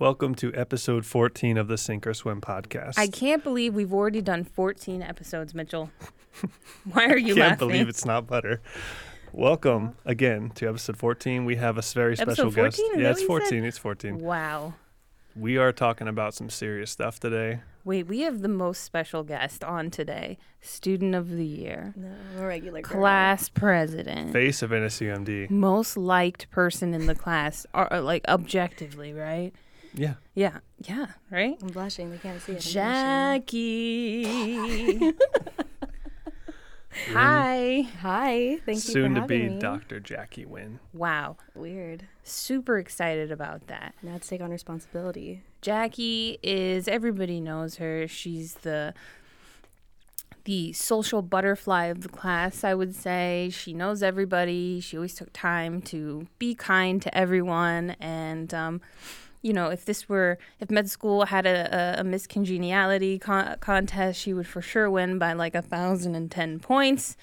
Welcome to episode 14 of the Sink or Swim podcast. I can't believe we've already done 14 episodes, Mitchell. Why are you laughing? can't laughing? believe it's not butter. Welcome again to episode 14. We have a very special Episode 14? guest. Is Yeah, that it's you 14. said? It's 14. Wow. We are talking about some serious stuff today. Wait, we have the most special guest on today. Student of the year. No, I'm a regular girl. Class president. Face of NSUMD. Most liked person in the class, or, or, uh, like objectively, right? Yeah. Yeah, yeah, right? I'm blushing. They can't see it. I'm. Jackie. Hi. Hi. Thank you Soon for to be having me. Dr. Jackie Nguyen. Wow. Weird. Super excited about that. Now to take on responsibility. Jackie is everybody knows her. She's the the social butterfly of the class, I would say. She knows everybody. She always took time to be kind to everyone and um you know, if this were, if med school had a, a, a Miss Congeniality con- contest, she would for sure win by like a thousand and ten points.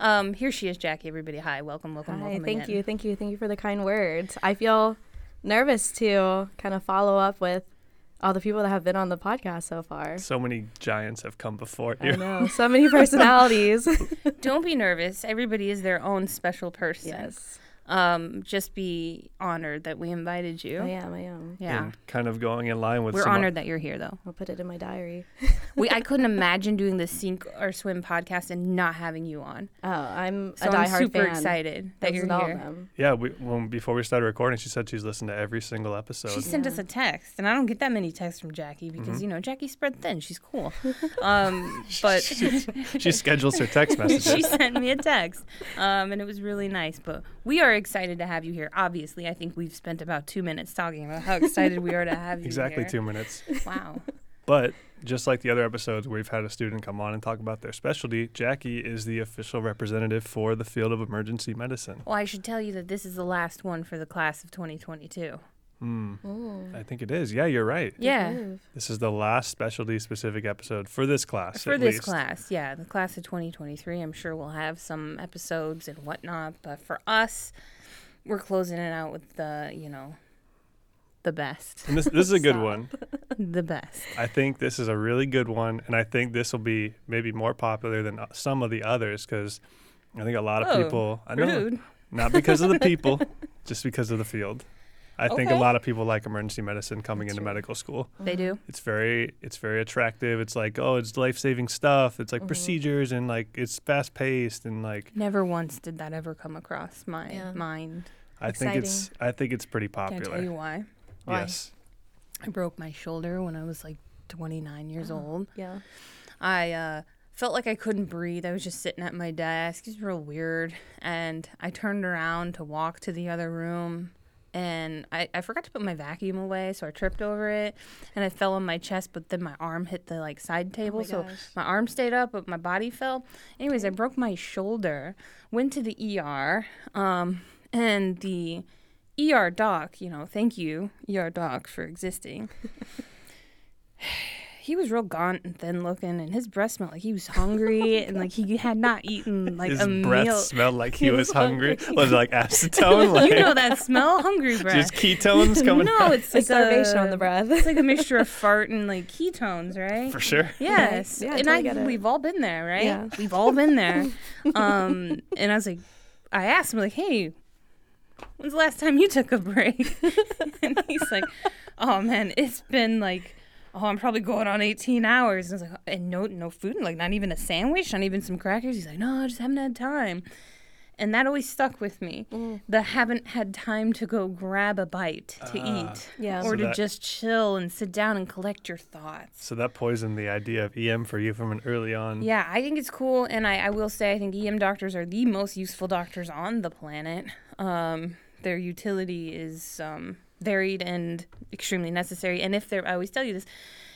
Um, here she is, Jackie. Everybody, hi, welcome, welcome, Hi. welcome. Thank again. you. Thank you. Thank you for the kind words. I feel nervous to kind of follow up with all the people that have been on the podcast so far. So many giants have come before I you. know. So many personalities. Don't be nervous. Everybody is their own special person. yes. Um, just be honored that we invited you. I am. I am. Yeah. And kind of going in line with We're some o- honored that you're here, though. I'll put it in my diary. We I couldn't imagine doing the Sink or Swim podcast and not having you on. Oh, I'm So a I'm diehard super fan. excited that I've you're listened to all of here. them. Yeah, we, when, before we started recording, she said she's listened to every single episode. She sent us a text, and I don't get that many texts from Jackie because Mm-hmm. you know Jackie's spread thin. She's cool, um, but she schedules her text messages. she sent me a text, um, and it was really nice. But we are excited to have you here. Obviously, I think we've spent about two minutes talking about how excited we are to have you. exactly here. two minutes. Wow. But just like the other episodes where we've had a student come on and talk about their specialty, Jackie is the official representative for the field of emergency medicine. Well, I should tell you that this is the last one for the class of 2022. Hmm. Ooh. I think it is. Yeah, you're right. Yeah. This is the last specialty specific episode for this class. For at this least. class, yeah, the class of 2023. I'm sure we'll have some episodes and whatnot, but for us, we're closing it out with the, you know, the best. And this, this is a good one. the best. I think this is a really good one. And I think this will be maybe more popular than uh, some of the others because I think a lot of Oh, people, I know, Rude. not because of the people, just because of the field. I think a lot of people like emergency medicine coming That's into true. medical school. They do. It's very it's very attractive. It's like, oh, it's life-saving stuff. It's like Mhm. procedures and like it's fast-paced and like Never once did that ever come across my Yeah. mind. I think it's I think it's pretty popular. Can I tell you popular. why? Why? Yes. I broke my shoulder when I was like 29 years Oh. old. Yeah. I uh, felt like I couldn't breathe. I was just sitting at my desk. It was real weird. And I turned around to walk to the other room. And I, I forgot to put my vacuum away, so I tripped over it and I fell on my chest, but then my arm hit the like side table. Oh my so gosh. my arm stayed up, but my body fell. Anyways, I broke my shoulder, went to the ER, um, and the ER doc, you know, thank you, ER doc, for existing. he was real gaunt and thin looking, and his breath smelled like he was hungry, and like he had not eaten like His a breath meal. smelled like he, He was, was hungry. hungry. Was it like acetone? Like you know that smell, hungry breath. just ketones coming no, it's Like like starvation a, on the breath. It's like a mixture of fart and like ketones, right? For sure. Yes, Yeah, I and totally I get it. we've all been there, right? Yeah. We've all been there. um, and I was like, I asked him like, "Hey, when's the last time you took a break?" and he's like, "Oh man, it's been like." Oh, I'm probably going on 18 hours. And I was like, and no, no food, like not even a sandwich, not even some crackers. He's like, no, I just haven't had time. And that always stuck with me. Mm. The haven't had time to go grab a bite to Ah. eat Yeah. So or to that- just chill and sit down and collect your thoughts. So that poisoned the idea of EM for you from an early on. Yeah, I think it's cool, and I, I will say I think EM doctors are the most useful doctors on the planet. Um, their utility is um, varied and extremely necessary. And if there, I always tell you this,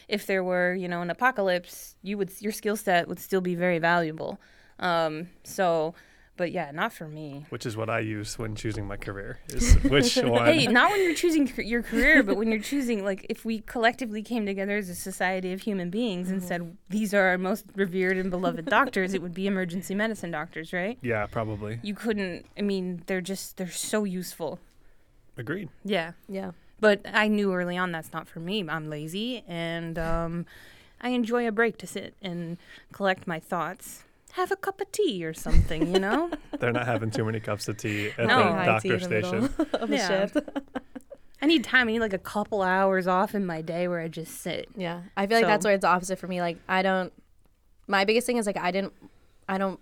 if there were you know an apocalypse, you would your skill set would still be very valuable. Um, so, but yeah, not for me. Which is what I use when choosing my career. Is which one? Hey, not when you're choosing c- your career, but when you're choosing, like, if we collectively came together as a society of human beings and said, these are our most revered and beloved doctors, it would be emergency medicine doctors, right? yeah, probably. You couldn't, I mean, they're just, they're so useful. Agreed. Yeah. Yeah. But I knew early on that's not for me. I'm lazy and um, I enjoy a break to sit and collect my thoughts. Have a cup of tea or something, you know? They're not having too many cups of tea at No. the High tea doctor in the middle station. of a Yeah. shift. I need time. I need like a couple hours off in my day where I just sit. Yeah, I feel like that's So- where it's opposite for me. Like I don't. My biggest thing is like I didn't. I don't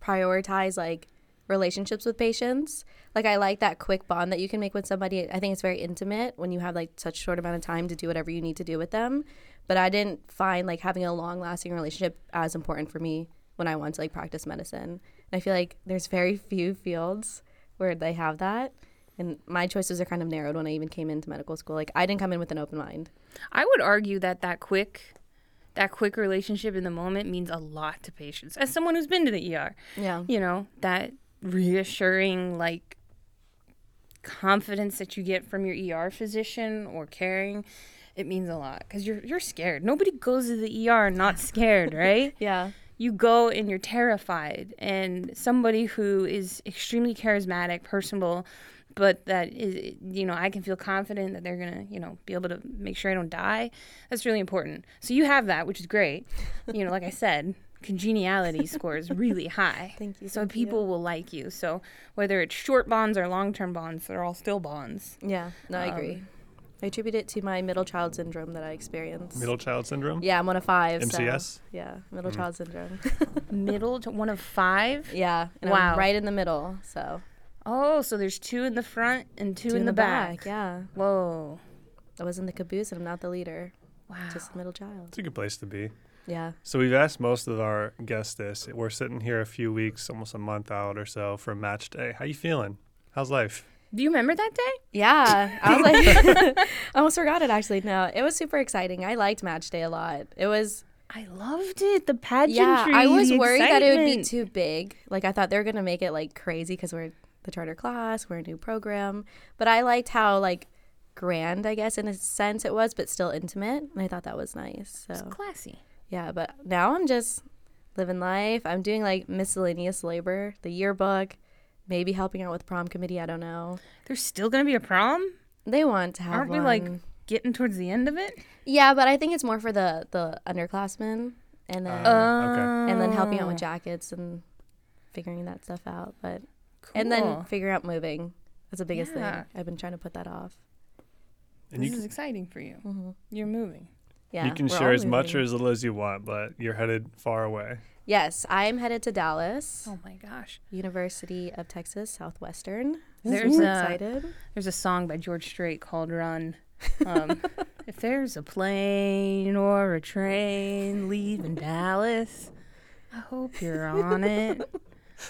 prioritize like relationships with patients. Like I like that quick bond that you can make with somebody. I think it's very intimate when you have like such short amount of time to do whatever you need to do with them. But I didn't find like having a long lasting relationship as important for me when I want to like practice medicine. And I feel like there's very few fields where they have that. And my choices are kind of narrowed when I even came into medical school. Like I didn't come in with an open mind. I would argue that that quick, that quick relationship in the moment means a lot to patients. As someone who's been to the ER, Yeah. you know that reassuring like confidence that you get from your ER physician or caring, it means a lot because you're you're scared. Nobody goes to the ER not scared, right? Yeah. you go and you're terrified and somebody who is extremely charismatic personable but that is you know i can feel confident that they're gonna you know be able to make sure i don't die that's really important so you have that which is great you know like i said congeniality scores really high Thank you. so thank you. people will like you so whether it's short bonds or long-term bonds they're all still bonds Yeah, no, I Um, agree. I attribute it to my middle child syndrome that I experienced. Middle child syndrome? Yeah, I'm one of five. so- MCS? yeah, middle Mm. child syndrome. middle to one of five yeah, and Wow. I'm right in the middle. So oh so there's two in the front and two, in, the, back. Yeah, whoa I was in the caboose and I'm not the leader, wow just the middle child. It's a good place to be. Yeah, So we've asked most of our guests this. We're sitting here a few weeks, almost a month out or so from match day. How you feeling? How's life? Do you remember that day? yeah. I was like, I almost forgot it actually. No, it was super exciting. I liked match day a lot. It was I loved it. The pageantry. yeah. I was the worried that it would be too big. Like I thought they were gonna make it like crazy because we're the charter class, we're a new program. But I liked how like grand, I guess, in a sense it was, but still intimate, and I thought that was nice. It's So classy. Yeah, but now I'm just living life. I'm doing like miscellaneous labor, the yearbook, maybe helping out with prom committee. I don't know. There's still gonna be a prom. They want to have Aren't we like getting towards the end of it? Yeah, but I think it's more for the the underclassmen, and then Uh, okay. and then helping out with Oh, jackets and figuring that stuff out. But and then cool. figuring out moving. That's the biggest Yeah. thing. I've been trying to put that off. And this you, is exciting for you. hmm You're moving. Yeah, you can share as much or as little as you want, but you're headed far away. Yes, I'm headed to Dallas, Oh my gosh. University of Texas Southwestern. There's Super a- excited. There's a song by George Strait called "Run." Um, if there's a plane or a train leaving Dallas, I hope you're on it.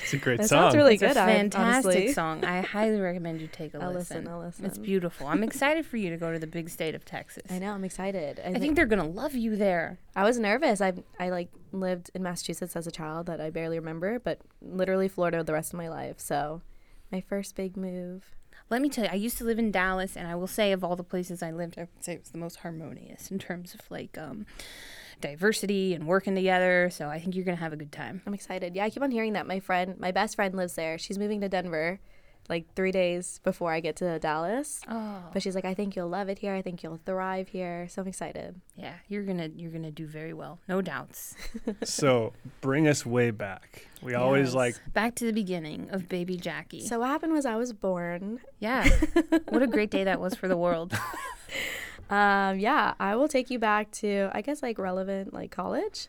It's a great That song. sounds really it's a good. I- fantastic honestly. song. I highly recommend you take a I'll listen. listen. I'll listen. It's beautiful. I'm excited for you to go to the big state of Texas. I know. I'm excited. I, I think think they're gonna love you there. I was nervous. I I like lived in Massachusetts as a child that I barely remember, but literally Florida the rest of my life. So, my first big move. Let me tell you, I used to live in Dallas, and I will say, of all the places I lived, I would say it was the most harmonious in terms of like um, diversity and working together. So I think you're gonna have a good time. I'm excited. Yeah, I keep on hearing that. My friend, my best friend lives there. She's moving to Denver like 3 days before I get to Dallas. Oh, But she's like, "I think you'll love it here. I think you'll thrive here." So I'm excited. yeah, you're gonna you're gonna do very well, no doubts. so bring us way back. We always like Back to the beginning of baby Jackie. So what happened was I was born. yeah, what a great day that was for the world. Um, yeah, I will take you back to I guess like relevant like college.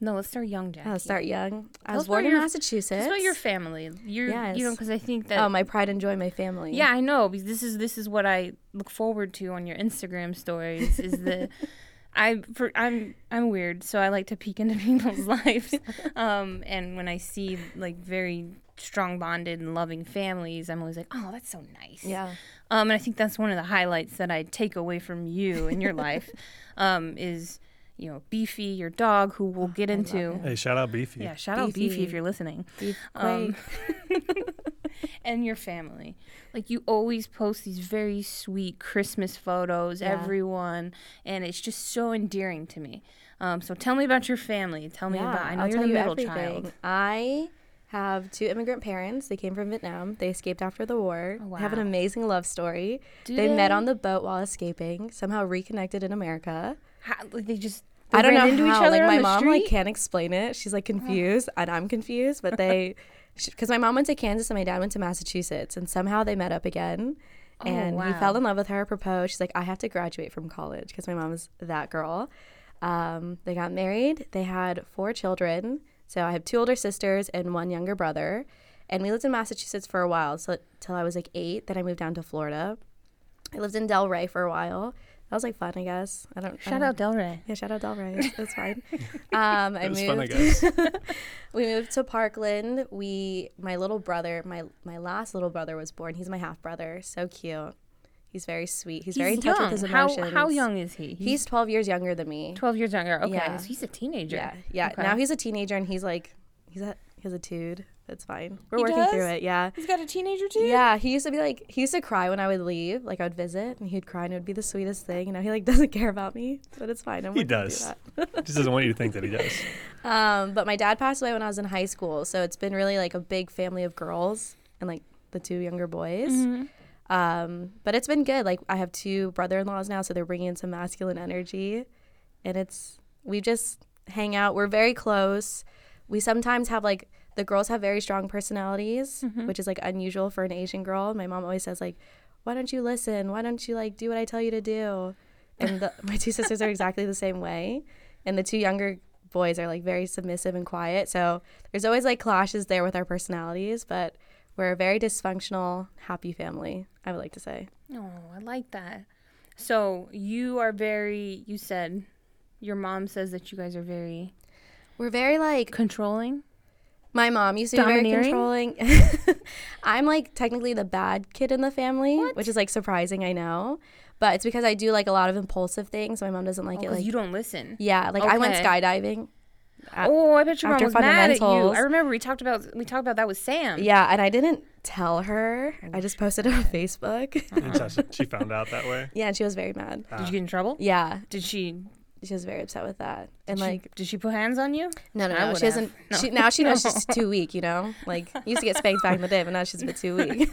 No, let's start young, Jackie. I'll start young. I was born in your- Massachusetts. Us about your family. You're, you know, because I think that oh, my pride and joy, my family. Yeah, I know because this is this is what I look forward to on your Instagram stories. Is the I for I'm I'm weird, so I like to peek into people's lives. Um, and when I see like very strong bonded and loving families, I'm always like, oh, that's so nice. Yeah. Um, and I think that's one of the highlights that I take away from you in your life, um, is you know Beefy, your dog, who we'll get I into. hey, shout out Beefy. Yeah, shout out Beefy Beefy. if you're listening Beef um, and your family. Like you always post these very sweet Christmas photos, Yeah. everyone, and it's just so endearing to me. Um, so tell me about your family. Tell me yeah, about. I know I'll you're tell the you middle everything. child. I have two immigrant parents. They came from Vietnam. They escaped after the war. Oh, They have an amazing love story. Do they, met on the boat while escaping, somehow reconnected in America. How, like they just. I don't know into how. each other like my mom street? like can't explain it. She's like confused, and I'm confused. But they, because my mom went to Kansas and my dad went to Massachusetts, and somehow they met up again. Oh, and he fell in love with her, proposed. She's like, I have to graduate from college because my mom is that girl. Um, they got married. They had four children. So I have two older sisters and one younger brother. And we lived in Massachusetts for a while, so till I was like eight. Then I moved down to Florida. I lived in Delray for a while. That was like fun, I guess. I don't. I Shout don't- out Delray. yeah, shout out Delray. That's fine. Um, I It was moved. fun, I guess. we moved to Parkland. We, my little brother, my my last little brother was born. He's my half brother. So cute. He's very sweet. He's, very in touch with his emotions. How, young is he? He's 12 years younger than me. 12 years younger. Okay. Yeah. He's a teenager. Yeah, yeah. Okay. Now he's a teenager and he's like, he's a he's a dude. It's fine. We're He working through it. Yeah. He's got a teenager too? Yeah, he used to be like he used to cry when I would leave. Like I would visit and he'd cry and it would be the sweetest thing. You know, he like doesn't care about me, but it's fine. I'm He working through does. that. Just doesn't want you to think that he does. Um, but my dad passed away when I was in high school, so it's been really like a big family of girls and like the two younger boys. Mm-hmm. Um, but it's been good. Like I have two brother-in-laws now, so they're bringing in some masculine energy, and it's we just hang out. We're very close. We sometimes have like the girls have very strong personalities, which is like unusual for an Asian girl. My mom always says like, "Why don't you listen? Why don't you like do what I tell you to do?" And the, my two sisters are exactly the same way, and the two younger boys are like very submissive and quiet. So there's always like clashes there with our personalities, but we're a very dysfunctional, happy family. I would like to say. Oh, I like that. So you are very, you said, your mom says that you guys are very We're very like controlling. my mom used to be very controlling. I'm like technically the bad kid in the family, What? which is like surprising, I know. But it's because I do like a lot of impulsive things. My mom doesn't like it. Oh, like Oh, you don't listen. yeah, like I went skydiving. At- oh, I bet your mom was mad at you. I remember we talked about we talked about that with Sam. Yeah, and I didn't tell her. Oh, I just posted it on Facebook. Uh-huh. And so she found out that way. yeah, and she was very mad. Ah. Did you get in trouble? Yeah, Did she? she was very upset with that. And did she- like, did she put hands on you? no, no, no, would she hasn't. No. She, now she knows she's too weak. You know, like used to get spanked back in the day, but now she's a bit too weak.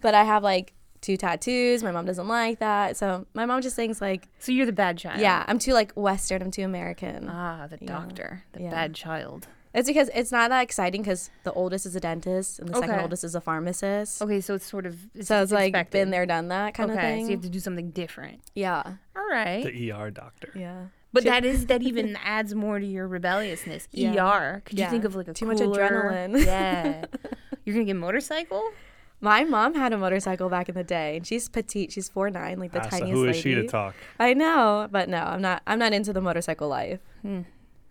but I have like two tattoos. My mom doesn't like that, so my mom just thinks like, So you're the bad child. yeah, I'm too like Western. I'm too American. Ah, the Yeah. doctor, the Yeah. bad child. It's because it's not that exciting because the oldest is a dentist and the second oldest is a pharmacist. Okay, so it's sort of it's, so it's like expected. been there, done that kind okay, of thing. so you have to do something different. yeah, All right. The ER doctor. yeah. But that is that even adds more to your rebelliousness. Yeah. ER. Could you think of like a Too much adrenaline. Yeah. You're gonna get motorcycle? My mom had a motorcycle back in the day, and she's petite. She's four nine, like the Ah, so tiniest who is lady. she to talk? I know, but no, I'm not. I'm not into the motorcycle life. Hmm.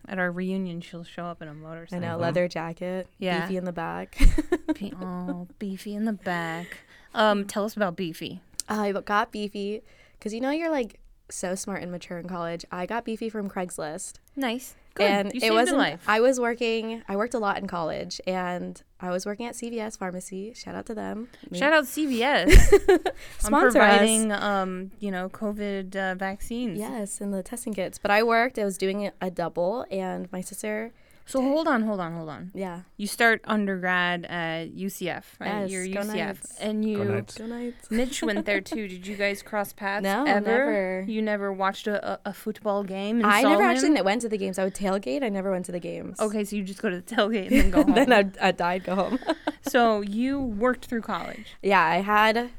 At our reunion, she'll show up in a motorcycle. I know, leather jacket, Yeah. beefy in the back. Be- oh, beefy in the back. Um, tell us about beefy. I got beefy because you know you're like so smart and mature in college. I got beefy from Craigslist, Nice. Good. and you it saved a wasn't. life. I was working. I worked a lot in college, and I was working at CVS Pharmacy. Shout out to them. Shout out CVS. I'm providing, um, you know, COVID uh, vaccines. Yes, and the testing kits. But I worked. I was doing a double, and my sister. So hold on, hold on, hold on. Yeah, You start undergrad at UCF, right? Yes, You're go UCF, Knights. and you. Go Knights. go Knights. Mitch went there too. Did you guys cross paths? No, ever? never. You never watched a, a, a football game? And I saw never him? actually went to the games. I would tailgate. I never went to the games. Okay, so you just go to the tailgate and then go home. then I'd, I'd die, go home. so you worked through college. yeah, I had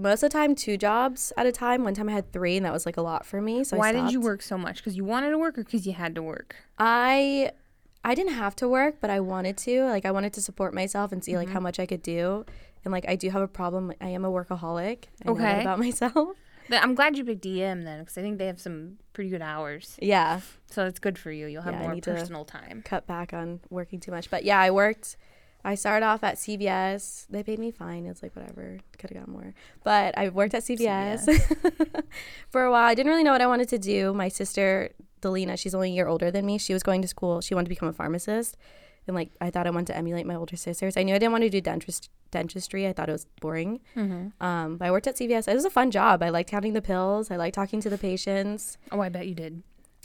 most of the time two jobs at a time. One time I had three, and that was like a lot for me. So I Why did you work so much? Because you wanted to work or because you had to work? I I didn't have to work, but I wanted to. Like I wanted to support myself and see like Mm-hmm. how much I could do. And like I do have a problem. I am a workaholic. I Okay. about myself. But I'm glad you picked EM then because I think they have some pretty good hours. Yeah, So it's good for you. You'll have Yeah, more personal time. cut back on working too much. But yeah, I worked. I started off at CVS. They paid me fine. It's like whatever. Could have got more. But I worked at CVS, for a while. I didn't really know what I wanted to do. My sister, Delina, she's only a year older than me. She was going to school. She wanted to become a pharmacist. And like I thought I wanted to emulate my older sisters. I knew I didn't want to do dentist dentistry. I thought it was boring. Mm-hmm. Um, but I worked at CVS. It was a fun job. I liked counting the pills. I liked talking to the patients. Oh, I bet you did.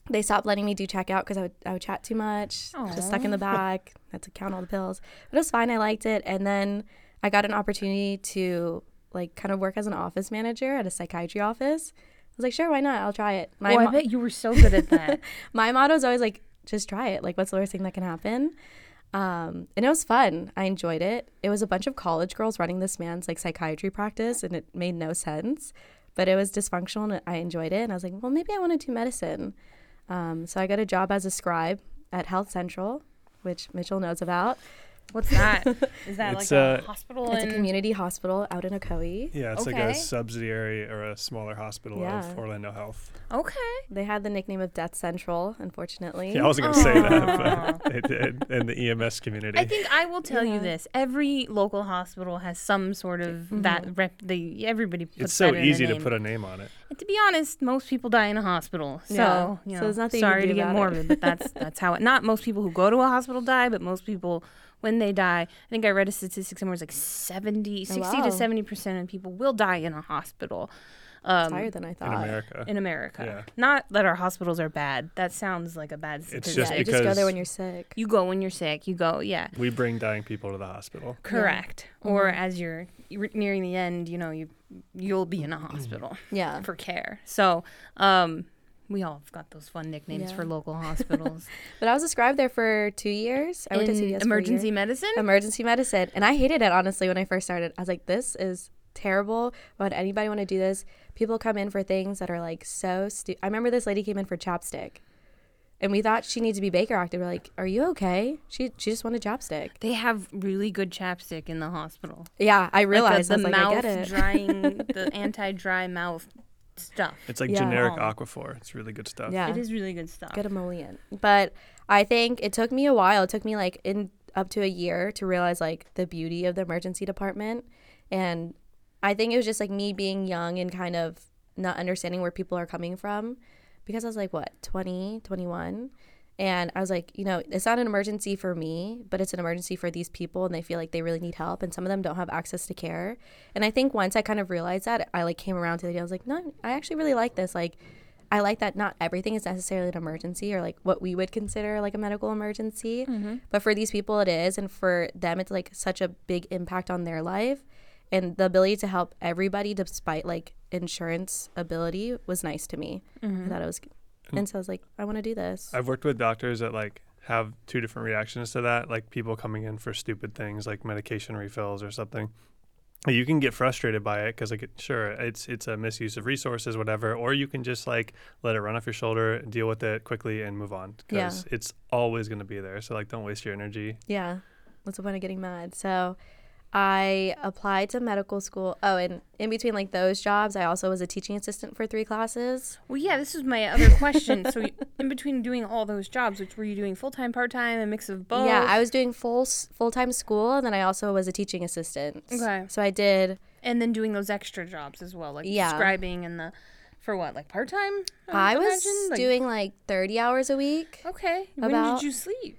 They stopped letting me do checkout because I would I would chat too much, just stuck in the back, had to count all the pills. But it was fine. I liked it, and then I got an opportunity to like kind of work as an office manager at a psychiatry office. I was like, sure, why not? I'll try it. My oh, I mo- bet you were so good at that. my motto is always like, just try it. Like, what's the worst thing that can happen? Um, and it was fun. I enjoyed it. It was a bunch of college girls running this man's like psychiatry practice, and it made no sense. But it was dysfunctional, and I enjoyed it. And I was like, well, maybe I want to do medicine. Um, so I got a job as a scribe at Health Central, which Mitchell knows about. What's that? Is that It's, like a uh, hospital? It's a in- community hospital out in Ocoee. Yeah, it's like Okay. a subsidiary or a smaller hospital Yeah. of Orlando Health. Okay. They had the nickname of Death Central, unfortunately. Yeah, I wasn't gonna say that, but they did in the EMS community. I think I will tell Yeah. you this: every local hospital has some sort of that rep. They everybody puts it's so that in easy their to name. put a name on it. And to be honest, most people die in a hospital. So, Yeah. you So there's nothing you can sorry do to get about it. morbid, but that's that's how it. Not most people who go to a hospital die, but most people when they die. I think I read a statistic somewhere it's like 70, 60 wow. to seventy percent of people will die in a hospital. Um, higher than I thought. in. America. in America. Yeah. Not that our hospitals are bad. That sounds like a bad statistic. It's just yeah, you just go there when you're sick. you go when you're sick. You go, yeah. we bring dying people to the hospital. Correct. Or as you're you're nearing the end, you know, you you'll be in a hospital Yeah. for care. So, um, we all have got those fun nicknames Yeah. for local hospitals. But I was a scribe there for two years. I worked at in CVS emergency medicine. emergency medicine, and I hated it honestly when I first started. I was like, "This is terrible. Why would anybody want to do this?" People come in for things that are like so stupid. I remember this lady came in for chapstick, and we thought she needs to be Baker acted. We're like, "Are you okay?" She she just wanted chapstick. they have really good chapstick in the hospital. Yeah, I realized. like the, the like, mouth I get it. drying, the anti-dry mouth stuff. It's like Yeah. generic Oh. Aquaphor. It's really good stuff. yeah, It is really good stuff. good emollient. But I think it took me a while. It took me like in up to a year to realize like the beauty of the emergency department. And I think it was just like me being young and kind of not understanding where people are coming from because I was like, what, 20, 21? And I was like, you know, it's not an emergency for me, but it's an emergency for these people and they feel like they really need help and some of them don't have access to care. And I think once I kind of realized that, I like came around to the idea, I was like, no, I actually really like this. Like, I like that not everything is necessarily an emergency or like what we would consider like a medical emergency. Mm-hmm. But for these people, it is. And for them, it's like such a big impact on their life. And the ability to help everybody despite like insurance ability was nice to me. I mm-hmm. thought it was, and so I was like, I want to do this. I've worked with doctors that like have two different reactions to that, like people coming in for stupid things like medication refills or something. You can get frustrated by it because, like, sure, it's it's a misuse of resources, whatever. Or you can just like let it run off your shoulder, deal with it quickly, and move on Yeah. because it's always going to be there. So like, don't waste your energy. Yeah. What's the point of getting mad? So I applied to medical school. Oh, and in between like those jobs, I also was a teaching assistant for three classes. Well, yeah, this is my other question. so, in between doing all those jobs, which were you doing full time, part time, a mix of both? Yeah, I was doing full full time school, and then I also was a teaching assistant. Okay. So I did. and then doing those extra jobs as well, like Yeah. scribing and the for what, like part time? I was doing like thirty hours a week. Okay. when about- did you sleep?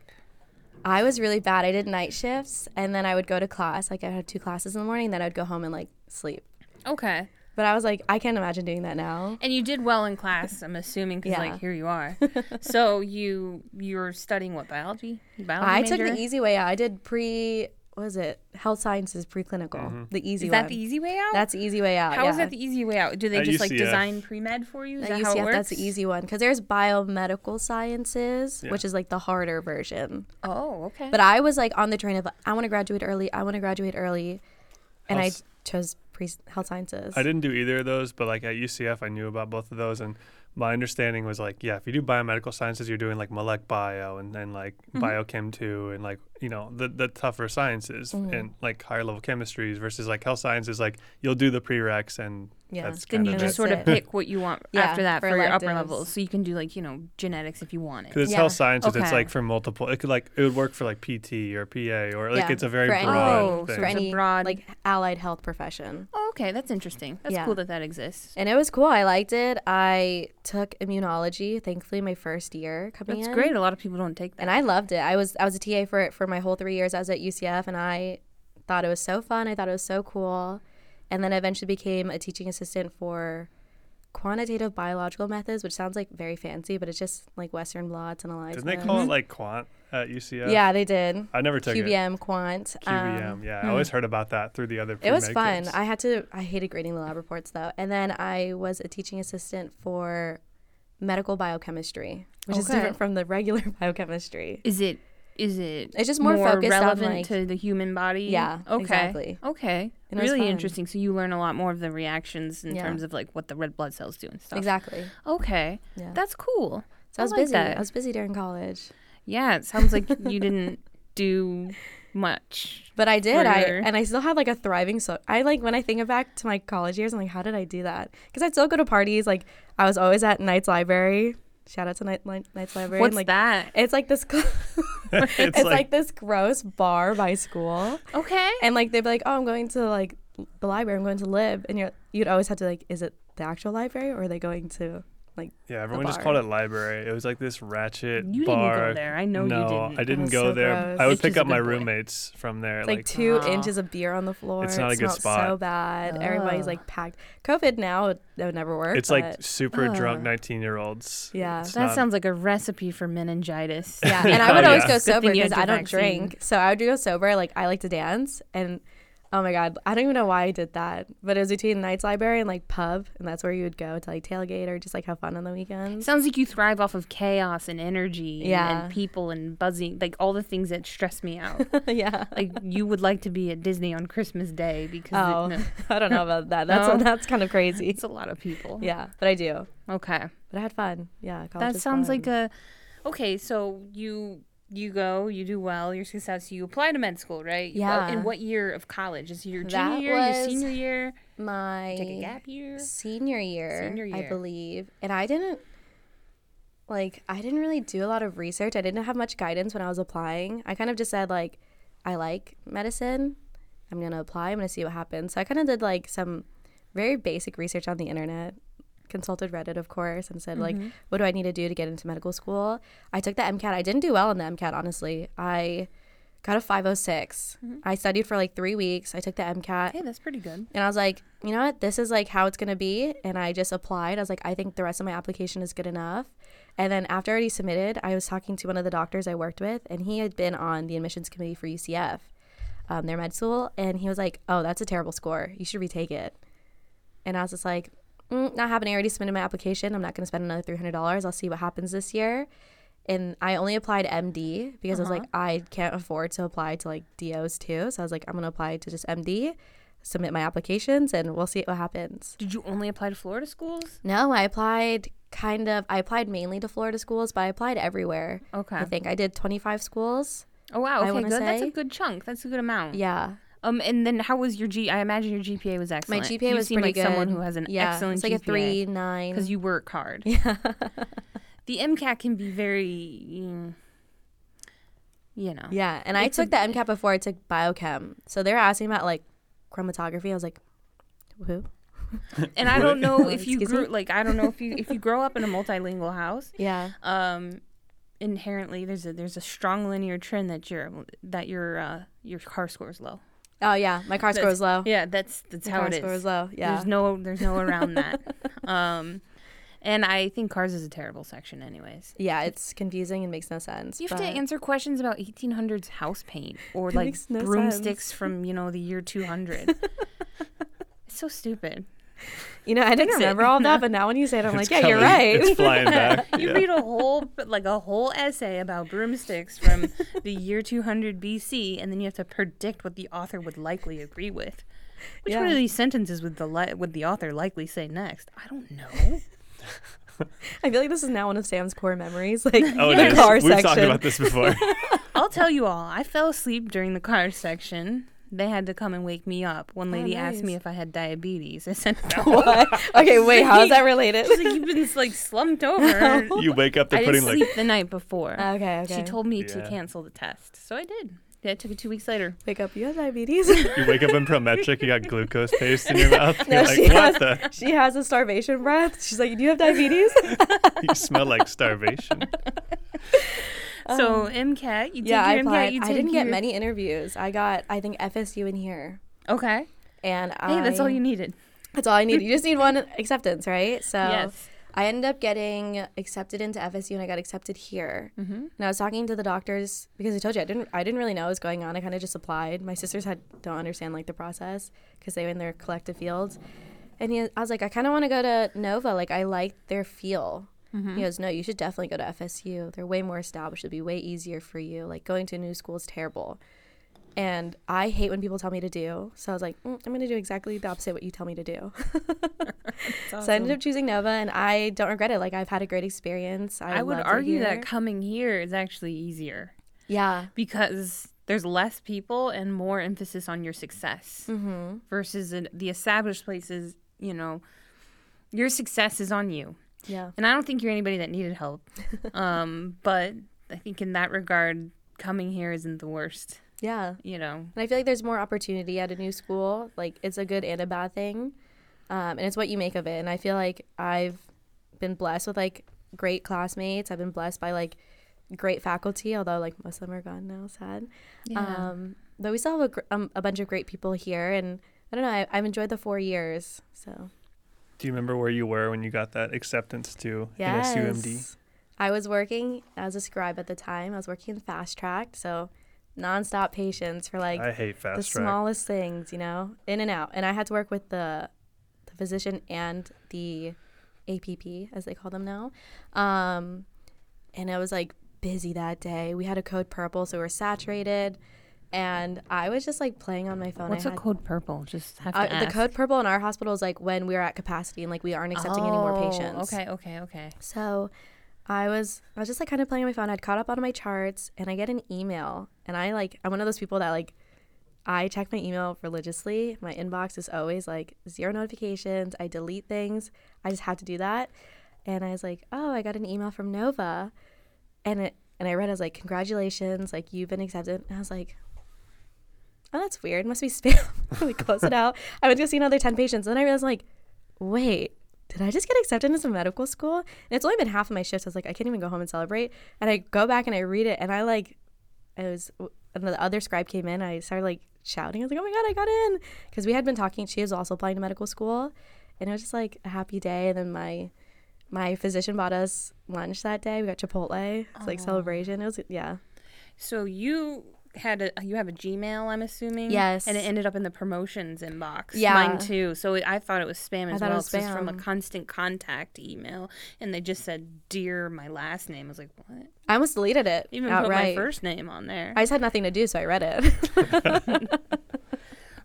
I was really bad. I did night shifts, and then I would go to class. Like I had two classes in the morning, then I'd go home and like sleep. Okay. But I was like, I can't imagine doing that now. And you did well in class, I'm assuming, because Yeah. like here you are. so you you're studying what biology? Biology I took major? the easy way out. I did pre. What was it? Health sciences preclinical. The easy Is that one. the easy way out? That's the easy way out. How yeah. is that the easy way out? Do they At just like design pre med for you? Is At that how it works? that's the easy one because there's biomedical sciences, Yeah. which is like the harder version. Oh, okay. But I was like on the train of I want to graduate early. I want to graduate early, and I chose pre health sciences. I didn't do either of those, but like at UCF, I knew about both of those, and my understanding was like, yeah, if you do biomedical sciences, you're doing like Molec Bio and then like Mm-hmm. Biochem two, and like you know the the tougher sciences Mm-hmm. and like higher level chemistries versus like health sciences, like you'll do the prereqs and Yeah. that's then you just That's sort of pick what you want Yeah, after that for for, your upper electives. levels. So you can do like, you know, genetics if you want it. Because it's Yeah. health sciences, it's like for multiple. It could like it would work for like PT or PA or like Yeah, it's a very for any- broad Oh, thing. so for any broad- like allied health profession. Oh, okay, that's interesting. That's Yeah. cool that that exists. And it was cool. I liked it. I took immunology, thankfully, my first year coming That's in. great. A lot of people don't take that. and I loved it. I was I was a TA for it for my whole three years. I was at UCF, and I thought it was so fun. I thought it was so cool, and then I eventually became a teaching assistant for quantitative biological methods, which sounds like very fancy, but it's just like Western blots and ELISA. Didn't they call it like quant at UCF? Yeah, they did. I never took it. QBM, quant. QBM. um, yeah, I always heard about that through the other. People. It was fun. kids. I had to. I hated grading the lab reports though, and then I was a teaching assistant for medical biochemistry, which is different from the regular biochemistry. Is it is it It's just more focused on, relevant like- to the human body? Yeah, Okay. exactly. Okay. And really interesting. So you learn a lot more of the reactions in Yeah. terms of like what the red blood cells do and stuff. Exactly. Okay. Yeah. That's cool. so I was like busy. that. I was busy during college, Yeah, it sounds like you didn't do much. but I did. I and I still had like a thriving. So I like when I think back to my college years, I'm like, how did I do that? Because I'd still go to parties. Like I was always at Knights Library. Shout out to Night, Night, Knights Library. What's and, like, that? It's like this. it's, it's like, this gross bar by school. Okay. And like they'd be like, "Oh, I'm going to like the library. I'm going to lib," and you're you'd always have to like, "Is it the actual library or are they going to?" Yeah, everyone just bar. called it library. It was like this ratchet You bar. didn't go there. I know no, you didn't. I didn't go so there. gross. I would It's pick up my good boy. roommates from there. It's like, Like, two Oh. inches of beer on the floor. It's not a it good spot. So bad. Everybody's like packed. COVID now it would never work. it's like but super drunk 19 year olds. Yeah. It's that not- sounds like a recipe for meningitis. yeah, and I oh, would Oh, always yeah. go sober because I don't vaccine. drink. So I would go sober. Like I like to dance, and oh my god, I don't even know why I did that. But it was between Knights Library and like pub, and that's where you would go to like tailgate or just like have fun on the weekends. Sounds like you thrive off of chaos and energy and- Yeah. and people and buzzing, like all the things that stress me out. yeah. like you would like to be at Disney on Christmas Day because it- Oh, no, I don't know about that. That's No? that's kind of crazy. it's a lot of people. Yeah, but I do. Okay. But I had fun. Yeah, that sounds fun. like a okay so you you go you do well you're successful you apply to med school right uh, You- Yeah. in what year of college is it your That junior year your senior year my take a gap year senior year, Senior year. I believe. And I didn't like I didn't really do a lot of research. I didn't have much guidance when I was applying. I kind of just said like I like medicine. I'm going to apply. I'm going to see what happens. So I kind of did like some very basic research on the internet. Consulted Reddit, of course, and said like, what do I need to do to get into medical school? I took the MCAT. I didn't do well in the MCAT, honestly. I got a 506. I studied for like three weeks. I took the MCAT. hey that's pretty good And I was like, you know what? This is like how it's going to be. And I just applied. I was like, I think the rest of my application is good enough. And then after I already submitted, I was talking to one of the doctors I worked with, and he had been on the admissions committee for UCF, um, their med school. And he was like, oh, that's a terrible score. You should retake it. And I was just like, mm, not happening. I already submitted my application. I'm not going to spend another $300. I'll see what happens this year. And I only applied MD because I was like, I can't afford to apply to like DOs too. So I was like, I'm going to apply to just MD, submit my applications, and we'll see what happens. did you only apply to florida schools No, I applied kind of, I applied mainly to Florida schools, but I applied everywhere. okay I think I did 25 schools. oh wow okay good that's a good chunk that's a good amount Yeah. Um and then how was your g i imagine your gpa was excellent. My GPA you was seem pretty like good. someone who has an yeah, excellent It's like a GPA. three, nine. because you work hard. yeah. The MCAT can be very, you know. yeah. And I It's a- took the MCAT before I took biochem. So they were asking about like chromatography. I was like, who? And I don't know if you grew me? like I don't know if you if you grow up in a multilingual house, Yeah. um, inherently there's a there's a strong linear trend that your that your uh, your car score is low. Oh, yeah. My car score That's- was low. Yeah, that's that's My how car it score was is. low. Yeah. There's no there's no around that. Um, and I think cars is a terrible section, anyways. yeah, it's confusing and makes no sense. You have to answer questions about 1800s house paint or like no broomsticks sense. from you know the year 200. it's so stupid. You know, I didn't Fix it. remember all that, but now when you say it, I'm It's like, yeah, you're right. It's flying back. You Yeah. read a whole like a whole essay about broomsticks from the year 200 BC, and then you have to predict what the author would likely agree with. Which one of these sentences would the li- would the author likely say next? I don't know. I feel like this is now one of Sam's core memories. Like Oh, the is. car We've section. talked about this before. I'll tell you all. I fell asleep during the car section. They had to come and wake me up. One oh, lady asked me if I had diabetes. I said no. What? Okay, wait, how is that related? She's like, you've been like slumped over. you wake up, they're I putting didn't like sleep the night before. okay, okay. She told me to cancel the test, so I did. Yeah, it took it two weeks later. wake up. You have diabetes. you wake up in Prometric, you got glucose paste in your mouth. No, You're like, she what has- the? she has a starvation breath. She's like, "Do you have diabetes?" You smell like starvation. So MCAT, you Um, yeah, take I applied. MCAT. You I didn't get many interviews. I got, I think, FSU in here, Okay. and Hey, that's all you needed. That's all I need. You just need one acceptance, right? So yes. I ended up getting accepted into FSU and I got accepted here. Mm-hmm. And I was talking to the doctors because I told you I didn't I didn't really know what was going on. I kind of just applied. My sisters had don't understand like the process because they were in their collective fields. And he, I was like, I kind of want to go to Nova. Like I like their feel. Mm-hmm. He goes, No, you should definitely go to FSU. They're way more established. It'll be way easier for you. Like going to a new school is terrible. And I hate when people tell me to do. So I was like, mm, I'm going to do exactly the opposite of what you tell me to do. So I ended up choosing Nova, and I don't regret it. Like I've had a great experience. I, I would argue that coming here is actually easier yeah, because there's less people and more emphasis on your success mm-hmm. versus the established places. You know, your success is on you. Yeah, And I don't think you're anybody that needed help. um, but I think in that regard, coming here isn't the worst. yeah. You know, And I feel like there's more opportunity at a new school. Like it's a good and a bad thing, um, and it's what you make of it. And I feel like I've been blessed with like great classmates. I've been blessed by like great faculty, although like most of them are gone now. Sad. Um, but we still have a, gr- um, a bunch of great people here, and I don't know. I, I've enjoyed the four years. So Do you remember where you were when you got that acceptance to yes, NSUMD? I was working as a scribe at the time. I was working in fast track, so nonstop patients for like I hate the track. smallest things, you know, in and out. And I had to work with the the physician and the APP, as they call them now. Um, and I was like busy that day. We had a code purple, so we were saturated. And I was just like playing on my phone. what's I a had, code purple? Just have to uh, the code purple in our hospital is like when we are at capacity and like we aren't accepting any more Oh, patients. Okay, okay, okay. So I was I was just like kind of playing on my phone. I'd caught up on my charts and I get an email and I like I'm one of those people that like I check my email religiously. My inbox is always like zero notifications. I delete things. I just have to do that. And I was like, "Oh, I got an email from Nova." And it and I read I was like, "Congratulations, like you've been accepted." And I was like, "Oh, that's weird. Must be spam." we close it out. I went to see another 10 patients. And then I realized like, "Wait, did I just get accepted into medical school? And it's only been half of my shifts. I was like, I can't even go home and celebrate. And I go back and I read it, and I like, I was, and the other scribe came in. I started like shouting. I was like, oh my god, I got in because we had been talking. She was also applying to medical school, and it was just like a happy day. And then my my physician bought us lunch that day. We got Chipotle. It's like celebration. It was yeah. So you had a you have a Gmail, I'm assuming. Yes. And it ended up in the promotions inbox. Yeah. Mine too. So it, I thought it was spam as thought it well. was 'cause It's from a constant contact email, and they just said "dear" my last name. I was like, what? I almost deleted it Even outright. put my first name on there. I just had nothing to do, so I read it.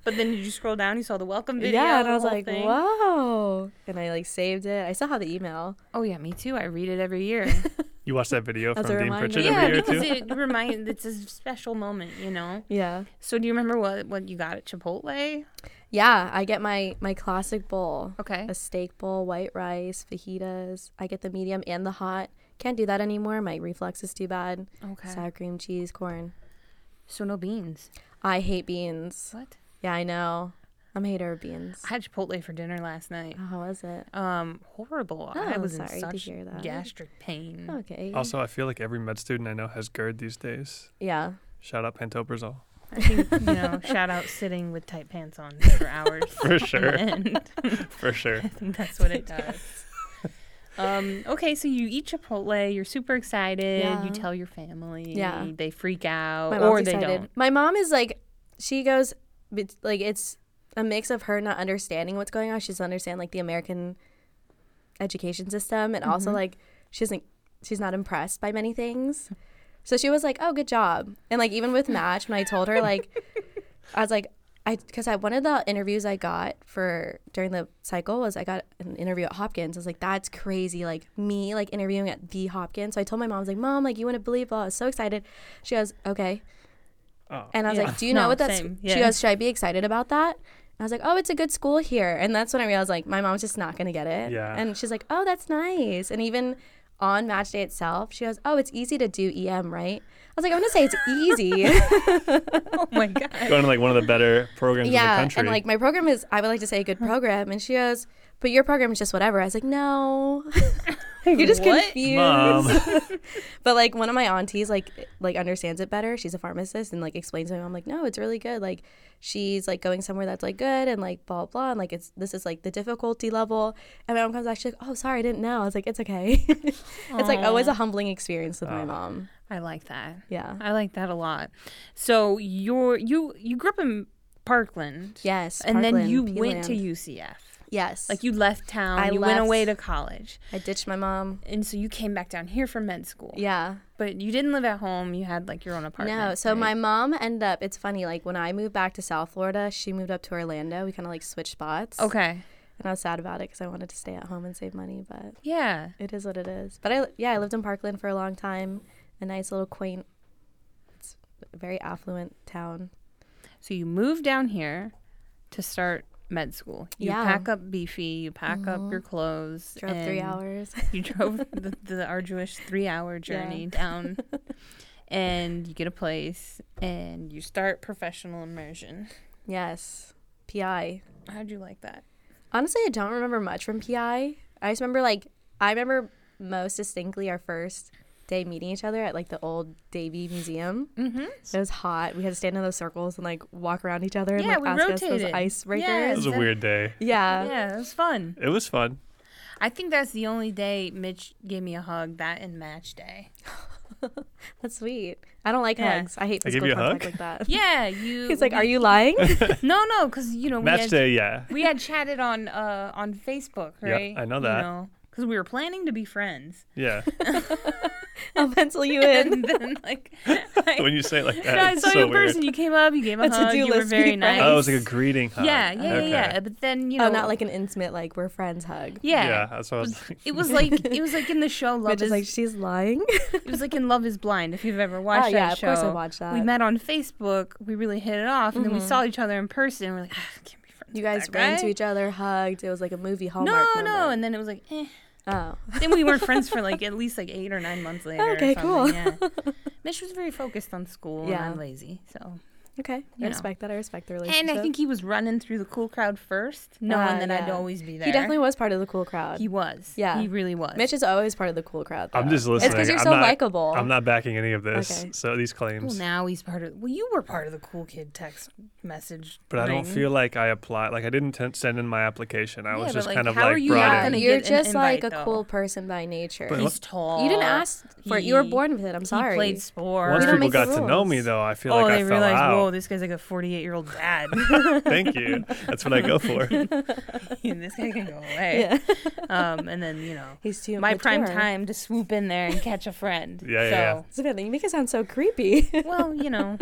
but then you scroll down? You saw the welcome video. yeah, and I was like, thing? whoa. And I like saved it. I still have the email. Oh yeah, me too. I read it every year. You watch that video from Dean reminder. Pritchard yeah, every year because it reminds. It's a special moment, you know. Yeah. So do you remember what what you got at Chipotle? Yeah, I get my my classic bowl. Okay. A steak bowl, white rice, fajitas. I get the medium and the hot. Can't do that anymore. My reflux is too bad. Okay. Sour cream, cheese, corn. So no beans. I hate beans. What? Yeah, I know. I'm a hater of beans. I had Chipotle for dinner last night. Oh, how was it? Um, horrible. I Oh, was sorry to in such hear that. gastric pain. Okay. Also, I feel like every med student I know has GERD these days. Yeah. Shout out pantoprazole. I think you know, shout out sitting with tight pants on for hours. For sure. For sure. I think that's what it does. Um, okay, so you eat Chipotle, you're super excited, Yeah. you tell your family, Yeah. they freak out, My or mom's they don't. My mom is like, she goes, but, like it's a mix of her not understanding what's going on. She doesn't understand like the American education system, and also Mhm. like she doesn't, she's not impressed by many things. So she was like, "Oh, good job," and like even with Match, when I told her like, I was like, I because I one of the interviews I got for during the cycle was I got an interview at Hopkins. I was like, that's crazy, like me like interviewing at the Hopkins. So I told my mom, I was like, Mom, like you wouldn't believe. Blah. I was so excited. She goes, Okay. Oh. And I was Yeah. like, Do you know No, what that's? same. She goes, Should I be excited about that? And I was like, Oh, it's a good school here. And that's when I realized like my mom's just not gonna get it. Yeah. And she's like, Oh, that's nice. And even on match day itself, she goes, Oh, it's easy to do EM, right? I was like, I'm going to say it's easy. Oh my god. Going to like one of the better programs in the yeah. country. And like my program is I would like to say a good program. And she goes, But your program is just whatever. I was like, No. You're just What? confused. Mom. but like one of my aunties like like understands it better. She's a pharmacist and like explains to me. I'm like, no, it's really good. Like she's like going somewhere that's like good and like blah blah. And like it's this is like the difficulty level. And my mom comes back. She's like, oh sorry, I didn't know. I was like, it's okay. it's like always a humbling experience with my mom. I like that. Yeah. I like that a lot. So you're you you grew up in Parkland. Yes. And then Parkland, you went to UCF. Yes. Like you left town. I you went away to college. I ditched my mom. And so you came back down here for med school. Yeah. But you didn't live at home. You had like your own apartment. No, so right? my mom ended up. It's funny. Like when I moved back to South Florida, she moved up to Orlando. We kind of like switched spots. Okay. And I was sad about it because I wanted to stay at home and save money, but Yeah. it is what it is. But I yeah, I lived in Parkland for a long time. A nice little quaint, very affluent town. So you moved down here to start med school. You Yeah. pack up beefy. You pack up mm-hmm. your clothes. Drove three hours. You drove the, the arduous three-hour journey down, and you get a place, and you start professional immersion. yes, PI. How'd you like that? Honestly, I don't remember much from PI. I just remember like I remember most distinctly our first day meeting each other at like the old Davy Museum. Mm-hmm. It was hot. We had to stand in those circles and like walk around each other and Yeah, like we ask us those rotated. icebreakers. Yeah, It was a weird day. Yeah. Yeah, it was fun. It was fun. I think that's the only day Mitch gave me a hug. That and match day. That's sweet. I don't like Yeah. hugs. I hate I give physical you a contact hug? like that. Yeah, you. He's like, we- "Are you lying?" No, no, because you know we Match had, day, yeah. we had chatted on uh on Facebook, Yeah, right? I know You that. because we were planning to be friends, Yeah. I'll pencil you in. and then like I, when you say it like I that, it's saw you so in weird. person. You came up, you gave a A hug. to-do You were very nice. friends. Oh, it was like a greeting hug. yeah, yeah, yeah, Okay. yeah. But then you know, oh, not like an intimate like we're friends hug. yeah. Yeah, that's what I was like. It was like it was like in the show Love Which is is like she's lying. it was like in Love Is Blind. If you've ever watched oh that yeah, show, of course I watched that. we met on Facebook. We really hit it off, and then we saw each other in person. We're like, ah, can't be friends. you guys ran guy. to each other, hugged. It was like a movie No, hallmark. no, moment. and then it was like, eh. Oh, Then we weren't friends for like at least like eight or nine months later. Okay, cool. Yeah. Mitch was very focused on school, Yeah. and I'm lazy, so. Okay. I You know. respect that. I respect the relationship. And I think he was running through the cool crowd first, knowing Ah, that I'd always be there. he definitely was part of the cool crowd. He was. Yeah. He really was. Mitch is always part of the cool crowd. I'm just listening. It's because you're I'm so likable. I'm not backing any of this. Okay. So these claims. Well, now he's part of. Well, you were part of the cool kid text message. But I don't feel like I applied. Like I didn't t- send in my application. I Yeah, was just like, kind of how are like you brought not Yeah, gonna in. you're get an just like a though? cool person by nature. But He's tall. you didn't ask for it. You were born with it. I'm sorry. He played sports. Once people got to know me, though, I feel oh, like I fell out. Whoa, this guy's like a 48 year old dad. Thank you. That's what I go for. this guy can go away. Yeah. Um, and then you know, He's too my prime time to swoop in there and catch a friend. Yeah, yeah, so, Savannah, you make it sound so creepy. well, you know,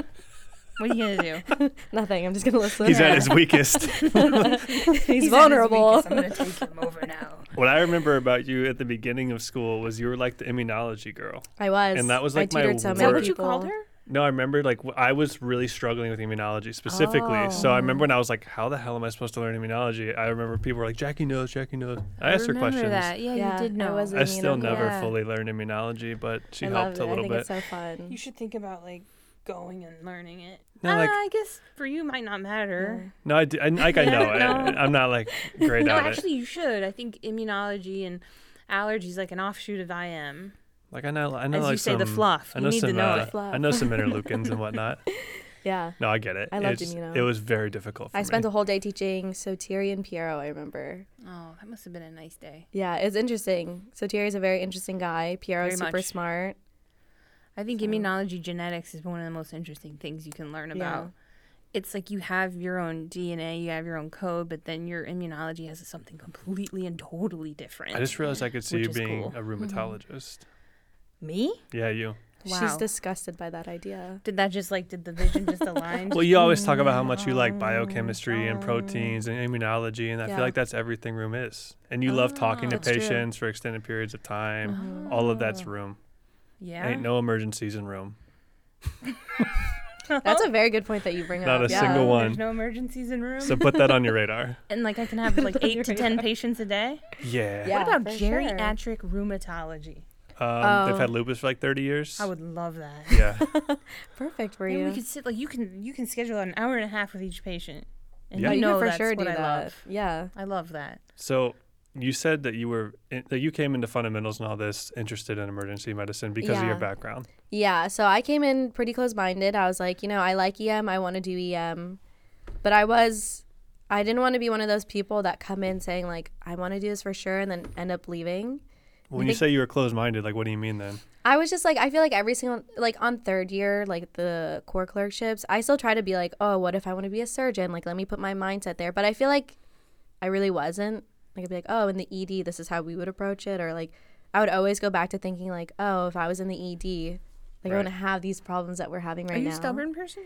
what are you gonna do? Nothing. I'm just gonna listen. He's at his weakest. He's, at his vulnerable. weakest. I'm gonna take him over now. what I remember about you at the beginning of school was you were like the immunology girl. I was. And that was, I like, my tutored so Is that what you people. called her? No, I remember like I was really struggling with immunology specifically. So I remember when I was like, "How the hell am I supposed to learn immunology?" I remember people were like, "Jackie knows, Jackie knows." I asked her questions. that. Yeah, Yeah, you did I know. was I still never Yeah. fully learned immunology, but she I helped love it. a little I think bit. it's so fun. You should think about like going and learning it. No, Uh, I guess for you might not matter. No, I, d- I- like I know. No. I, am not like great at it. No, at actually, you should. I think immunology and allergies like an offshoot of IM. It. Like I know, I know As like you say, the some- fluff. I You know need to some. know uh, it. Fluff. I know some interleukins and whatnot. yeah. No, I get it. I loved It's- immuno. It was very difficult. For me. I spent me. a whole day teaching Sotiri and Piero, I remember. Oh, that must have been a nice day. Yeah, it's interesting. Sotiri is a very interesting guy. Piero's Very super much. smart. I think So- immunology genetics is one of the most interesting things you can learn about. Yeah. about. It's like you have your own DNA, you have your own code, but then your immunology has something completely and totally different. I just realized I could see you being cool. Mm-hmm. a rheumatologist. Me? Yeah, you. Wow. She's disgusted by that idea. Did that just like did the vision just align? Well, you always talk about how much you like biochemistry and oh. proteins and immunology, and I Yeah. feel like that's everything rheum is. And you love talking oh, to That's true. patients for extended periods of time. Oh. All of that's rheum. yeah. Ain't no emergencies in rheum. That's a very good point that you bring Not up. Not a yeah. single one. There's no emergencies in rheum. So put that on your radar. and like I can have like eight to ten patients a day. Yeah. Yeah, what about for sure. geriatric rheumatology? Um, They've Oh. had lupus for like 30 years. I would love that. Yeah. Perfect for And you. we could sit like you can you can schedule an hour and a half with each patient. And Yeah. Oh, you you know can for sure do I that. love. Yeah. I love that. So you said that you were in, that you came into fundamentals and all this interested in emergency medicine because of your background. Yeah, so I came in pretty close minded. I was like, you know, I like EM, I want to do EM. But I was I didn't want to be one of those people that come in saying like I want to do this for sure and then end up leaving. When you say you were closed minded, like what do you mean then? I was just like I feel like every single like on third year like the core clerkships, I still try to be like, "Oh, what if I want to be a surgeon? Like let me put my mindset there." But I feel like I really wasn't. Like I'd be like, "Oh, in the ED, this is how we would approach it." Or like I would always go back to thinking like, "Oh, if I was in the ED, like I Right. wouldn't have these problems that we're having right now. Are you now." a stubborn person?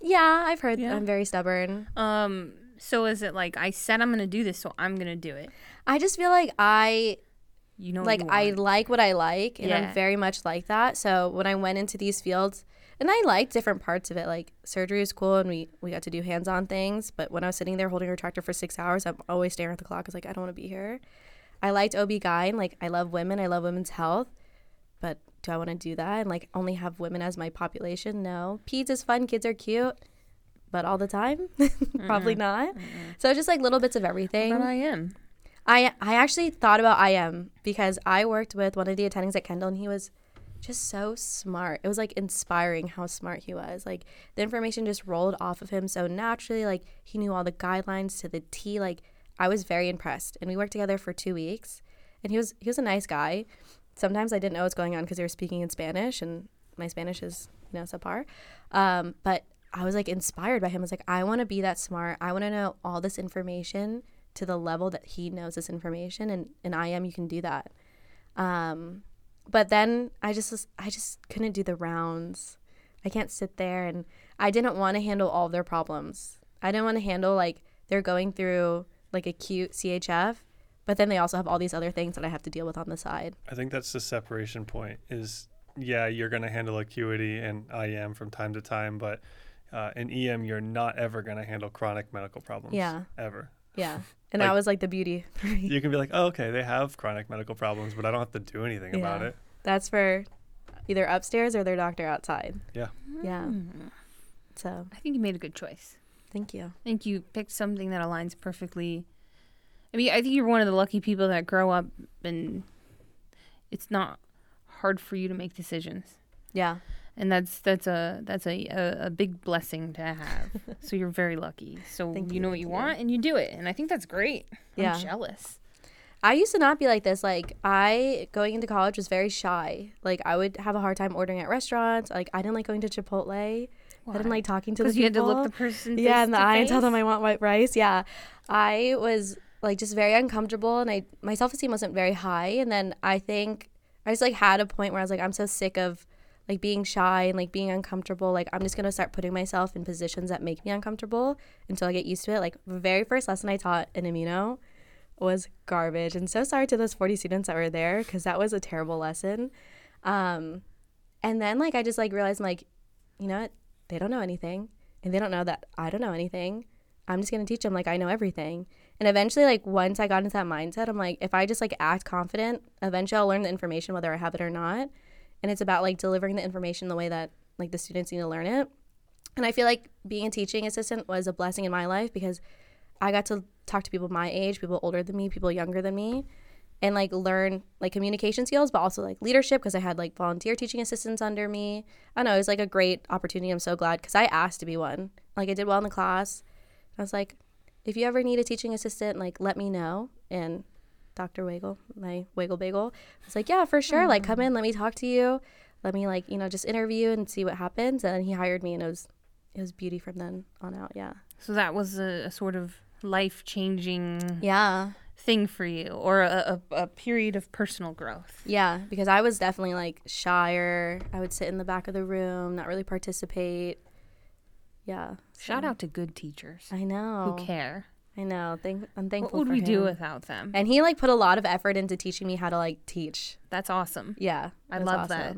Yeah, I've heard Yeah. I'm very stubborn. Um, so is it like I said I'm gonna do this, so I'm gonna do it? I just feel like I You know, what like you I like what I like and Yeah. I'm very much like that. So when I went into these fields and I like different parts of it, like surgery is cool and we, we got to do hands on things. But when I was sitting there holding a retractor for six hours, I'm always staring at the clock. It's like, I don't want to be here. I liked OB-GYN. Like I love women. I love women's health. But do I want to do that and like only have women as my population? No. Peds is fun. Kids are cute. But all the time? Probably not. So just like little bits of everything. But I am. I I actually thought about IM because I worked with one of the attendings at Kendall and he was just so smart. It was like inspiring how smart he was. Like the information just rolled off of him so naturally. Like he knew all the guidelines to the T. Like I was very impressed. And we worked together for two weeks. And he was he was a nice guy. Sometimes I didn't know what was going on because they were speaking in Spanish and my Spanish is you know subpar. Um, but I was like inspired by him. I was like, I want to be that smart. I want to know all this information to the level that he knows this information and and I am, you can do that. Um, but then I just was- I just couldn't do the rounds. I can't sit there and I didn't want to handle all their problems. I didn't want to handle like they're going through like acute CHF, but then they also have all these other things that I have to deal with on the side. I think that's the separation point. Is yeah, you're going to handle acuity and IM from time to time, but uh, in EM, you're not ever going to handle chronic medical problems. Yeah. Ever. Yeah. And Like- that was like the beauty. You can be like, oh, okay, they have chronic medical problems, but I don't have to do anything about Yeah. it. That's for either upstairs or their doctor outside. Yeah. Yeah. Hmm. So I think you made a good choice. thank you. I think you picked something that aligns perfectly. I mean, I think you're one of the lucky people that grow up and it's not hard for you to make decisions. Yeah. And that's that's a that's a a, a big blessing to have. so you're very lucky. So you, you, know what you want and you do it. And I think that's great. Yeah. I'm jealous. I used to not be like this. Like I going into college was very shy. Like I would have a hard time ordering at restaurants. Like I didn't like going to Chipotle. I didn't like talking to the because you had to look the person yeah in the eye and tell them? I want white rice. Yeah, I was like just very uncomfortable, and I my self esteem wasn't very high. And then I think I just like had a point where I was like, I'm so sick of like being shy and like being uncomfortable. Like I'm just gonna start putting myself in positions that make me uncomfortable until I get used to it. Like the very first lesson I taught in amino was garbage, and so sorry to those 40 students that were there because that was a terrible lesson. Um, and then like I just like realized I'm like, you know what? They don't know anything and they don't know that I don't know anything. I'm just going to teach them like I know everything. And eventually like once I got into that mindset, I'm like if I just like act confident, eventually I'll learn the information whether I have it or not. And it's about like delivering the information the way that like the students need to learn it. And I feel like being a teaching assistant was a blessing in my life because I got to talk to people my age, people older than me, people younger than me, and like learn like communication skills, but also like leadership because I had like volunteer teaching assistants under me. I know it was like a great opportunity. I'm so glad because I asked to be one. Like I did well in the class. I was like, if you ever need a teaching assistant, like let me know. And Dr. Wagel, my Wagel Bagel, was like, yeah, for sure. Like come in, let me talk to you. Let me like, you know, just interview and see what happens. And he hired me and it was it was beauty from then on out. Yeah. So that was a, a sort of life changing Yeah. thing for you or a, a, a period of personal growth. Yeah, because I was definitely like shyer. I would sit in the back of the room, not really participate. Yeah. Shout so- out to good teachers I know. who care. I know. Thank I'm thankful. What would for we do without them? And he like put a lot of effort into teaching me how to like teach. That's awesome. Yeah. I it was love that.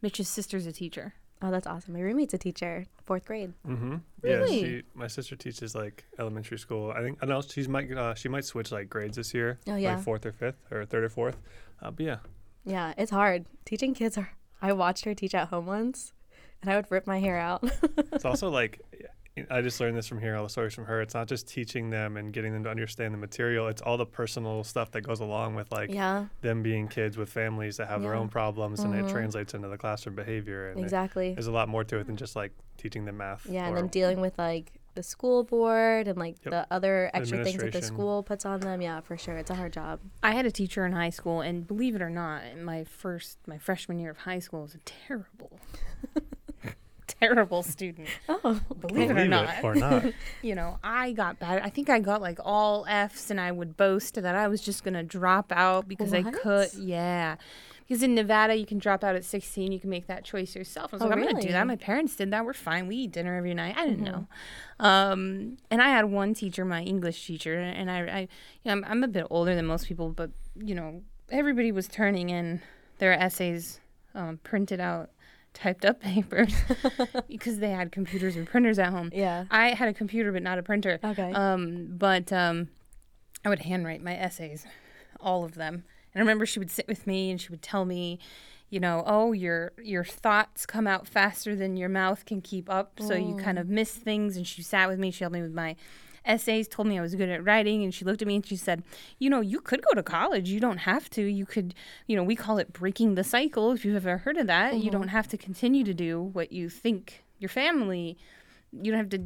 Mitch's sister's a teacher. Oh, that's awesome. My roommate's a teacher, fourth grade. Mm-hmm. Really? Yeah, she, my sister teaches like elementary school. I think I know she's might uh, she might switch like grades this year, Oh yeah. like fourth or fifth or third or fourth. Uh, but yeah, Yeah, it's hard. Teaching kids are I watched her teach at home once and I would rip my hair out. it's also like I just learned this from hearing all the stories from her. It's not just teaching them and getting them to understand the material. It's all the personal stuff that goes along with like yeah, them being kids with families that have their own problems, and it Mhm. translates into the classroom behavior. And it- exactly. there's a lot more to it than just like teaching them math. Yeah, and then dealing with like the school board and like Yep. the other extra things that the school puts on them. Yeah, for sure, it's a hard job. I had a teacher in high school, and believe it or not, my first, my freshman year of high school was a terrible, terrible student. Oh, Believe it or not. or not. You know, I got bad. I think I got like all Fs, and I would boast that I was just gonna drop out because I could. Yeah. Because in Nevada, you can drop out at 16. You can make that choice yourself. I was Oh, like, I'm going to do that. My parents did that. We're fine. We eat dinner every night. I didn't Mm-hmm. know. Um, and I had one teacher, my English teacher, and I, I you know, I'm, I'm a bit older than most people, but, you know, everybody was turning in their essays um, printed out, typed up papers because they had computers and printers at home. yeah. I had a computer, but not a printer. Okay. Um, but um, I would handwrite my essays, all of them. And I remember she would sit with me and she would tell me, you know, oh, your your thoughts come out faster than your mouth can keep up, so you kind of miss things. And she sat with me, she helped me with my essays, told me I was good at writing, and she looked at me and she said, you know, you could go to college. You don't have to. You could, you know, we call it breaking the cycle. If you've ever heard of that, you don't mm-hmm. have to continue to do what you think your family. You don't have to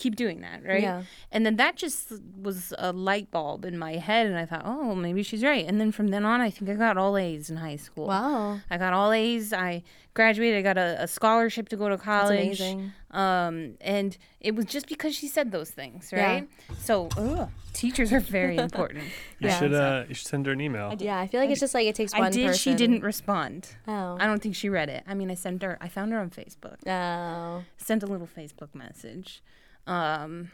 keep doing that, right? Yeah. And then that just was a light bulb in my head, and I thought, oh, maybe she's right. And then from then on, I think I got all A's in high school. Wow. I got all A's. I graduated. I got a, a scholarship to go to That's college. amazing. Um, and it was just because she said those things, right? Yeah. right? So, ugh, teachers are very important. You Yeah. should uh, you should send her an email. Yeah, I feel like it's just like it takes one I did. person. She didn't respond. Oh. I don't think she read it. I mean, I sent her. I found her on Facebook. Oh. Sent a little Facebook message. Um,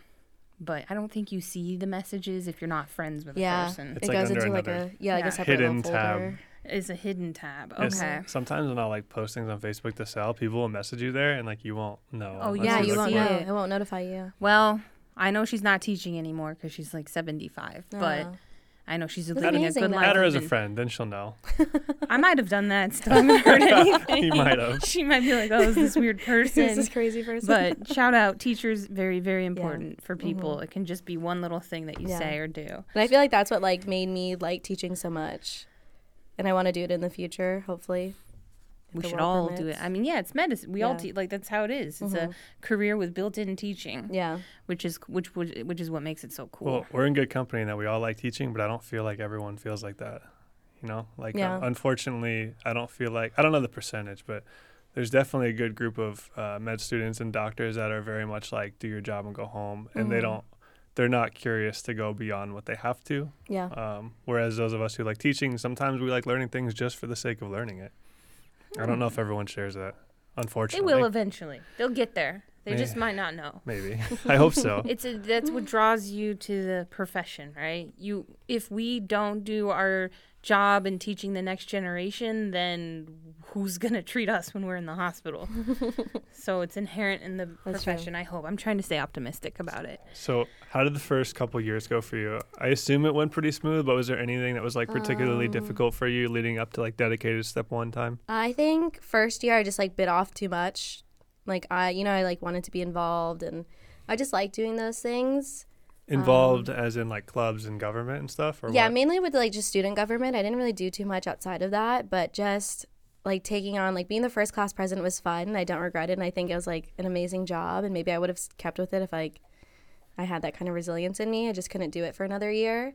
but I don't think you see the messages if you're not friends with Yeah. a person. It's it like goes under into like a yeah, like Yeah. a separate hidden tab. folder. It's a hidden tab. Yes, Okay. Sometimes when I like post things on Facebook to sell, people will message you there, and like you won't know. Oh, Yeah, you you won't know. it. it. It won't notify you. Well, I know she's not teaching anymore because she's like 75, but. I know she's That's living a amazing, good though. life. Add her as a friend, then she'll know. I might have done that. Still haven't heard anything. You might have. She might be like, "Oh, is this weird person?" Who's this crazy person? but shout out, teachers, very, very important for people. Mhm. It can just be one little thing that you Yeah. say or do. and I feel like that's what like made me like teaching so much, and I want to do it in the future, hopefully. If We the should world all do it. I mean, yeah, it's medicine. We all Yeah. teach. Like that's how it is. It's Mhm. a career with built-in teaching, Yeah. which is which would which is what makes it so cool. Well, we're in good company in that we all like teaching, but I don't feel like everyone feels like that. You know, like uh, Yeah. unfortunately, I don't feel like I don't know the percentage, but there's definitely a good group of uh, med students and doctors that are very much like do your job and go home, and they Mhm. don't. They're not curious to go beyond what they have to. Yeah. Um, whereas those of us who like teaching, sometimes we like learning things just for the sake of learning it. I don't know if everyone shares that. Unfortunately, they will eventually. They'll get there. They May- just might not know. maybe. I hope so. It's a, that's what draws you to the profession, right? You if we don't do our job in teaching the next generation, then who's gonna treat us when we're in the hospital? so it's inherent in the That's true. profession. I hope. I'm trying to stay optimistic about it. So, how did the first couple years go for you? I assume it went pretty smooth, but was there anything that was like particularly Um, difficult for you leading up to like dedicated step one time? I think first year I just like bit off too much. Like I, you know, I like wanted to be involved, and I just like doing those things. Involved as in like clubs and government and stuff, or Um, yeah, what? mainly with like just student government. I didn't really do too much outside of that, but just like taking on like being the first class president was fun. I don't regret it, and I think it was like an amazing job. And maybe I would have kept with it if like I had that kind of resilience in me. I just couldn't do it for another year.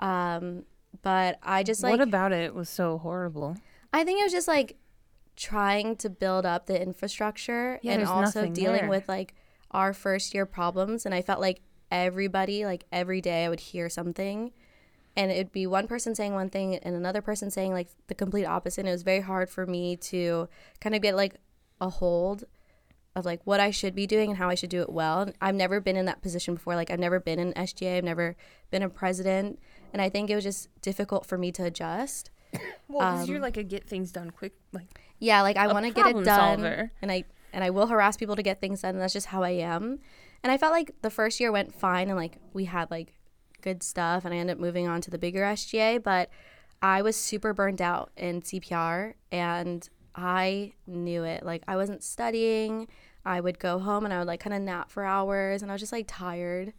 Um, but I just like what about it was so horrible? I think it was just like trying to build up the infrastructure Yeah, and also dealing there. with like our first year problems. And I felt like everybody, like every day, I would hear something. And it'd be one person saying one thing and another person saying like the complete opposite. And it was very hard for me to kind of get like a hold of like what I should be doing and how I should do it well. And I've never been in that position before. Like I've never been in SGA. I've never been a president. And I think it was just difficult for me to adjust. Well, 'cause Um, you're like a get things done quick. Like Yeah, like I want to get it done, solver. and I and I will harass people to get things done. And that's just how I am. And I felt like the first year went fine, and like we had like good stuff, and I ended up moving on to the bigger SGA. But I was super burned out in CPR, and I knew it. Like I wasn't studying. I would go home and I would like kind of nap for hours and I was just like tired.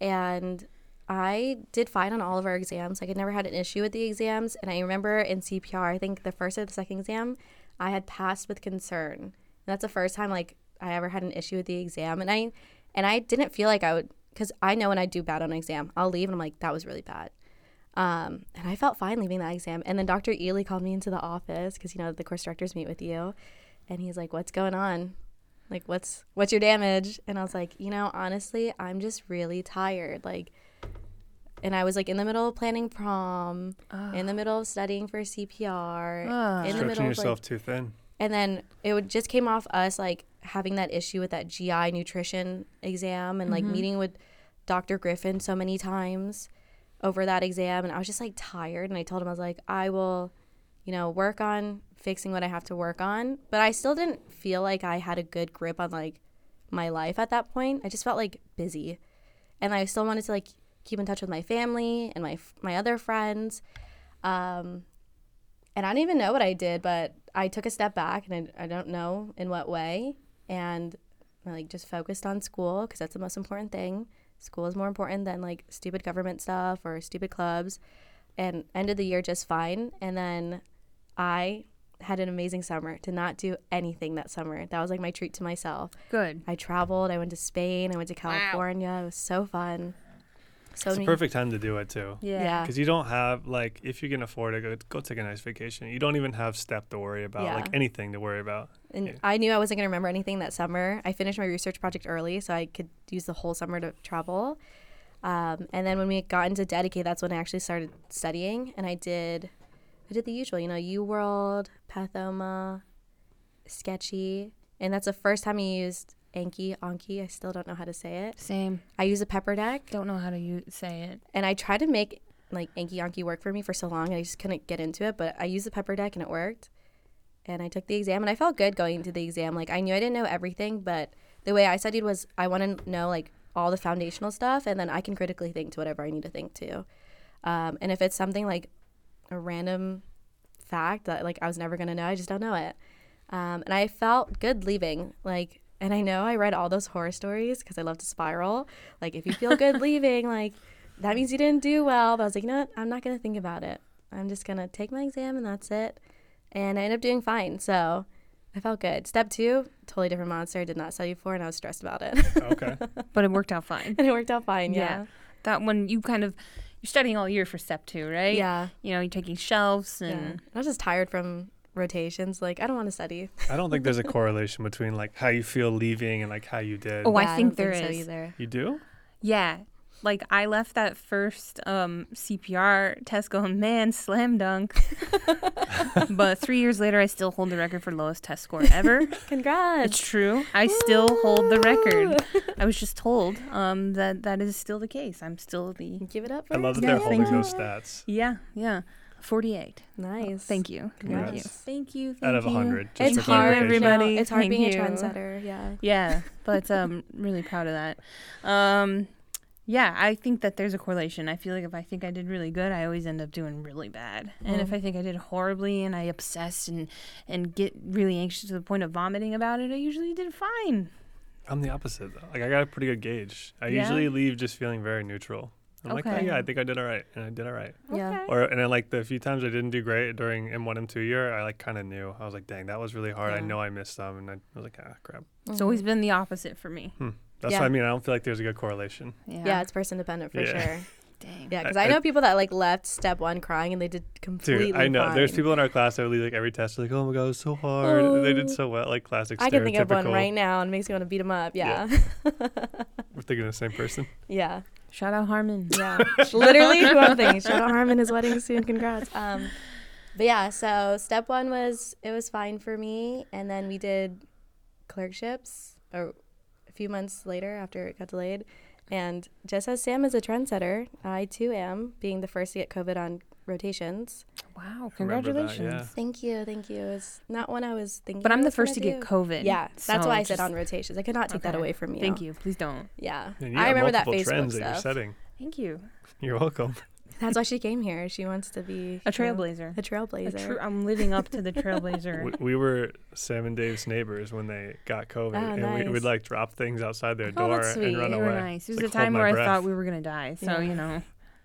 And I did fine on all of our exams. Like I never had an issue with the exams. And I remember in CPR, I think the first or the second exam, I had passed with concern. And that's the first time like I ever had an issue with the exam. And I and I didn't feel like I would because I know when I do bad on an exam, I'll leave and I'm like, that was really bad. Um, and I felt fine leaving that exam. And then Dr. Ely called me into the office because you know the course directors meet with you, and he's like, "What's going on? Like, what's what's your damage?" And I was like, "You know, honestly, I'm just really tired. Like." And I was like in the middle of planning prom, in the middle of studying for CPR, Ugh. in the middle Stretching of like, too thin. And then it would just came off us like having that issue with that GI nutrition exam and like meeting with Dr. Griffin so many times over that exam. And I was just like tired. And I told him I was like I will you know work on fixing what I have to work on. But I still didn't feel like I had a good grip on like my life at that point. I just felt like busy. And I still wanted to like keep in touch with my family and my my other friends. Um and I don't even know what I did, but I took a step back and I, I don't know in what way. And I like just focused on school because that's the most important thing. School is more important than like stupid government stuff or stupid clubs. And ended the year just fine. And then I had an amazing summer. Did not do anything that summer. That was like my treat to myself. Good. I traveled. I went to Spain. I went to California. It was so fun. So It's the many- perfect time to do it too. Yeah. Because you don't have like if you can afford it, go, go take a nice vacation. You don't even have step to worry about, Yeah. like anything to worry about. And Yeah. I knew I wasn't going to remember anything that summer. I finished my research project early, so I could use the whole summer to travel. Um, and then when we got into dedicate, that's when I actually started studying, and I did, I did the usual, you know, UWorld, Pathoma, Sketchy, and that's the first time I used Anki, Anki. I still don't know how to say it. Same. I use a pepper deck, Don't know how to say it. and I tried to make like Anki Anki work for me for so long, and I just couldn't get into it. But I used the pepper deck, and it worked. And I took the exam, and I felt good going into the exam. Like I knew I didn't know everything, but the way I studied was I want to know like all the foundational stuff, and then I can critically think to whatever I need to think to. Um, and if it's something like a random fact that like I was never gonna know, I just don't know it. Um, and I felt good leaving. Like, and I know I read all those horror stories because I love to spiral. Like, if you feel good leaving, like that means you didn't do well. But I was like, you know what? I'm not gonna think about it. I'm just gonna take my exam and that's it. And I ended up doing fine. So I felt good. Step two, totally different monster. I did not study for, and I was stressed about it. Okay. But it worked out fine. and it worked out fine. Yeah. That one you kind of you're studying all year for step two, right? Yeah. You know, you're taking shelves Yeah. and I was just tired from rotations. Like, I don't want to study. I don't think there's a correlation between like how you feel leaving and like how you did. Oh, I Yeah, think don't there so is. either. You do? yeah. Like I left that first um, CPR test going, man, slam dunk. but three years later, I still hold the record for lowest test score ever. Congrats. It's true. I still hold the record. I was just told um, that that is still the case. I'm still the Give it up. For I love that Yeah, they're thank holding those stats yeah yeah 48. Nice. Thank you. Thank you. Thank you. Thank out of you. 100. Just It's for hard, clarification. everybody. No, it's hard Thank being you. a trendsetter. Yeah. Yeah, but I'm really proud of that. Um, yeah, I think that there's a correlation. I feel like if I think I did really good, I always end up doing really bad. And if Mm. I think I did horribly and I obsess and and get really anxious to the point of vomiting about it, I usually did fine. I'm the opposite though. Like I got a pretty good gauge. I Yeah? usually leave just feeling very neutral. I'm like, oh yeah, I think I did all right, and I did all right. Yeah. Okay. Or and then like the few times I didn't do great during M1 M2 year, I like kind of knew. I was like, dang, that was really hard. I know I missed some, and I was like, ah, crap. It's always been the opposite for me. That's Yeah. what I mean. I don't feel like there's a good correlation. Yeah. Yeah, it's person dependent for Yeah. sure. Dang. Yeah, because I- I, I- know people that like left step one crying and they did completely Dude, I know. There's people in our class that would leave like every test like, oh my god, it was so hard. and they did so well, like classic I can think of one right now and it makes me want to beat them up. Yeah. We're thinking of the same person. Yeah. Shout out Harmon. Yeah. Literally who I'm thinking. Shout out Harmon, his wedding soon. Congrats. Um, but yeah, so step one was it was fine for me. And then we did clerkships or a few months later after it got delayed. And just as Sam is a trendsetter, I too am, being the first to get COVID on rotations. Wow, Remember that, congratulations. yeah. Thank you, thank you. It's not one I was thinking. But I I'm the first to gonna get. COVID. Yeah, that's so why I said on rotations. I could not take that away from you. Thank you. Please don't. Yeah, And you I remember that multiple Facebook trends that you're setting. Thank you. You're welcome. That's why she came here. She wants to be A you know, trailblazer. A A trailblazer. tr- I'm living up to the trailblazer. we, we were Sam and Dave's neighbors when they got COVID, Oh, and we nice. would like drop things outside their Oh, door that's and run they away. were nice. It was Like, a time where my I thought we were gonna die. So Yeah. you know,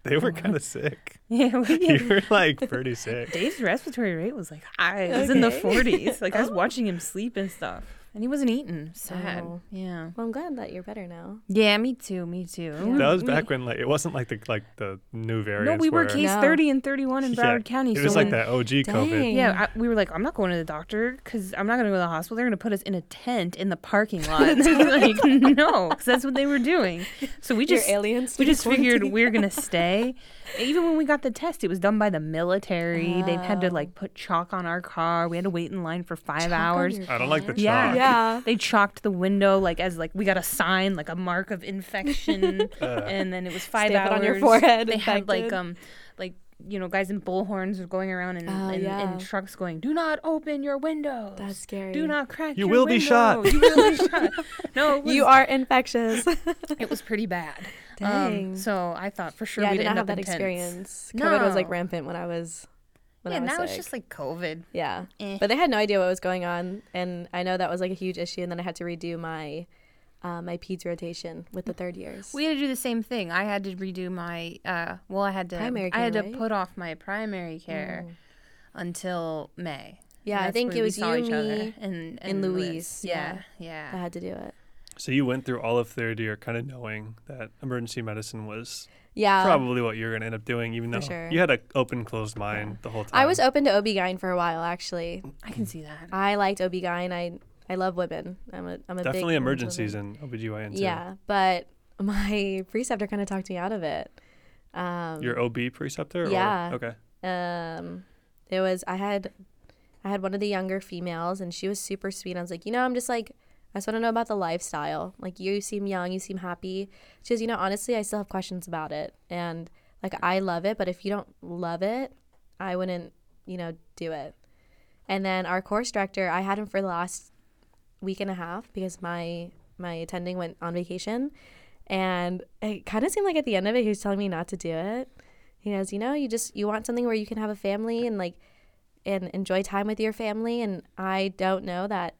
They were kind of sick. yeah. we- you were like pretty sick. Dave's respiratory rate was like high. It was in the 40s. Like I was Oh. watching him sleep and stuff, and he wasn't eating. Sad. Oh. Yeah. Well, I'm glad that you're better now. Yeah. Me too. Me too. Yeah. That was back when like it wasn't like the like the new variants. No, we were where- case No. 30 and 31 in Yeah, Broward County. It so was like when- that OG COVID. Dang. Yeah, I, we were like, I'm not going to the doctor because I'm not going to go to the hospital. They're going to put us in a tent in the parking lot. And we like, no, because that's what they were doing. So we just Your aliens. we just figured quarantine. we are gonna stay. Even when we got the test, it was done by the military. They had to Oh. like put chalk on our car. We had to wait in line for five Chalk hours. I don't like the chalk. Yeah. Chalk. Yeah. They chalked the window like as like we got a sign like a mark of infection, Uh, and then it was five Stamp hours on your forehead, They had like um like you know guys in bullhorns were going around and, Oh, in, yeah. in trucks going, "Do not open your windows. That's scary. Do not crack. You your will be shot." You will be shot. No, was, You are infectious. It was pretty bad. Um, Dang. so I thought for sure yeah, we'd did not have up that in tents. experience. COVID was like rampant when I was. When yeah, I was now it's just like COVID. Yeah. Eh. But they had no idea what was going on, and I know that was like a huge issue. And then I had to redo my uh, my peds rotation with the third years. We had to do the same thing. I had to redo my uh well I had to Primary care, I had to right? put off my primary care Mm. until May. Yeah, I think it was you, each other me, and, and Louise. Louise, Yeah, I yeah. had to do it. so you went through all of third year, kind of knowing that emergency medicine was Yeah. probably what you're gonna end up doing, even though sure. you had an open, closed mind the whole time. I was open to OB-GYN for a while, actually. I can see that. I liked OB-GYN. I I love women. I'm a I'm a definitely women's emergencies woman. in OBGYN too. Yeah, but my preceptor kind of talked me out of it. Um, Your OB preceptor? or- Yeah. Okay. um it was i had i had one of the younger females and she was super sweet i was like you know i'm just like i just want to know about the lifestyle. Like you seem young you seem happy. She goes you know honestly i still have questions about it. And like i love it but if you don't love it i wouldn't you know do it. And then our course director i had him for the last week and a half because my my attending went on vacation. And it kind of seemed like at the end of it he was telling me not to do it. He goes, you know, you just you want something where you can have a family and like and enjoy time with your family. And I don't know that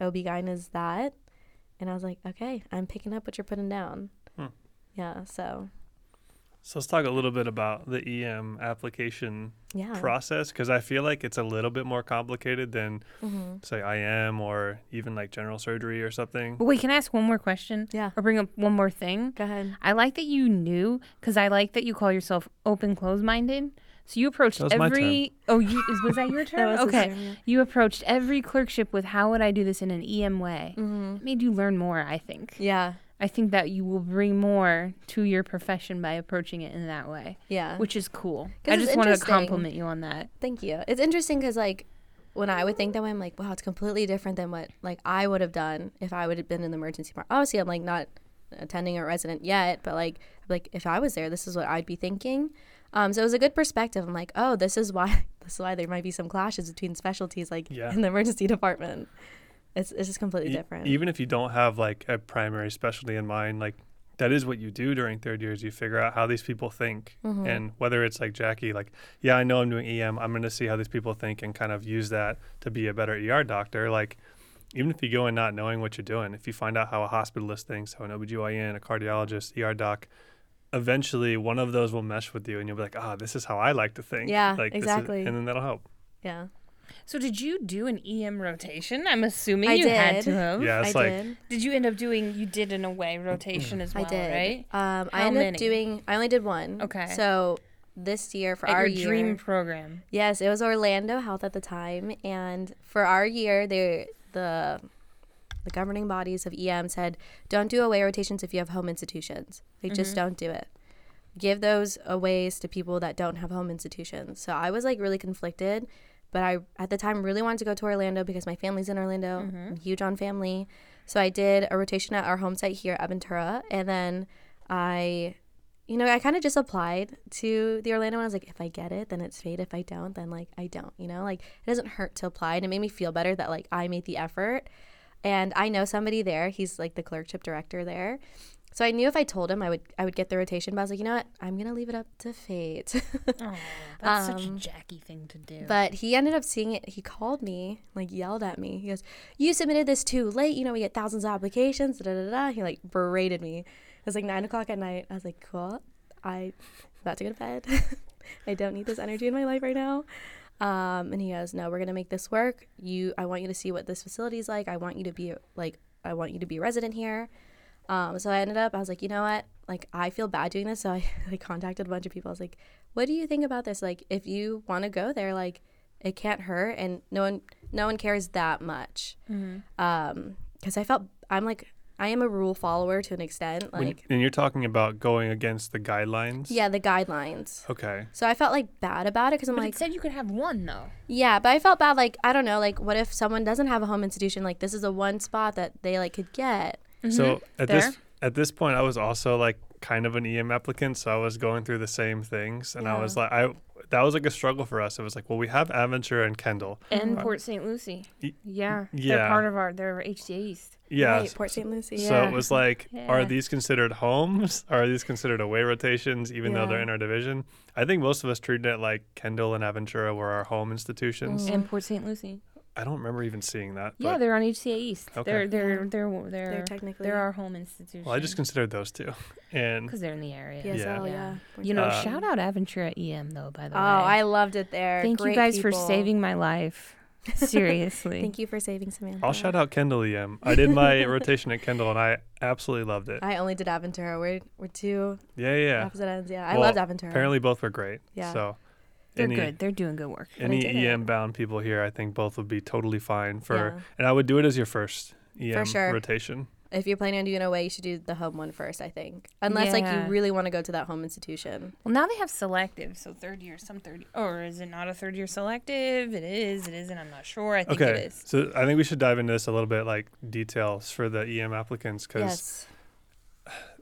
OB-GYN is that. And I was like, okay, I'm picking up what you're putting down. Hmm. Yeah, so So let's talk a little bit about the EM application yeah. process because I feel like it's a little bit more complicated than, hmm say, IM or even like general surgery or something. But wait, can I ask one more question Yeah. or bring up one more thing? Go ahead. I like that you knew because I like that you call yourself open close minded. So you approached That was my every. Oh, you was that your That turn? was okay. term, yeah. You approached every clerkship with how would I do this in an EM way. Mhm. It made you learn more. I think. Yeah. I think that you will bring more to your profession by approaching it in that way, Yeah. which is cool. I just wanted to compliment you on that. Thank you. It's interesting because like when I would think that way, I'm like, wow, it's completely different than what like I would have done if I would have been in the emergency department. Obviously, I'm like not attending a resident yet, but like like if I was there, this is what I'd be thinking. Um, so it was a good perspective. I'm like, oh, this is why this is why there might be some clashes between specialties like Yeah. in the emergency department. It's it's just completely E- different. Even if you don't have like a primary specialty in mind, like that is what you do during third years. You figure out how these people think, Mhm. and whether it's like Jackie, like, yeah, I know I'm doing EM. I'm going to see how these people think and kind of use that to be a better ER doctor. Like, even if you go in not knowing what you're doing, if you find out how a hospitalist thinks, how an OBGYN, a cardiologist, ER doc, eventually one of those will mesh with you, and you'll be like, ah, this is how I like to think. Yeah, like, this is- exactly. and then that'll help. yeah, So did you do an EM rotation? I'm assuming I you had to have. Yeah, I it's like did. Did you end up doing? You did an away rotation as well, I did. right? Um, I How ended many? up doing. I only did one. Okay. So this year for At our your year, dream program. Yes, it was Orlando Health at the time, and for our year, they the the governing bodies of EM said, don't do away rotations if you have home institutions. They just mm-hmm. don't do it. Give those aways to people that don't have home institutions. So I was like really conflicted, but I at the time really wanted to go to Orlando because my family's in Orlando. I'm huge on family. So I did a rotation at our home site here at Aventura, and then I you know, I kind of just applied to the Orlando one. I was like, if I get it, then it's fate. If I don't, then like I don't, you know, like it doesn't hurt to apply. And it made me feel better that like I made the effort. And I know somebody there. He's like the clerkship director there. So I knew if I told him, I would I would get the rotation. But I was like, you know what? I'm gonna leave it up to fate. Oh, that's such a Um, Jackie thing to do. But he ended up seeing it. He called me, like yelled at me. He goes, "You submitted this too late. You know we get thousands of applications." Da da da. da. He like berated me. It was like nine o'clock at night. I was like, "Cool. I'm about to go to bed. I don't need this energy in my life right now." Um, and he goes, "No, we're gonna make this work. You, I want you to see what this facility is like. I want you to be like, I want you to be a resident here." Um, so I ended up, I was like, you know what? Like, I feel bad doing this. So I like contacted a bunch of people. I was like, what do you think about this? Like, if you want to go there, like, it can't hurt, and no one, no one cares that much. Um, because I felt I'm like, I am a rule follower to an extent. When- Like, and you're talking about going against the guidelines. yeah, the guidelines. Okay. So I felt like bad about it because I'm but like, it said you could have one though. yeah, but I felt bad. Like, I don't know. Like, what if someone doesn't have a home institution? Like, this is a one spot that they like could get. Mm-hmm. So at Fair. this at this point, I was also like kind of an EM applicant, so I was going through the same things, and I was like, I that was like a struggle for us. It was like, well, we have Aventura and Kendall. And Uh, Port St. Lucie. y- Yeah. yeah. They're part of our, they're HCA East. Yeah. Right, Port St. Lucie. So Yeah. it was like, are these considered homes? Are these considered away rotations, even though they're in our division? I think most of us treated it like Kendall and Aventura were our home institutions. Mm. And Port St. Lucie. I don't remember even seeing that. Yeah, they're on HCA East. Okay. They're they're Yeah. they're they're They're they're, technically. our home institution. well, I just considered those two, and because they're in the area. PSL, Yeah. yeah. You know, Uh, shout out Aventura EM though. By the Oh, way, oh, I loved it there. thank you Great guys for saving my life. Seriously. Thank you for saving Samantha. I'll shout out Kendall EM. I did my rotation at Kendall, and I absolutely loved it. I only did Aventura. We're we're two Yeah, yeah. opposite ends. Yeah, I Well, loved Aventura. Apparently, both were great. Yeah. So, They're any, good. They're doing good work. Any did it. EM bound people here, I think both would be totally fine for. Yeah. And I would do it as your first EM for sure. rotation. If you're planning on doing away, you should do the home one first. I think, unless like you really want to go to that home institution. Well, now they have selective, so third year, some third, or is it not a third year selective? It is. It isn't. I'm not sure. I think it Okay, is. so I think we should dive into this a little bit, like details for the EM applicants, because Yes.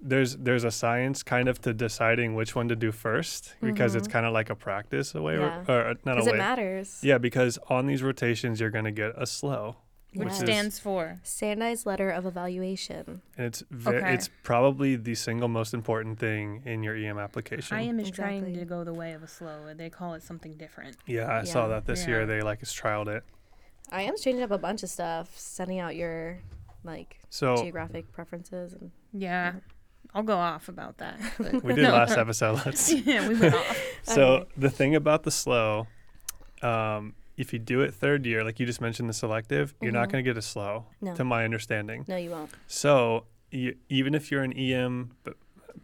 There's there's a science kind of to deciding which one to do first, because it's Mhm. kind of like a practice away, Yeah. or, or not Because a it matters. Yeah, because on these rotations you're gonna get a SLOE, Which Yes. stands for Standardized letter of evaluation. and it's ve- Okay. it's probably the single most important thing in your EM application. IM is trying to go the way of a SLOE. They call it something different. yeah, I saw that this Yeah. year. They like it's trialed it. I am changing up a bunch of stuff, sending out your like So geographic preferences and Yeah, I'll go off about that. But we did last episode. Let's yeah, we went off. So Okay. the thing about the SLOE, um, if you do it third year, like you just mentioned, the selective, you're not Mhm. going to get a SLOE, No. to my understanding. no, you won't. So you, even if you're an EM b-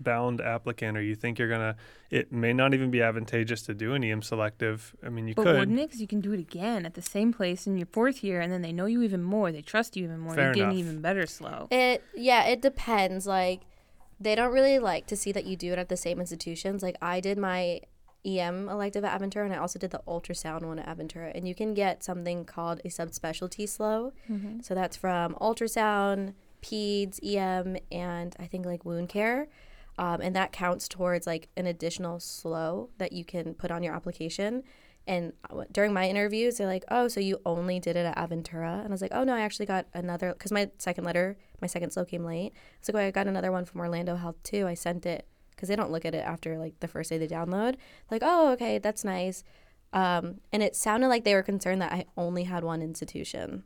bound applicant, or you think you're gonna, it may not even be advantageous to do an EM selective. I mean, you But could. wouldn't it? 'Cause you can do it again at the same place in your fourth year, and then they know you even more. They trust you even more. Fair you get an enough. even better SLOE. It yeah, it depends. Like they don't really like to see that you do it at the same institutions. Like I did my EM elective at Aventura and I also did the ultrasound one at Aventura. And you can get something called a subspecialty SLOE. Mm-hmm. So that's from ultrasound, peds, EM, and I think like wound care. Um, and that counts towards like an additional SLOE that you can put on your application. And uh, during my interviews, they're like, "Oh, so you only did it at Aventura?" And I was like, "Oh no, I actually got another because my second letter, my second SLOE came late. It's like, oh, I got another one from Orlando Health too. I sent it because they don't look at it after like the first day they download. Like, oh, okay, that's nice. Um, and it sounded like they were concerned that I only had one institution.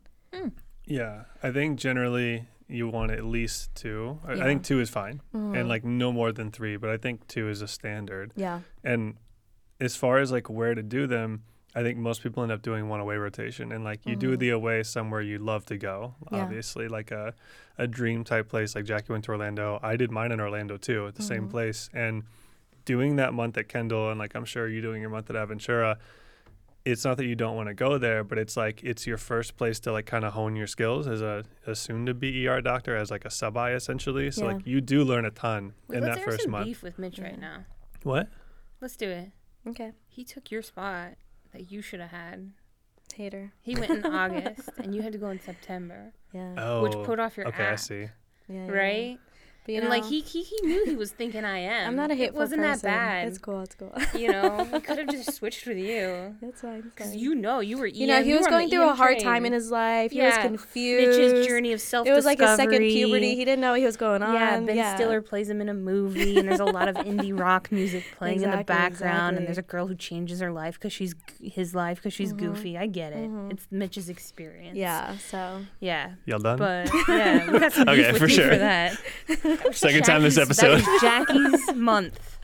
Yeah, I think generally you want at least two. I- I think two is fine, Mhm. and like no more than three. But I think two is a standard. Yeah, And as far as like where to do them, I think most people end up doing one away rotation, and like you do Mhm. the away somewhere you love to go. Yeah. Obviously, like a a dream type place. Like Jackie went to Orlando. I did mine in Orlando too, at the same Mhm. place. And doing that month at Kendall, and like I'm sure you're doing your month at Aventura. It's not that you don't want to go there, but it's like it's your first place to like kind of hone your skills as a, a soon to be ER doctor, as like a sub I essentially. So Yeah. like you do learn a ton Wait, in let's that air first some month. beef with Mitch right now. What? Let's do it. okay. He took your spot that you should have had. Hater. He went in August, and you had to go in September, Yeah. Oh, which put off your okay, I see. yeah, yeah, right? You and know? like he, he he knew he was thinking I am. I'm not a It wasn't person. that bad. It's cool. It's cool. You know, he could have just switched with you. It's fine. Cause you know you were. You know, he was going through a hard time in his life. He was Yeah. confused. Mitch's journey of self It was like a second puberty. He didn't know what he was going on. Yeah, Ben yeah. Stiller plays him in a movie, and there's a lot of indie rock music playing in the background, exactly. and there's a girl who changes her life because she's his life because she's Mhm. goofy. I get it. Mhm. It's Mitch's experience. Yeah. So yeah. Y'all done? But yeah, we got some Okay, beef with for you sure. for that. That was Second time this Jackie's- episode. That was Jackie's month.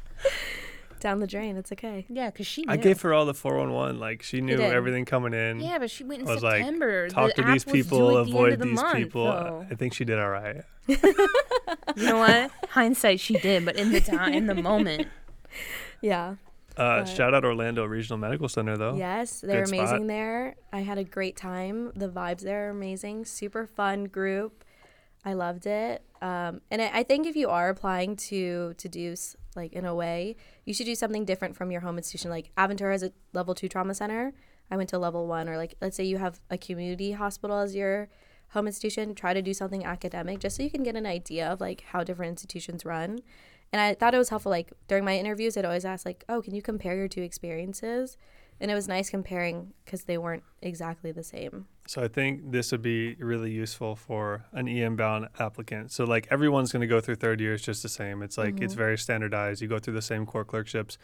down the drain. It's okay. Yeah, because she. Knew. I gave her all the 411. Like she knew did. everything coming in. Yeah, but she went in I was like, September. Talk the to these app was people, at the end avoid the these month, people. though. I think she did all right. You know what? Hindsight, she did, but in the time, in the moment, Yeah. Uh, shout out Orlando Regional Medical Center though. Yes, they're Good spot. amazing there. I had a great time. The vibes there are amazing. Super fun group. I loved it. Um, and I, I think if you are applying to to do like in a way, you should do something different from your home institution. Like Aventura is a level two trauma center. I went to level one, or like let's say you have a community hospital as your home institution. Try to do something academic just so you can get an idea of like how different institutions run. And I thought it was helpful. Like during my interviews, I'd always ask like, "Oh, can you compare your two experiences?" And it was nice comparing because they weren't exactly the same. So I think this would be really useful for an EM bound applicant. So like everyone's going to go through third years just the same. It's like it's Mhm. very standardized. You go through the same core clerkships.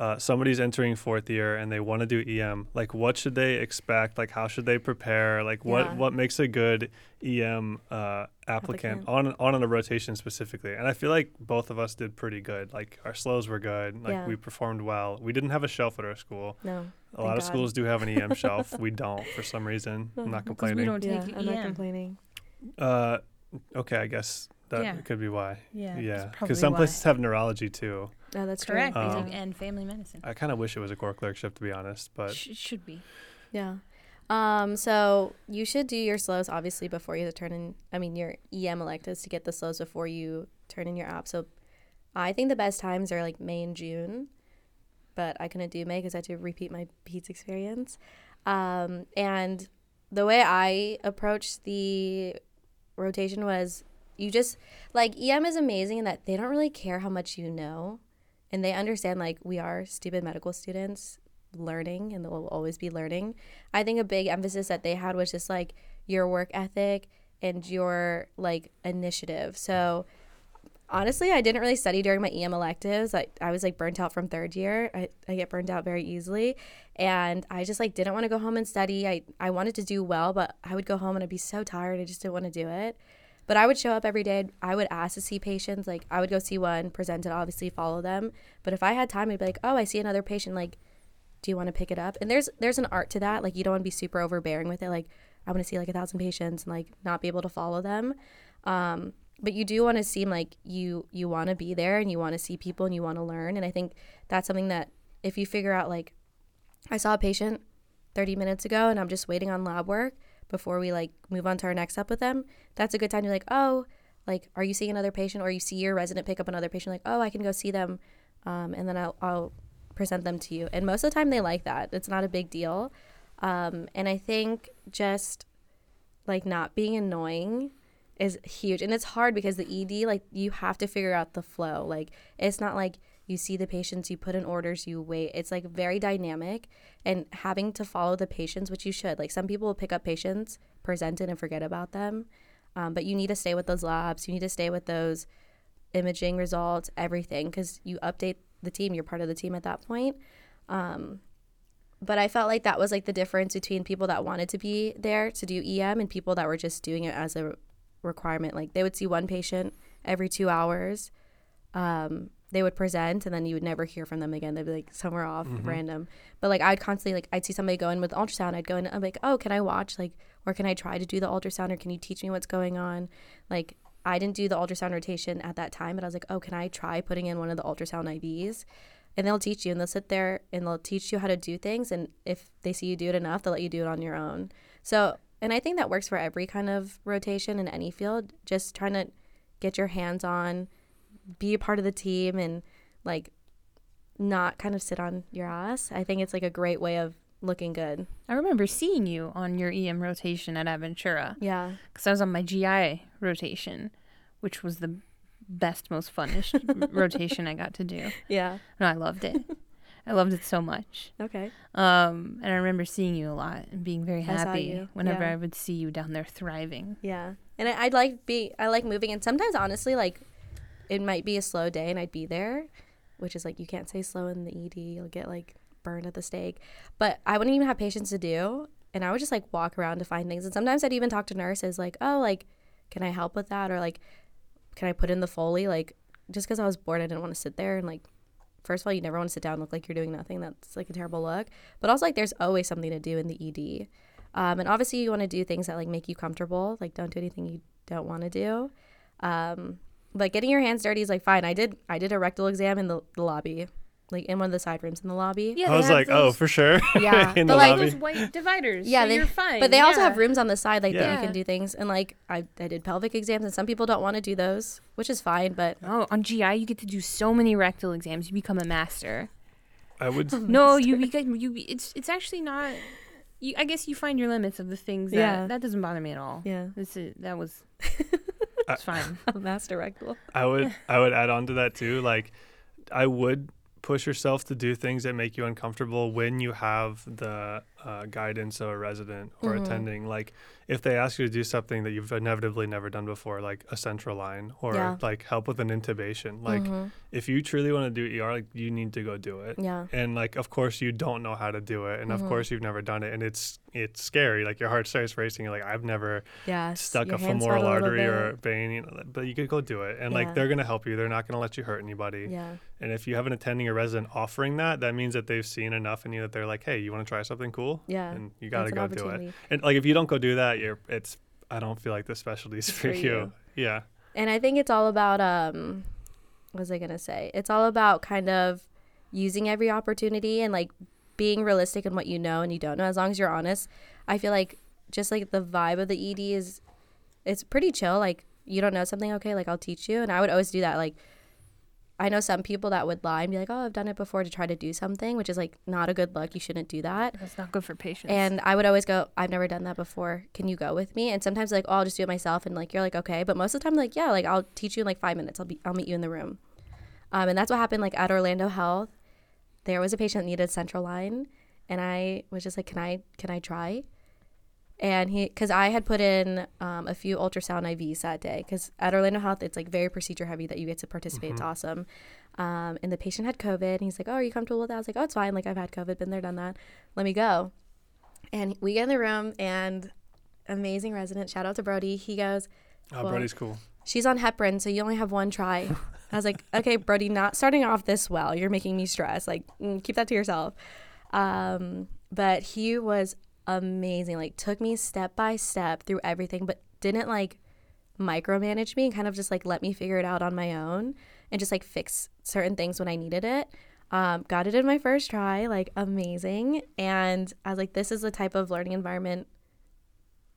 Uh, somebody's entering fourth year and they want to do EM. Like what should they expect? Like how should they prepare? Like what Yeah. what makes a good EM uh, applicant, Applicant. on on a rotation specifically? And I feel like both of us did pretty good. Like our SLOEs were good. Like Yeah. we performed well. We didn't have a shelf at our school. No, A Thank lot of schools do have an EM shelf. We don't for some reason. I'm not because we complaining. don't yeah, take I'm not EM. complaining. Uh, okay, I guess that Yeah. could be why. Yeah, Yeah, because some why. places have neurology too. No, that's true. Correct, Um, and family medicine. I kind of wish it was a core clerkship to be honest, but Sh- should be. Yeah. Um, so you should do your SLOEs obviously before you turn in I mean your EM electives to get the SLOEs before you turn in your app. So I think the best times are like May and June. But I couldn't do May because I had to repeat my PEDS experience. Um, and the way I approached the rotation was you just like EM is amazing in that they don't really care how much you know and they understand like we are stupid medical students learning and will always be learning. I think a big emphasis that they had was just like your work ethic and your like initiative. So honestly, I didn't really study during my EM electives. I, I was like burnt out from third year. I, I get burnt out very easily. And I just like didn't want to go home and study. I, I wanted to do well, but I would go home and I'd be so tired. I just didn't want to do it. But I would show up every day. I would ask to see patients. Like I would go see one, present it, obviously follow them. But if I had time, I'd be like, oh, I see another patient. Like, do you want to pick it up? And there's there's an art to that. Like you don't want to be super overbearing with it. Like I want to see like a thousand patients and like not be able to follow them. Um, but you do want to seem like you you want to be there and you want to see people and you want to learn. And I think that's something that if you figure out like I saw a patient 30 minutes ago and I'm just waiting on lab work before we like move on to our next step with them, that's a good time to be like, oh, like, are you seeing another patient or you see your resident pick up another patient, like, oh, I can go see them. Um, and then I'll, I'll present them to you. And most of the time they like that. It's not a big deal. Um, and I think just like not being annoying is huge. And it's hard because the ED, like, you have to figure out the flow. Like, it's not like you see the patients, you put in orders, you wait. It's like very dynamic and having to follow the patients, which you should. Like, some people will pick up patients, present it, and forget about them. Um, but you need to stay with those labs. You need to stay with those imaging results, everything, because you update the team. You're part of the team at that point. Um, but I felt like that was like the difference between people that wanted to be there to do EM and people that were just doing it as a requirement. Like they would see one patient every two hours. Um, they would present and then you would never hear from them again. They'd be like somewhere off, mm-hmm. random. But like I'd constantly like I'd see somebody go in with ultrasound. I'd go in. I'm like, oh, can I watch? Like, or can I try to do the ultrasound? Or can you teach me what's going on? Like I didn't do the ultrasound rotation at that time, but I was like, oh, can I try putting in one of the ultrasound IVs? And they'll teach you, and they'll sit there and they'll teach you how to do things. And if they see you do it enough, they'll let you do it on your own. So, and I think that works for every kind of rotation in any field. Just trying to get your hands on, be a part of the team, and like not kind of sit on your ass. I think it's like a great way of looking good. I remember seeing you on your EM rotation at Aventura Yeah. because I was on my GI rotation, which was the best, most funnest rotation I got to do. Yeah. No, I loved it. I loved it so much. Okay. Um, and I remember seeing you a lot and being very happy you, whenever yeah. I would see you down there thriving. Yeah. And I, I'd like be I like moving and sometimes honestly like it might be a slow day and I'd be there, which is like you can't say slow in the ED, you'll get like burned at the stake. But I wouldn't even have patience to do and I would just like walk around to find things and sometimes I'd even talk to nurses like, "Oh, like can I help with that?" or like can I put in the foley like just cuz I was bored I didn't want to sit there and like first of all, you never want to sit down look like you're doing nothing. That's like a terrible look. But also like there's always something to do in the ED. Um, and obviously, you want to do things that like make you comfortable. Like, don't do anything you don't want to do. Um, but getting your hands dirty is like fine. I did I did a rectal exam in the, the lobby, like in one of the side rooms in the lobby. Yeah, I was like, oh, for sure. Yeah, in but the like- lobby. those white dividers. Yeah, so they- you're fine. But they also have rooms on the side like that you can do things. And like I, I did pelvic exams, and some people don't want to do those, which is fine. But Oh, on GI you get to do so many rectal exams. You become a master. I would. No, you become you. be- It's it's actually not. You, I guess you find your limits of the things that Yeah. that doesn't bother me at all. yeah, This is uh, that was. It's fine. master rectal. I would I would add on to that too. Like I would push yourself to do things that make you uncomfortable when you have the uh, guidance of a resident or Mhm. attending. Like if they ask you to do something that you've inevitably never done before, like a central line or Yeah. like help with an intubation. Like Mhm. if you truly want to do ER, like you need to go do it. yeah, And like of course you don't know how to do it, and Mhm. of course you've never done it, and it's it's scary. Like your heart starts racing. You're like I've never yeah. stuck your a femoral sweat a artery or vein, you know, but you could go do it. And Yeah. like they're gonna help you. They're not gonna let you hurt anybody. yeah, And if you have an attending or resident offering that, that means that they've seen enough in you that they're like, hey, you want to try something cool? Yeah. And you gotta go do it. And like if you don't go do that, you're it's I don't feel like the specialty's It's for, for you. you. Yeah. And I think it's all about um what was I gonna say? It's all about kind of using every opportunity and like being realistic in what you know and you don't know. As long as you're honest, I feel like just like the vibe of the ED is it's pretty chill. Like you don't know something, okay, like I'll teach you. And I would always do that. Like I know some people that would lie and be like, Oh, I've done it before to try to do something, which is like not a good look. You shouldn't do that. That's not good for patients. And I would always go, I've never done that before. Can you go with me? And sometimes like, oh, I'll just do it myself. And like, you're like, okay. But most of the time, like, yeah, like I'll teach you in like five minutes. I'll be, I'll meet you in the room. Um, and that's what happened like at Orlando Health. There was a patient that needed central line, and I was just like, can I, can I try? And he, because I had put in um, a few ultrasound IVs that day, because at Orlando Health, it's like very procedure heavy that you get to participate. It's awesome. Um, and the patient had COVID, and he's like, "Oh, are you comfortable with that?" I was like, "Oh, it's fine. Like I've had COVID, been there, done that. Let me go." And we get in the room, and amazing resident, shout out to Brody. He goes, Oh, Brody's cool. "She's on heparin, so you only have one try." I was like, "Okay, Brody, not starting off this well. You're making me stress. Like, mm, keep that to yourself." Um, but he was amazing. Like, took me step by step through everything, but didn't like micromanage me and kind of just like let me figure it out on my own and just like fix certain things when I needed it. Um, got it in my first try, like amazing. And I was like, this is the type of learning environment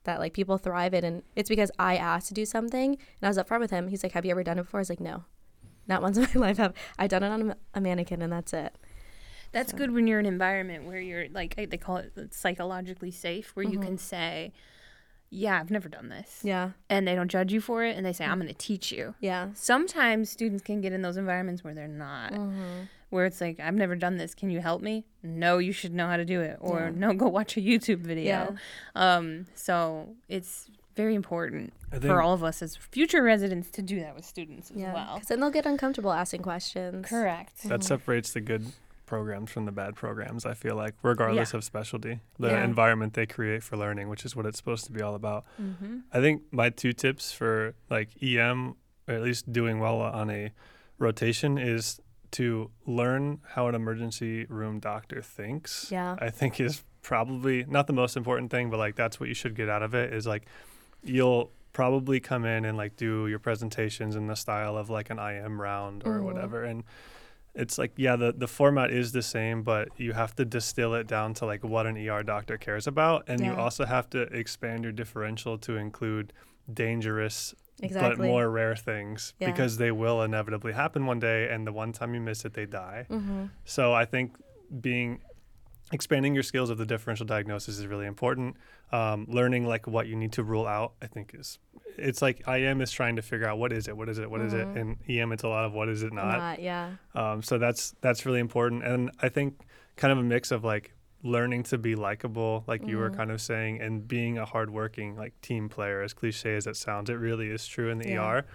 that like people thrive in. And it's because I asked to do something and I was upfront with him. He's like, Have you ever done it before? I was like, No, not once in my life have I done it on a, a mannequin and that's it. That's So- good when you're in an environment where you're like they call it psychologically safe, where you Mhm. can say, "Yeah, I've never done this," Yeah. and they don't judge you for it, and they say, "I'm going to teach you." Yeah. Sometimes students can get in those environments where they're not, Mm-hmm. where it's like, "I've never done this. Can you help me?" No, you should know how to do it, or Yeah. no, go watch a YouTube video. Yeah. Um, so it's very important think for all of us as future residents to do that with students as Yeah. well. Because then they'll get uncomfortable asking questions. Correct. that separates the good programs from the bad programs. I feel like, regardless of specialty, the Yeah. environment they create for learning, which is what it's supposed to be all about. Mm-hmm. I think my two tips for like EM, or at least doing well on a rotation, is to learn how an emergency room doctor thinks. Yeah. I think is probably not the most important thing, but like that's what you should get out of it is like you'll probably come in and like do your presentations in the style of like an IM round or Mhm. whatever. And it's like, yeah, the, the format is the same, but you have to distill it down to like what an ER doctor cares about. And you also have to expand your differential to include dangerous Exactly. but more rare things Yeah. because they will inevitably happen one day and the one time you miss it they die Mm-hmm. so i think being expanding your skills of the differential diagnosis is really important. Um, learning like what you need to rule out, I think is it's like IM is trying to figure out what is it, what is it, what is it, Mhm. and EM it's a lot of what is it not. Not, yeah. Um, so that's that's really important, and I think kind of a mix of like learning to be likable, like you were Mhm. kind of saying, and being a hardworking like team player. As cliche as it sounds, it really is true in the Yeah. ER.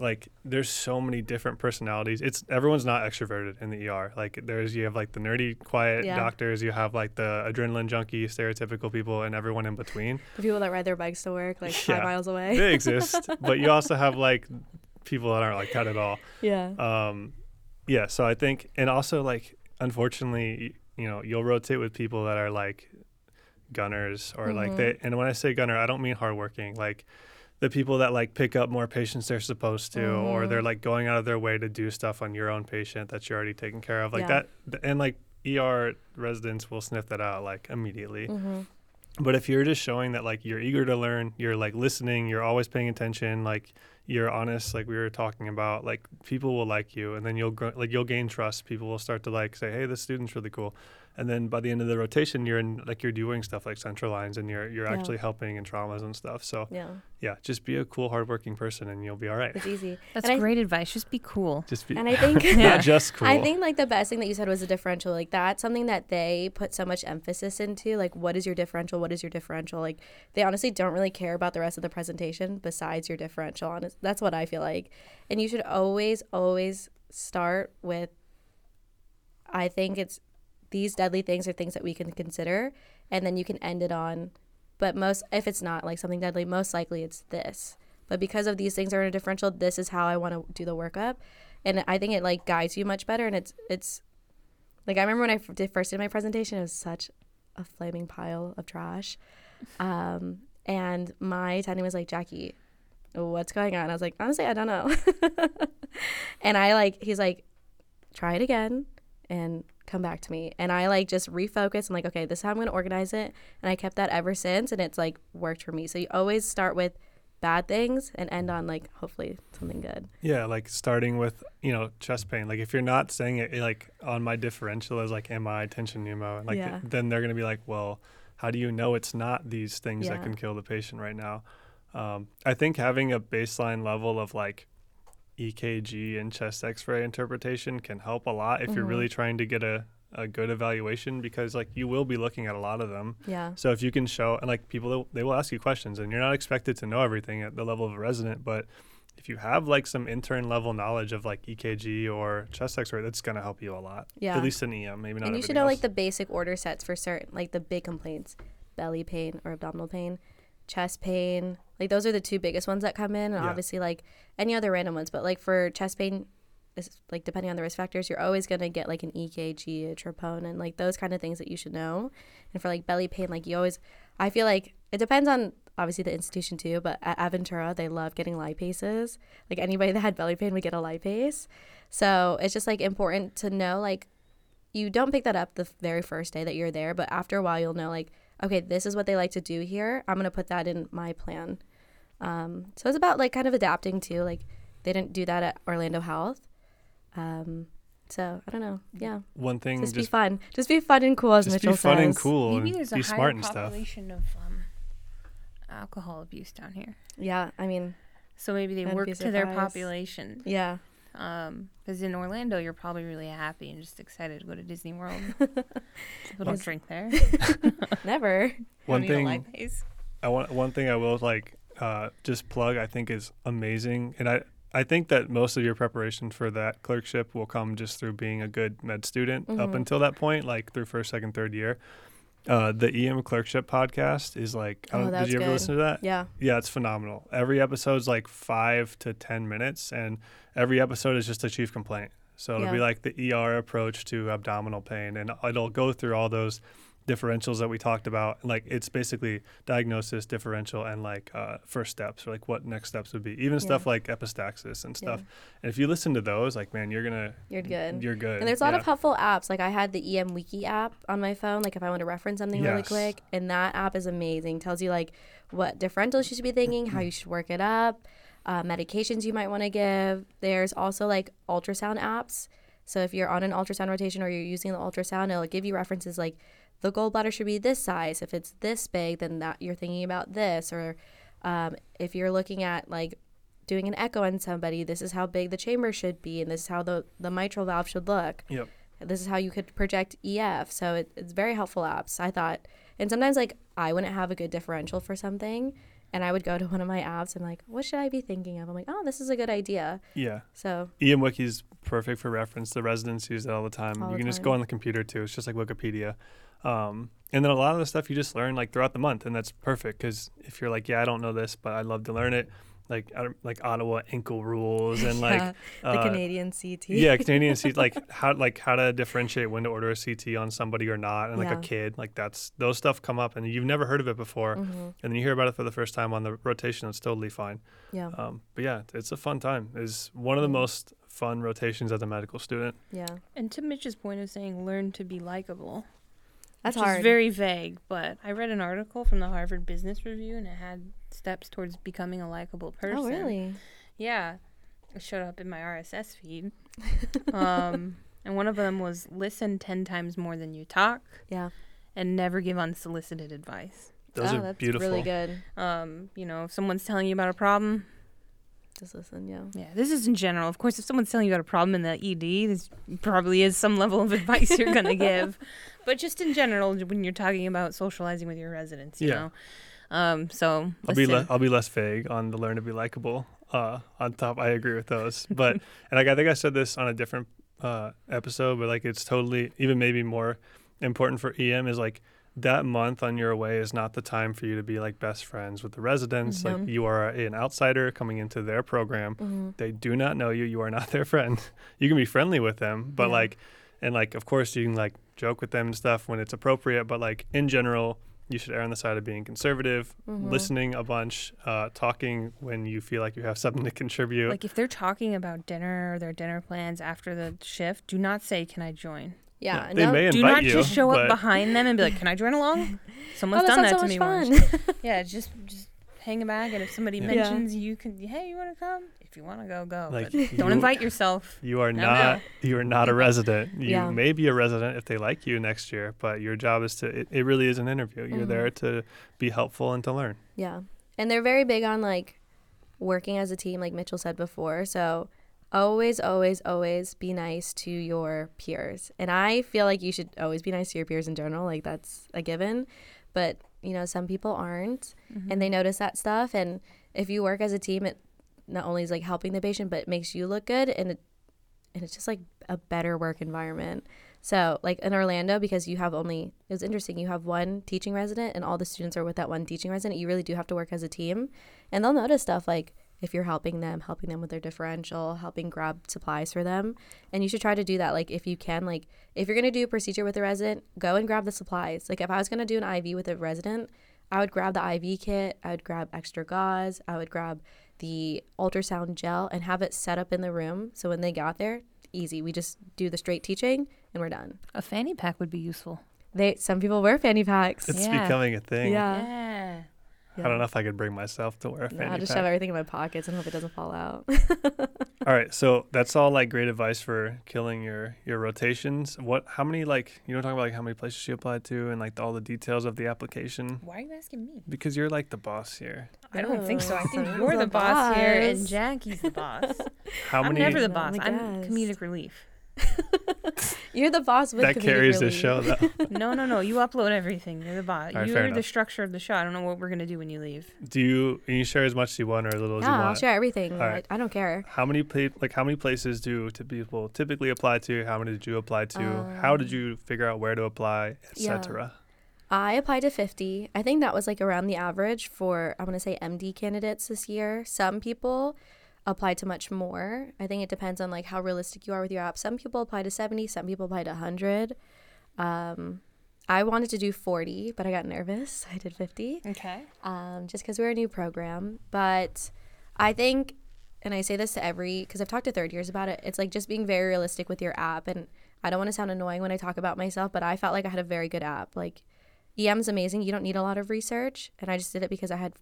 Like there's so many different personalities. It's everyone's not extroverted in the ER. Like there's you have like the nerdy, quiet Yeah. doctors. You have like the adrenaline junkie, stereotypical people, and everyone in between. The people that ride their bikes to work like Yeah. five miles away. they exist, but you also have like people that aren't like that at all. yeah. Um, yeah, so I think, and also like, unfortunately, you know, you'll rotate with people that are like gunners or like Mhm. they. And when I say gunner, I don't mean hardworking. Like the people that like pick up more patients they're supposed to, or they're Mhm. like going out of their way to do stuff on your own patient that you're already taking care of, like Yeah. that. And like ER residents will sniff that out like immediately. hmm But if you're just showing that like you're eager to learn, you're like listening, you're always paying attention, like you're honest, like we were talking about, like people will like you, and then you'll grow, like you'll gain trust. People will start to like say, "Hey, this student's really cool," and then by the end of the rotation, you're in like you're doing stuff like central lines, and you're you're Yeah. actually helping in traumas and stuff. So Yeah. yeah, just be a cool, hardworking person, and you'll be all right. It's easy. That's And I- great advice. Just be cool. Just be And I think Yeah. not just cool. I think like the best thing that you said was a differential. Like that's something that they put so much emphasis into. Like what is your differential? What is your differential? Like they honestly don't really care about the rest of the presentation besides your differential. Honest, that's what I feel like. And you should always, always start with. I think it's these deadly things are things that we can consider, and then you can end it on. But most, if it's not like something deadly, most likely it's this. But because of these things are in a differential, this is how I want to do the workup and I think it like guides you much better. And it's it's like I remember when i did first did my presentation, it was such a flaming pile of trash. Um, and my attending was like, Jackie, what's going on? I was like, honestly, I don't know. and I like, he's like, try it again and come back to me. And I like just refocus. I'm like, okay, this is how I'm going to organize it. And I kept that ever since. And it's like worked for me. So you always start with bad things and end on like hopefully something good. Yeah, like starting with you know chest pain. Like if you're not saying it like on my differential as like MI tension pneumo, like Yeah. then they're gonna be like, well, how do you know it's not these things that can kill the patient right now? Um, I think having a baseline level of like EKG and chest X-ray interpretation can help a lot if you're Mhm. really trying to get a a good evaluation because like you will be looking at a lot of them Yeah. so if you can show, and like people, they'll- ask you questions, and you're not expected to know everything at the level of a resident, but if you have like some intern level knowledge of like EKG or chest X-ray, that's gonna help you a lot. Yeah. At least in EM, maybe not. and you should know like the basic order sets for certain like the big complaints belly pain or abdominal pain chest pain like those are the two biggest ones that come in and Yeah. obviously like any other random ones but like for chest pain it's like depending on the risk factors you're always going to get like an ekg a troponin like those kind of things that you should know and for like belly pain like you always i feel like it depends on obviously the institution too but at aventura they love getting lipases like anybody that had belly pain would get a lipase so it's just like important to know like you don't pick that up the very first day that you're there, but after a while you'll know like, okay, this is what they like to do here. I'm gonna put that in my plan. Um, so it's about like kind of adapting to like they didn't do that at Orlando Health. Um, so I don't know. Yeah, one thing. just, Just, be fun. Just be fun and cool, as just Mitchell be fun says. and cool, Maybe there's be a smart higher and stuff. population of um, alcohol abuse down here. Yeah, I mean, So maybe they work to their population. yeah, Because in Orlando, you're probably really happy and just excited to go to Disney World. People don't drink there. never. One thing. I want one thing I will like uh, just plug. I think is amazing, and I I think that most of your preparation for that clerkship will come just through being a good med student up Mhm. until that point, like through first, second, third year. Uh, the EM clerkship podcast is like. I Oh, don't, did you ever good. listen to that? Yeah, Yeah, it's phenomenal. Every episode's like five to ten minutes, and every episode is just a chief complaint. So it'll be like the ER approach to abdominal pain, and it'll go through all those differentials that we talked about. Like it's basically diagnosis, differential, and like uh, first steps, or like what next steps would be. Even stuff like epistaxis and stuff. Yeah. And if you listen to those, like man, you're gonna you're good. You're good. And there's a lot Yeah. of helpful apps. Like I had the EM Wiki app on my phone. Like if I want to reference something really quick, and that app is amazing. Tells you like what differentials you should be thinking, how you should work it up, uh, medications you might want to give. There's also like ultrasound apps. So if you're on an ultrasound rotation or you're using the ultrasound, it'll give you references like the gallbladder should be this size. If it's this big, then that you're thinking about this. Or um, if you're looking at like doing an echo on somebody, this is how big the chamber should be, and this is how the, the mitral valve should look. Yep. This is how you could project EF. So it, it's very helpful apps, I thought. And sometimes, like, I wouldn't have a good differential for something, and I would go to one of my apps and, like, what should I be thinking of? I'm like, oh, this is a good idea. Yeah. So, EM Wiki's perfect for reference. The residents use it all the time. All you the can just go on the computer too. It's just like Wikipedia. Um, and then a lot of the stuff you just learn like throughout the month, and that's perfect because if you're like, yeah, I don't know this, but I'd love to learn it, like I don't, like Ottawa ankle rules and like yeah, the uh, Canadian CT. yeah, Canadian CT, like how like how to differentiate when to order a CT on somebody or not, and like Yeah. a kid, like that's those stuff come up, and you've never heard of it before, hmm and then you hear about it for the first time on the rotation. It's totally fine. Yeah. Um, but yeah, it's a fun time. It's one of the most fun rotations as a medical student. Yeah. And to Mitch's point of saying learn to be likable. That's which hard. is very vague, but I read an article from the Harvard Business Review and it had steps towards becoming a likable person. oh, really? Yeah. It showed up in my RSS feed. um, and one of them was listen 10 times more than you talk Yeah. and never give unsolicited advice. Those oh, are that's beautiful. really good. Um, you know, if someone's telling you about a problem, Just listen, yeah. yeah, this is in general. Of course, if someone's telling you about a problem in the ED, this probably is some level of advice you're going to give. But just in general, when you're talking about socializing with your residents, you Yeah. know. Um, so I'll be le- I'll be less vague on the learn to be likable. Uh, on top, I agree with those. But and like I think I said this on a different uh, episode, but like it's totally even maybe more important for EM is like that month on your away is not the time for you to be like best friends with the residents. Like Mhm. you are an outsider coming into their program. hmm They do not know you. You are not their friend. You can be friendly with them, but Yeah. like, and like, of course, you can like joke with them and stuff when it's appropriate. But like in general, you should err on the side of being conservative, Mhm. listening a bunch, uh, talking when you feel like you have something to contribute. Like if they're talking about dinner or their dinner plans after the shift, do not say, "Can I join?" Yeah. they no, may do not you, just show but up behind them and be like, "Can I join along?" Someone's oh, done that sounds to so me much once. fun. Yeah, just just hang back, and if somebody Yeah. Yeah. mentions you can, hey, you want to come? If you want to go, go. Like, but don't you- invite yourself. You are No, not. You are not a resident. You Yeah. may be a resident if they like you next year, but your job is to. It, it really is an interview. You're Mhm. there to be helpful and to learn. Yeah. And they're very big on like working as a team, like Mitchell said before. So always, always, always be nice to your peers. And I feel like you should always be nice to your peers in general. Like that's a given. But, you know, some people aren't and they mm-hmm. notice that stuff. And if you work as a team, it not only is like helping the patient, but it makes you look good and it and it's just like a better work environment. So, like in Orlando, because you have only, it was interesting, you have one teaching resident and all the students are with that one teaching resident. You really do have to work as a team. And they'll notice stuff like if you're helping them, helping them with their differential, helping grab supplies for them. And you should try to do that. Like, if you can, like, if you're going to do a procedure with a resident, go and grab the supplies. Like, if I was going to do an IV with a resident, I would grab the IV kit, I would grab extra gauze, I would grab the ultrasound gel and have it set up in the room. So when they got there, easy. We just do the straight teaching and we're done. A fanny pack would be useful. They some people wear fanny packs. It's Yeah. becoming a thing. Yeah. yeah. I don't know if I could bring myself to wear a No, fanny I just pack. shove everything in my pockets and hope it doesn't fall out. All right, so that's all like great advice for killing your your rotations. What? How many like you don't talk about like how many places she applied to and like all the details of the application Why are you asking me? because you're like the boss here. I don't think so. I oh, think Oh, you're the the boss, here and. Jackie's the boss. How many? I'm never the No, boss. I'm a I'm comedic relief. You're the boss with that comedic carries the relief. show though. No, no, no. You upload everything. You're the boss. All right, fair You're the enough. structure of the show. I don't know what we're gonna do when you leave. Do you can you share as much as you want or as little as you Yeah, I'll want? share everything. All right. I, I don't care. How many pla- like how many places do to people typically apply to? How many did you apply to? how did Um, you figure out where to apply, yeah. etc. I applied to 50. I think that was like around the average for, I want to say, MD candidates this year. Some people apply to much more. I think it depends on like how realistic you are with your app. Some people apply to 70, some people apply to 100. Um, I wanted to do 40, but I got nervous. I did 50 Okay. um, just because we're a new program. But I think, and I say this to every, because I've talked to third years about it, it's like just being very realistic with your app. And I don't want to sound annoying when I talk about myself, but I felt like I had a very good app. Like, EM's amazing. You don't need a lot of research. And I just did it because I had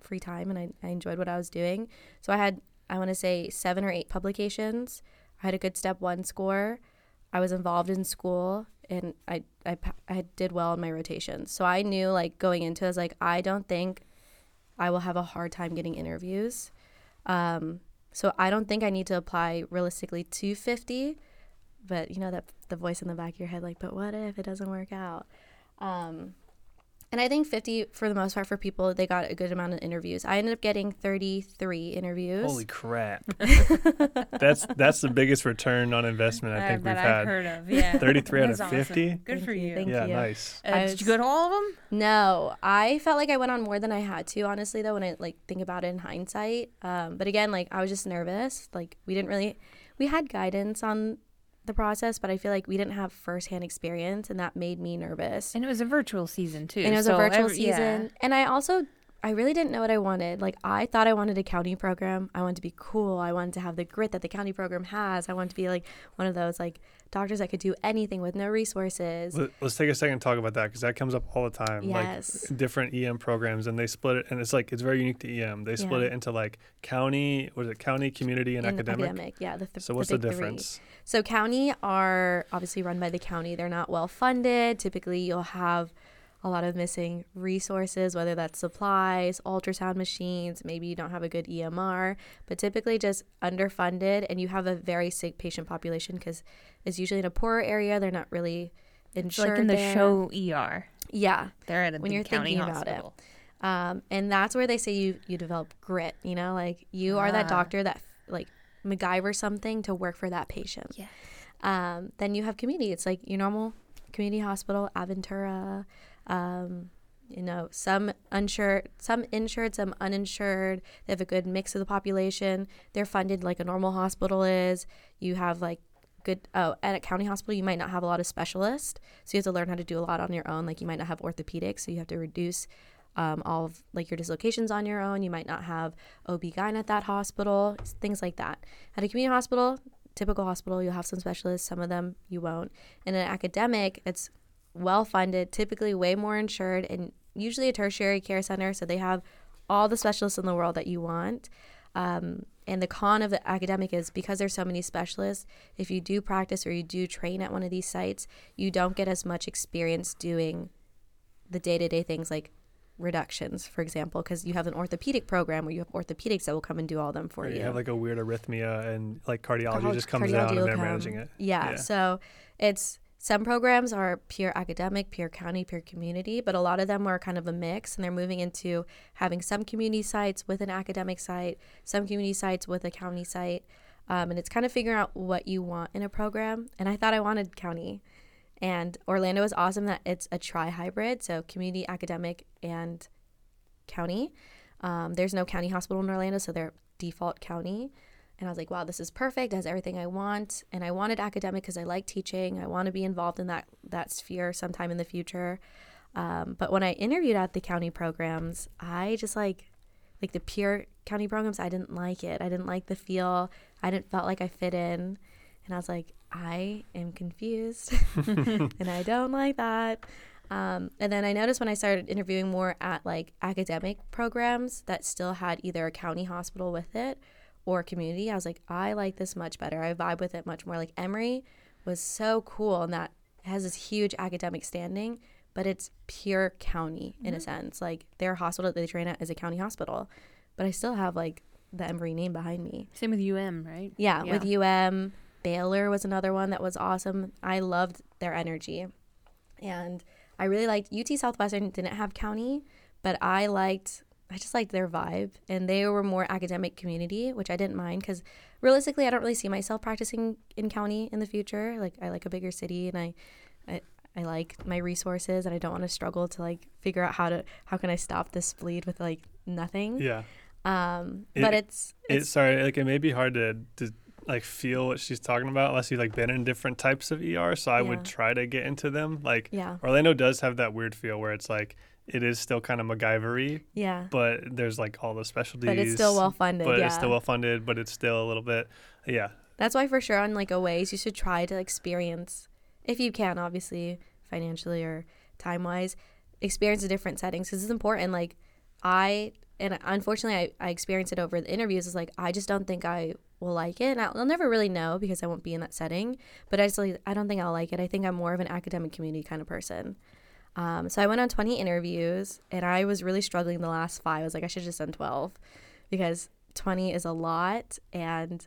free time and I, I enjoyed what I was doing. So I had, I want to say, seven or eight publications. I had a good step one score. I was involved in school. and I, I I did well in my rotations. So I knew like going into it, I was like I don't think I will have a hard time getting interviews. Um, so I don't think I need to apply realistically to 50, but you know that the voice in the back of your head like, but what if it doesn't work out? Um, and I think 50 for the most part for people they got a good amount of interviews. I ended up getting 33 interviews. Holy crap! that's that's the biggest return on investment I Uh, think we've I've had. heard of. Yeah. 33 out That's of awesome. 50? Good Thank for you, you. thank Yeah, you. nice. Uh, I did you go to all of them? No, I felt like I went on more than I had to, honestly, though, when I like think about it in hindsight. Um, but again, like I was just nervous. Like we didn't really, we had guidance on the process, but I feel like we didn't have firsthand experience, and that made me nervous. And it was a virtual season too. and it was so a virtual every- yeah. season, and I also. I really didn't know what I wanted. Like I thought I wanted a county program. I wanted to be cool. I wanted to have the grit that the county program has. I wanted to be like one of those like doctors that could do anything with no resources. Let- Let's take a second and talk about that because that comes up all the time. Yes. Like different EM programs, and they split it, and it's like it's very unique to EM. They split Yeah. it into like county, was it county, community, and, And academic. yeah. The th- So what's the, three. difference? So county are obviously run by the county. They're not well funded. Typically, you'll have a lot of missing resources, whether that's supplies, ultrasound machines, maybe you don't have a good EMR, but typically just underfunded and you have a very sick patient population because it's usually in a poorer area. They're not really It's insured. like in the there. show ER. Yeah. They're at a When you're county thinking about it. Um, and that's where they say you you develop grit. You know, like you are that Ah. doctor that like MacGyver something to work for that patient. Yeah. Um, then you have community. It's like your normal community hospital, Aventura. Um, you know, some uninsured, some insured, some uninsured. They have a good mix of the population. They're funded like a normal hospital is. You have like good. Oh, at a county hospital, you might not have a lot of specialists, so you have to learn how to do a lot on your own. Like you might not have orthopedics, so you have to reduce um, all of like your dislocations on your own. You might not have OB-GYN at that hospital, things like that. At a community hospital, typical hospital, you'll have some specialists, some of them you won't. In an academic, it's well funded, typically way more insured, and usually a tertiary care center, so they have all the specialists in the world that you want. Um, and the con of the academic is because there's so many specialists, if you do practice or you do train at one of these sites, you don't get as much experience doing the day to day things like reductions, for example, because you have an orthopedic program where you have orthopedics that will come and do all them for Or you. you have like a weird arrhythmia, and like cardiology Cardi- just comes cardiology down and they're come. managing it. Yeah, Yeah. So it's some programs are pure academic, pure county, pure community, but a lot of them are kind of a mix and they're moving into having some community sites with an academic site, some community sites with a county site. Um, and it's kind of figuring out what you want in a program. And I thought I wanted county. And Orlando is awesome that it's a tri hybrid, so community, academic, and county. Um, there's no county hospital in Orlando, so they're default county. And I was like, wow, this is perfect. It has everything I want. And I wanted academic because I like teaching. I want to be involved in that that sphere sometime in the future. Um, but when I interviewed at the county programs, I just like like the pure county programs. I didn't like it. I didn't like the feel. I didn't felt like I fit in. And I was like, I am confused, and I don't like that. Um, and then I noticed when I started interviewing more at like academic programs that still had either a county hospital with it or community, I was like, I like this much better. I vibe with it much more. Like Emory was so cool and that has this huge academic standing, but it's pure county in a sense. Like their hospital that they train at is a county hospital, but I still have like the Emory name behind me. Same with UM, right? Yeah, Yeah. with UM, Baylor was another one that was awesome. I loved their energy. And I really liked UT Southwestern didn't have county, but I liked I just liked their vibe and they were more academic community, which I didn't mind cuz realistically I don't really see myself practicing in county in the future. Like I like a bigger city and I I, I like my resources and I don't want to struggle to like figure out how to how can I stop this bleed with like nothing. Yeah. Um It- but it's It's sorry, like it may be hard to, to like feel what she's talking about unless you've like been in different types of ER. So I Yeah. would try to get into them. Like yeah. Orlando does have that weird feel where it's like it is still kind of MacGyvery, Yeah. but there's like all the specialties. But it's still well funded. But yeah. it's still well funded, but it's still a little bit, yeah. That's why for sure on like a ways you should try to experience if you can, obviously financially or time wise, experience the different settings because it's important. Like I and unfortunately I, I experienced it over the interviews. Is like I just don't think I will like it. And I'll, I'll never really know because I won't be in that setting. But I just like, I don't think I'll like it. I think I'm more of an academic community kind of person. Um, so I went on 20 interviews and I was really struggling the last five. I was like, I should just done 12 because 20 is a lot. And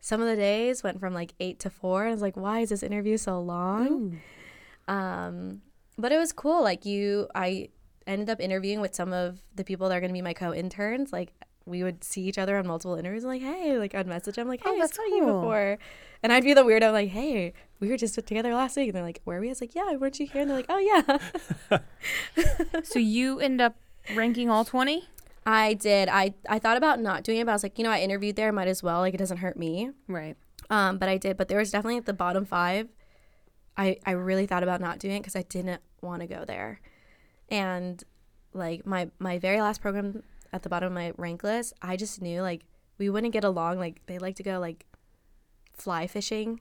some of the days went from like eight to four. And I was like, why is this interview so long? Um, but it was cool. Like you, I ended up interviewing with some of the people that are going to be my co-interns. Like we would see each other on multiple interviews. Like, hey, like I'd message them I'm like, hey, Oh, I that's saw you before. And I'd be the weirdo like, hey, we were just together last week. And they're like, where are we? I was like, yeah, weren't you here? And they're like, oh yeah. So you end up ranking all 20? I did. I I thought about not doing it, but I was like, you know, I interviewed there, might as well. Like it doesn't hurt me. Right. Um, but I did. But there was definitely at the bottom five. I I really thought about not doing it because I didn't want to go there, and like my my very last program at the bottom of my rank list, I just knew like we wouldn't get along. Like they like to go like fly fishing,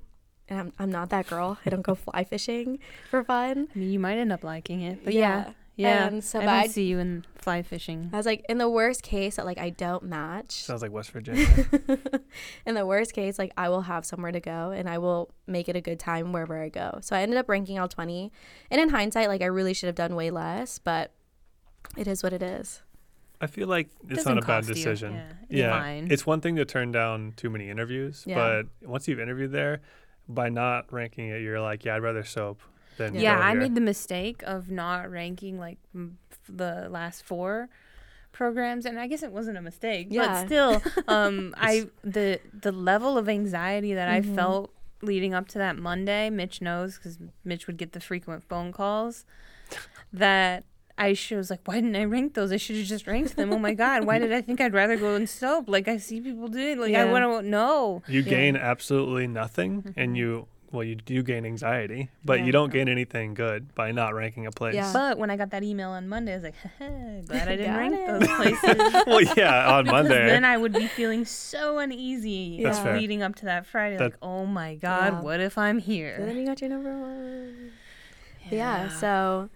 and I'm I'm not that girl. I don't go fly fishing for fun. I mean, you might end up liking it, but yeah. Yeah. And so I but don't see you in fly fishing. I was like, in the worst case that like I don't match, Sounds like West Virginia. in the worst case, like I will have somewhere to go and I will make it a good time wherever I go. So I ended up ranking all 20. And in hindsight, like I really should have done way less, but it is what it is. I feel like it's Doesn't not a bad cost you. decision. Yeah, it's Yeah, fine. it's one thing to turn down too many interviews, Yeah. but once you've interviewed there, by not ranking it, you're like, yeah, I'd rather soap than Yeah, go I here. made the mistake of not ranking like m- f- the last four programs and I guess it wasn't a mistake Yeah. but still um I the the level of anxiety that I felt leading up to that Monday Mitch knows cuz Mitch would get the frequent phone calls that I should was like why didn't I rank those I should have just ranked them oh my god why did I think I'd rather go in soap like I see people doing like I Yeah. want to know You Yeah. gain absolutely nothing, and you well, you do gain anxiety, but Yeah. you don't gain anything good by not ranking a place. Yeah. but when I got that email on Monday I was like glad I didn't rank it. those places well, yeah, on Monday. then I would be feeling so uneasy That's fair. leading up to that Friday. That- like, oh my God, Yeah. what if I'm here? So then you got your number one. But yeah, so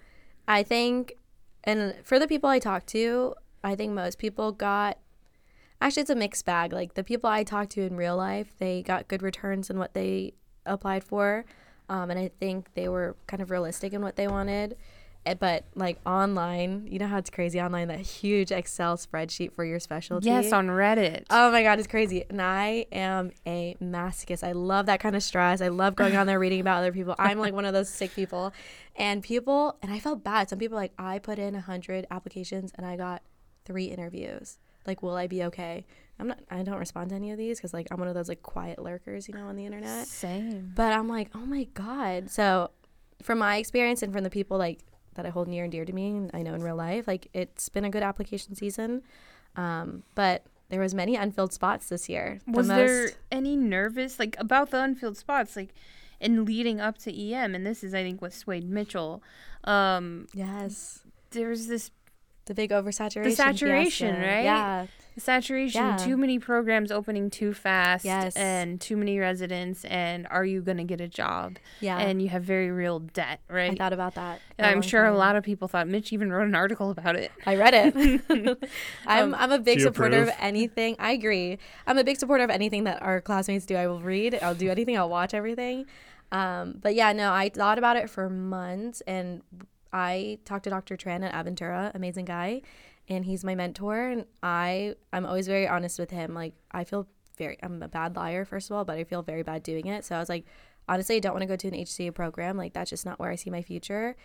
I think, and for the people I talked to, I think most people got, actually, it's a mixed bag. Like the people I talked to in real life, they got good returns in what they applied for. Um, and I think they were kind of realistic in what they wanted. Eh, But like online, you know how it's crazy online, that huge Excel spreadsheet for your specialty. Yes, on Reddit. Oh my god, it's crazy. And I am a masochist. I love that kind of stress. I love going on there reading about other people. I'm like one of those sick people. And people and I felt bad. Some people like I put in a hundred applications and I got three interviews. Like, will I be okay? I'm not I don't respond to any of these because like I'm one of those like quiet lurkers, you know, on the internet. Same. But I'm like, oh my God. So, from my experience and from the people like that I hold near and dear to me, and I know in real life, like it's been a good application season. Um, but there was many unfilled spots this year. The Was there any nervous, like, about the unfilled spots, like, in leading up to EM? And this is, I think, with swayed Mitchell. Um, Yes. there's this The big oversaturation. The saturation, fiasco. right? Yeah. Saturation, Yeah. too many programs opening too fast, Yes. and too many residents, and are you going to get a job? Yeah. And you have very real debt, right? I thought about that. And I'm sure a lot of people thought Mitch even wrote an article about it. I read it. I'm I'm a big Do you supporter of anything. I agree. I'm a big supporter of anything that our classmates do. I will read. I'll do anything. I'll watch everything. Um, but yeah, no, I thought about it for months, and I talked to Dr. Tran at Aventura, amazing guy, and he's my mentor. And I I'm always very honest with him. Like I feel very I'm a bad liar first of all, but I feel very bad doing it. So I was like, honestly, I don't want to go to an HCA program. Like that's just not where I see my future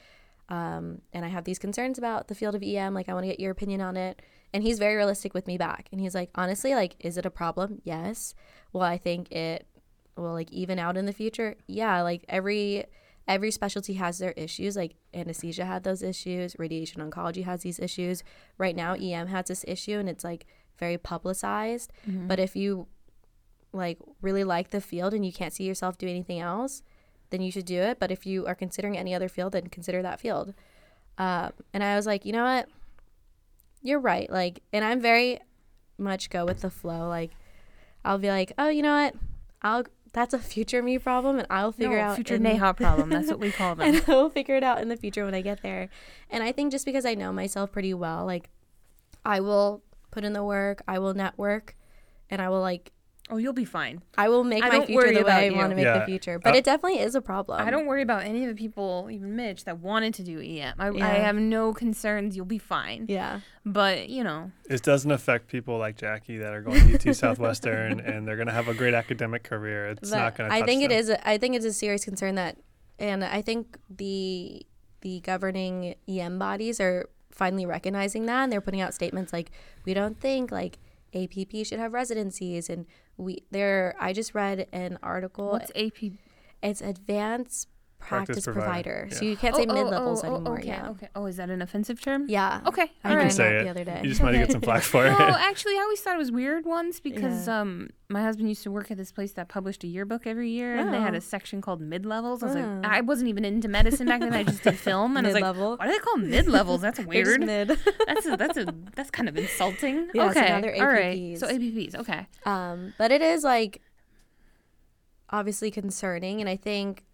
um, and I have these concerns about the field of EM. Like, I want to get your opinion on it. And he's very realistic with me back. And he's like, honestly, like, is it a problem? Yes. Well, I think it will like even out in the future. Yeah. Like every every specialty has their issues. Like anesthesia had those issues. Radiation oncology has these issues. Right now, EM has this issue, and it's like very publicized. But if you like really like the field and you can't see yourself do anything else, then you should do it. But if you are considering any other field, then consider that field. Um, and I was like, you know what? You're right. Like, and I'm very much go with the flow. Like, I'll be like, oh, you know what? I'll that's a future me problem, and I'll figure No, out future NAHA problem. That's what we call them. and I'll figure it out in the future when I get there. And I think just because I know myself pretty well, like I will put in the work, I will network, and I will like Oh, you'll be fine. I will make I my future the way I want to make Yeah. the future. But Uh, it definitely is a problem. I don't worry about any of the people, even Mitch, that wanted to do EM. I, Yeah. I have no concerns. You'll be fine. Yeah. But you know, It doesn't affect people like Jackie that are going to UT Southwestern and they're going to have a great academic career. It's But not going to. I think it is. a- I think it's a serious concern that, and I think the the governing EM bodies are finally recognizing that, and they're putting out statements like, "We don't think like APP should have residencies," and we there. I just read an article. what's AP? It's advanced practice, Practice provider, provider, so yeah. you can't Oh, say oh, mid levels oh, oh, anymore. Okay, yeah. okay. Oh, is that an offensive term? Yeah. Okay. I all You can say it. the other day. You just might get some flack for No, it. actually, I always thought it was weird once because Yeah. um, my husband used to work at this place that published a yearbook every year, and they had Oh. a section called mid levels. I was Oh. like, I wasn't even into medicine back then. I just did film, and I was like, Mid-level. why do they call mid levels? That's They're weird. mid. that's a, that's a that's kind of insulting. Yeah, okay, now they're all right. So APPs. Okay. Um, but it is like obviously concerning, and I think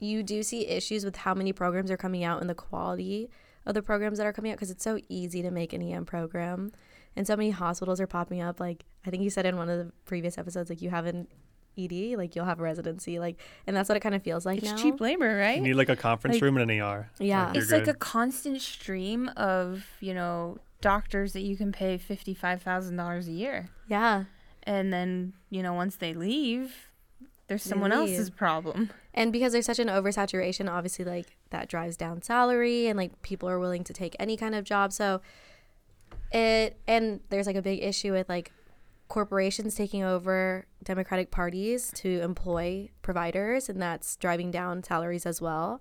you do see issues with how many programs are coming out and the quality of the programs that are coming out because it's so easy to make an EM program, and so many hospitals are popping up. Like I think you said in one of the previous episodes, like you have an ED, like you'll have a residency, like, and that's what it kind of feels like It's now. cheap labor, right? You need like a conference Like- room and an ER. Yeah. you're it's like a constant stream of you know doctors that you can pay fifty five thousand dollars a year, Yeah. and then you know once they leave, there's someone leave. else's problem. And because there's such an oversaturation, obviously, like that drives down salary, and like people are willing to take any kind of job. So it and there's like a big issue with like corporations taking over Democratic parties to employ providers, and that's driving down salaries as well.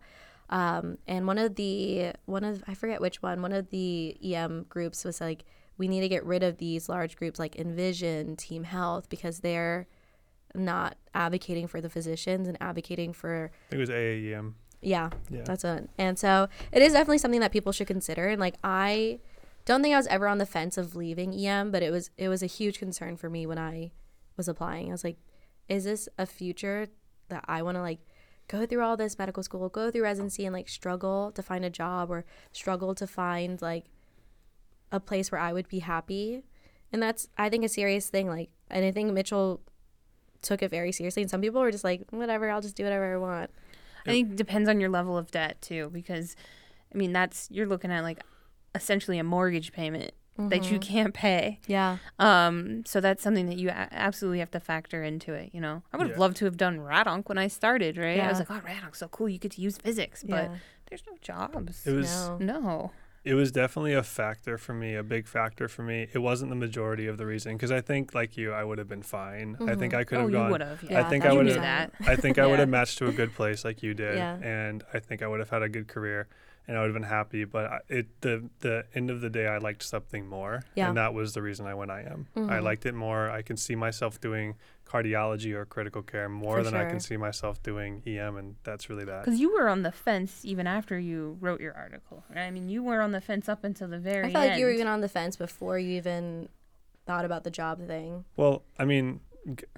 Um, and one of the one of I forget which one one of the EM groups was like we need to get rid of these large groups like Envision, Team Health because they're not advocating for the physicians and advocating for I think it was AAEM. yeah, Yeah. that's it. And so it is definitely something that people should consider. And like I don't think I was ever on the fence of leaving EM, but it was it was a huge concern for me when I was applying. I was like, is this a future that I want to like go through all this medical school, go through residency and like struggle to find a job or struggle to find like a place where I would be happy? And that's I think a serious thing like and I think Mitchell took it very seriously and some people were just like whatever, I'll just do whatever I want. I think it depends on your level of debt too, because I mean that's you're looking at like essentially a mortgage payment that Mm-hmm. you can't pay. Yeah. Um, so that's something that you a- absolutely have to factor into it. You know, I would have Yeah. loved to have done Rad Onc when I started. Right? yeah. I was like, oh, Rad Onc's so cool. You get to use physics, but Yeah. there's no jobs. It was No. no. It was definitely a factor for me, a big factor for me. It wasn't the majority of the reason because I think, like you, I would have been fine. I think mm-hmm. I could Oh, have you gone. would have. I Yeah. think I would have. I think I would have matched to a good place like you did, Yeah. and I think I would have had a good career, and I would have been happy. But I, it the the end of the day, I liked something more, Yeah. and that was the reason I went IM. I mm-hmm. liked it more. I can see myself doing cardiology or critical care more For than I can see myself doing EM, and that's really that. Because you were on the fence even after you wrote your article, right? I mean, you were on the fence up until the very I felt end. like you were even on the fence before you even thought about the job thing. Well, I mean, g-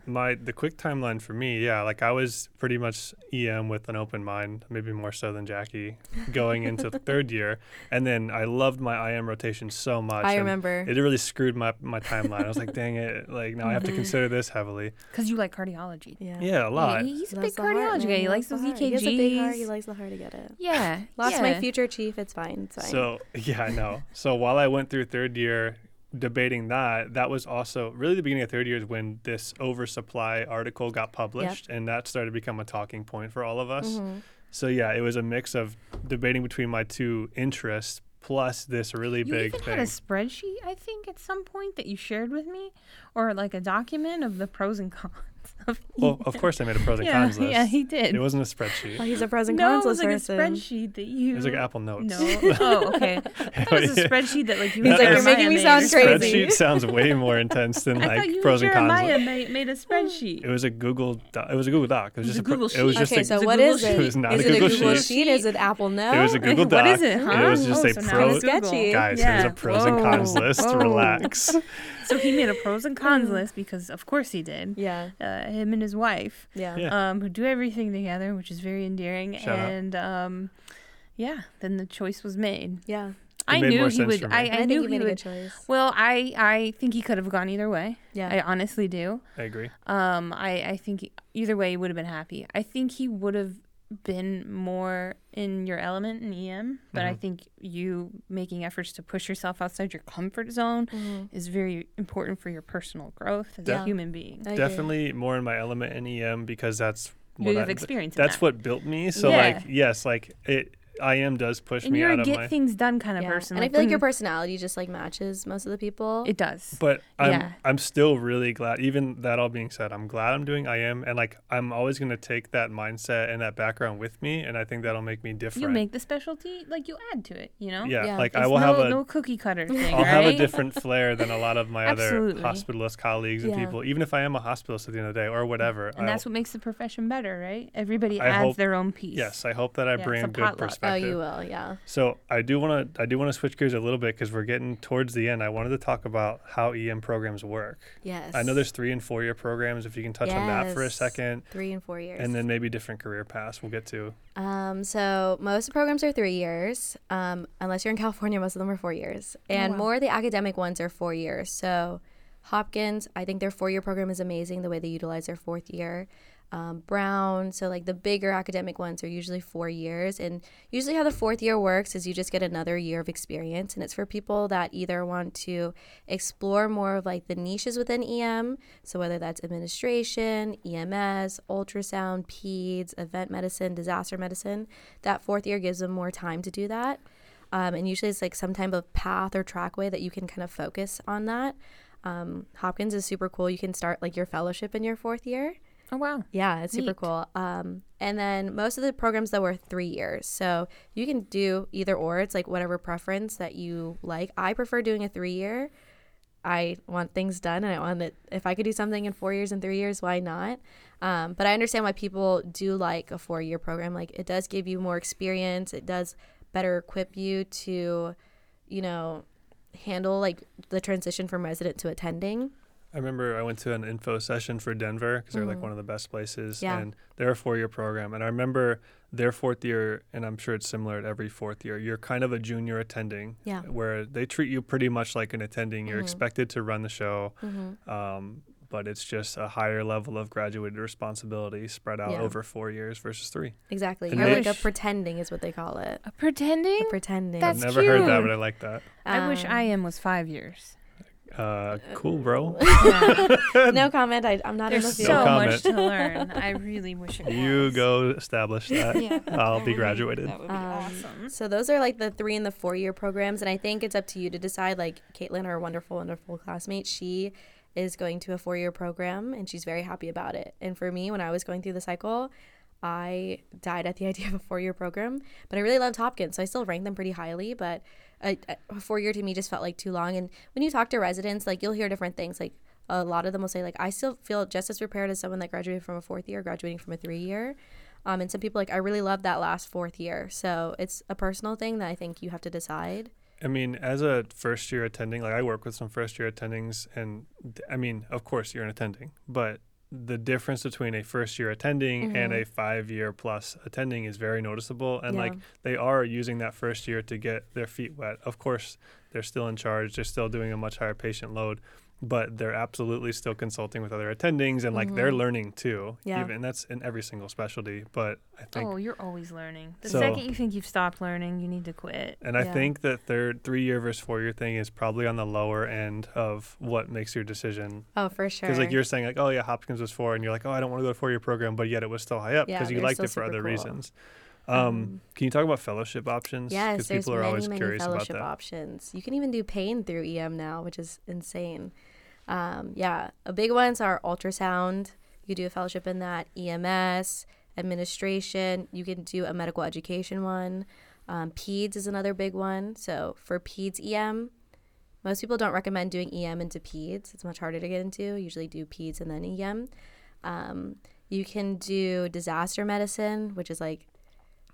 my the quick timeline for me, yeah, like I was pretty much EM with an open mind, maybe more so than Jackie, going into the third year, and then I loved my IM rotation so much. I remember. It really screwed my my timeline. I was like, dang it, like now I have to consider this heavily. Because you like cardiology. yeah. Yeah, a lot. He- he's a big Loves the heart, cardiology guy. He likes loves those the heart. EKGs. He has a big heart. He likes the heart to get it. yeah. Lost yeah. my future chief. It's fine. It's fine. So yeah, I know. So while I went through third year debating that, that was also really the beginning of third year is when this oversupply article got published, and that started to become a talking point for all of us. Mhm. So yeah, it was a mix of debating between my two interests plus this really You big even thing. had a spreadsheet, I think, at some point that you shared with me, or like a document of the pros and cons. Of well, of course I made a pros and yeah, cons list. yeah, he did. It wasn't a spreadsheet. Oh, he's a pros and no, cons it was list like person. a spreadsheet that you. It was like Apple Notes. No. Oh, okay. I thought it was a spreadsheet that like you. He's like, "You're making me sound crazy." Spreadsheet sounds way more intense than I thought like you pros and and cons. Jeremiah list. made, made a spreadsheet. It was a Google. Doc, it was a Google Doc. It was It was just a pro- Google It was sheet. just okay, a, so It's a what Google sheet. it? It was not is a it Google a Google sheet. sheet? Is it Apple No? It was a Google Doc. What is it, huh? It was just oh, a so now it's Sketchy. Guys, it was Yeah. a pros and cons list. Relax. So he made a pros and cons list because, of course, he did. Yeah. Him and his wife, Yeah. Yeah. um, who do everything together, which is very endearing. Shout out. and um, yeah, then the choice was made. Yeah. I made knew more he sense would. I, I, I, knew you he made a would. good choice. Well, I I think he could have gone either way. Yeah. I honestly do. I agree. Um, I I think he- either way he would have been happy. I think he would have been more in your element in EM, but I Mhm. think you making efforts to push yourself outside your comfort zone Mhm. is very important for your personal growth as Yeah. a human being. I agree. Definitely more in my element in EM because that's You what have I- experience. in that's that. what built me. So Yeah. like yes, like it IM does push and me you're out a of get my things done kind of Yeah. person. And I feel like your mm. personality just like matches most of the people. it does. But I'm Yeah. I'm still really glad. Even that all being said, I'm glad I'm doing IM, and like I'm always gonna take that mindset and that background with me, and I think that'll make me different. you make the specialty like you add to it. You know. yeah, Yeah. like I will no, have a no cookie cutter thing. I'll have a different flair than a lot of my other Absolutely. hospitalist colleagues and Yeah. people. Even if I am a hospitalist at the end of the day or whatever. And that's I'll- what makes the profession better, right? Everybody I adds hope- their own piece. yes, I hope that I Yeah, bring a a good potluck. Oh, oh, you will, yeah. So I do want to I do want to switch gears a little bit because we're getting towards the end. I wanted to talk about how EM programs work. Yes. I know there's three and four year programs. If you can touch on that for a second, three and four years. and then maybe different career paths. We'll get to. Um, so most programs are three years. Um, unless you're in California, most of them are four years. And wow. more of the academic ones are four years. So Hopkins, I think their four year program is amazing the way they utilize their fourth year. Um, Brown, so like the bigger academic ones are usually four years. And usually, how the fourth year works is you just get another year of experience. And it's for people that either want to explore more of like the niches within EM. So, whether that's administration, EMS, ultrasound, PEDS, event medicine, disaster medicine, that fourth year gives them more time to do that. Um, and usually, it's like some type of path or trackway that you can kind of focus on that. Um, Hopkins is super cool. You can start like your fellowship in your fourth year. Oh wow. Yeah, it's super cool. Um, and then most of the programs that were three years, so you can do either or. It's like whatever preference that you like. I prefer doing a three year. I want things done, and I want that If I could do something in four years and three years, why not? Um, but I understand why people do like a four year program. Like it does give you more experience. It does better equip you to, you know, handle like the transition from resident to attending. I remember I went to an info session for Denver because they're like Mhm. one of the best places, Yeah. and they're a four year program. And I remember their fourth year, and I'm sure it's similar at every fourth year. You're kind of a junior attending, Yeah. where they treat you pretty much like an attending. You're Mhm. expected to run the show, Mm-hmm. um, but it's just a higher level of graduated responsibility spread out Yeah. over four years versus three. Exactly. And You're they- like a pretending is what they call it. A pretending? A pretending. That's I've never heard that, but I like that. I wish Um, IM was five years. Uh, cool, bro. no comment. I, I'm not in the field. so comment. much to learn. I really wish it You was. go establish that. Yeah, I'll that be would graduated. That would be Um, awesome. So those are like the three and the four year programs, and I think it's up to you to decide. Like Caitlin, our wonderful, wonderful classmate, she is going to a four year program, and she's very happy about it. And for me, when I was going through the cycle, I died at the idea of a four year program, but I really loved Hopkins, so I still rank them pretty highly. But a, a four year to me just felt like too long. And when you talk to residents, like you'll hear different things. Like a lot of them will say, like I still feel just as prepared as someone that graduated from a fourth year, graduating from a three year. Um, and some people like I really love that last fourth year. So it's a personal thing that I think you have to decide. I mean, as a first year attending, like I work with some first year attendings, and I mean, of course, you're an attending, but the difference between a first year attending and Mhm. a five year plus attending is very noticeable. And like they are using that first year to get their feet wet. Of course, they're still in charge, they're still doing a much higher patient load, but they're absolutely still consulting with other attendings and like they're Mhm. learning too. Yeah. Even and that's in every single specialty. But I think Oh, you're always learning. The So- second you think you've stopped learning, you need to quit. And I think the third three year versus four year thing is probably on the lower end of what makes your decision. Oh, for sure. Because like you're saying like, oh yeah, Hopkins was four, and you're like, oh, I don't want to go to a four year program, but yet it was still high up Yeah, because you liked it for other cool. reasons. Um, Um, can you talk about fellowship options? yes, Because there's people are many, always many curious about fellowship that. options. You can even do pain through EM now, which is insane. Um, yeah, a big ones are ultrasound. You do a fellowship in that. EMS, administration. You can do a medical education one. Um, PEDS is another big one. So for PEDS EM, most people don't recommend doing EM into PEDS. It's much harder to get into. Usually do PEDS and then EM. Um, you can do disaster medicine, which is like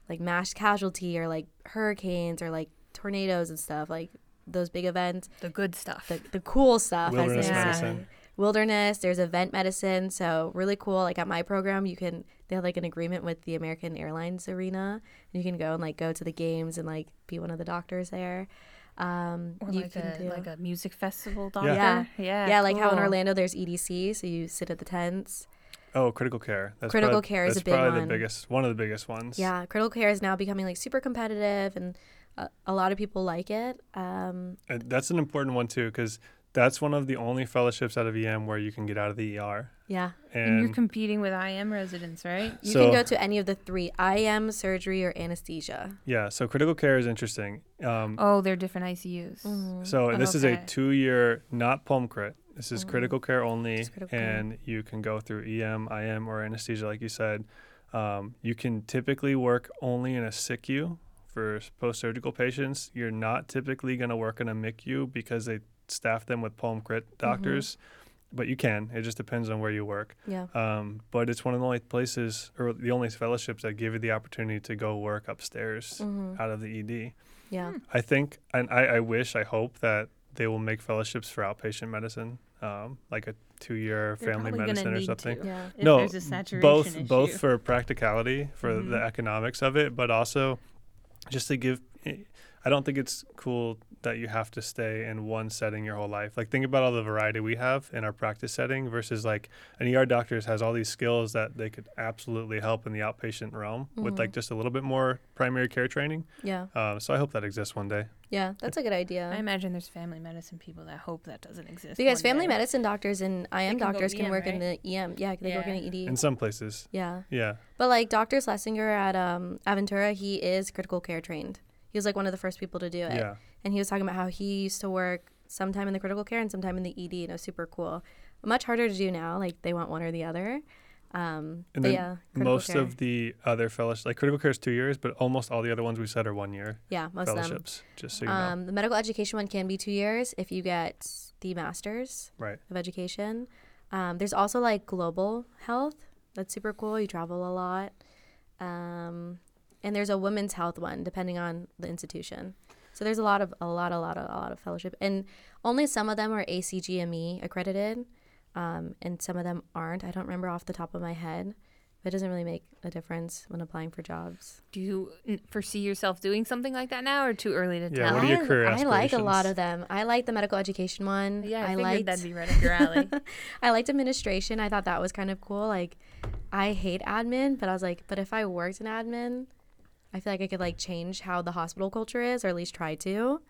like mass casualty or like hurricanes or like tornadoes and stuff, like those big events. The good stuff. The, the cool stuff, Wilderness they medicine. Wilderness. There's event medicine, so really cool. Like at my program, you can they have like an agreement with the American Airlines arena, and you can go and like go to the games and like be one of the doctors there. Um, Or you like can a do like a music festival doctor. Yeah. yeah, yeah, like how in. Orlando there's EDC, so you sit at the tents. Oh, critical care. That's Critical probably, care is that's a big probably one. the biggest, one of the biggest ones. Yeah, critical care is now becoming like super competitive, and a, a lot of people like it. Um, That's an important one too, because that's one of the only fellowships out of EM where you can get out of the ER. yeah, And you're competing with IM residents, right? you So- can go to any of the three: IM, surgery, or anesthesia. yeah, so critical care is interesting. Um, Oh, they're different ICUs. Mm-hmm. So this is a two-year, not pulm crit. This is Mhm. critical care only, Just critical care. and you can go through EM, IM, or anesthesia, like you said. Um, you can typically work only in a SICU for post-surgical patients. You're not typically going to work in a MICU because they staff them with pulm crit doctors, but you can. It just depends on where you work. Yeah, Um, but it's one of the only places, or the only fellowships that give you the opportunity to go work upstairs hmm out of the ED. yeah, I think, and I, I wish, I hope that they will make fellowships for outpatient medicine, um, like a two-year They're family medicine or something. to. yeah. If no, there's a saturation both issue. both for practicality, for the Mhm. economics of it, but also just to give. I don't think it's cool that you have to stay in one setting your whole life. Like think about all the variety we have in our practice setting versus like an ER doctor has all these skills that they could absolutely help in the outpatient realm with like Mhm. just a little bit more primary care training. Yeah, Um, so I hope that exists one day. yeah, that's a good idea. I imagine there's family medicine people that hope that doesn't exist. because one family day. medicine doctors and IM can doctors can EM, work in the EM. Yeah, can they work in Yeah. an ED. In some places, yeah, yeah. but like Dr. Schlesinger at um, Aventura, he is critical care trained. He was like one of the first people to do it. Yeah. and he was talking about how he used to work sometime in the critical care and sometime in the ED, and it was super cool. Much harder to do now. Like they want one or the other. Um, And then yeah, Most care. of the other fellowships, like critical care is two years, but almost all the other ones we said are one year yeah, most of them. just so you know. Um, the medical education one can be two years if you get the master's Right. of education. Um, there's also like global health. That's super cool. You travel a lot. Um, and there's a women's health one, depending on the institution. So there's a lot of a lot, a lot, of, a lot of fellowship, and only some of them are ACGME accredited, um, and some of them aren't. I don't remember off the top of my head. But it doesn't really make a difference when applying for jobs. Do you n- foresee yourself doing something like that now, or too early to Yeah, tell? what are your I, career I like a lot of them. I like the medical education one. yeah, I, I figured liked that'd be right up your alley. I liked administration. I thought that was kind of cool. Like, I hate admin, but I was like, but if I worked in admin, I feel like I could like change how the hospital culture is, or at least try to.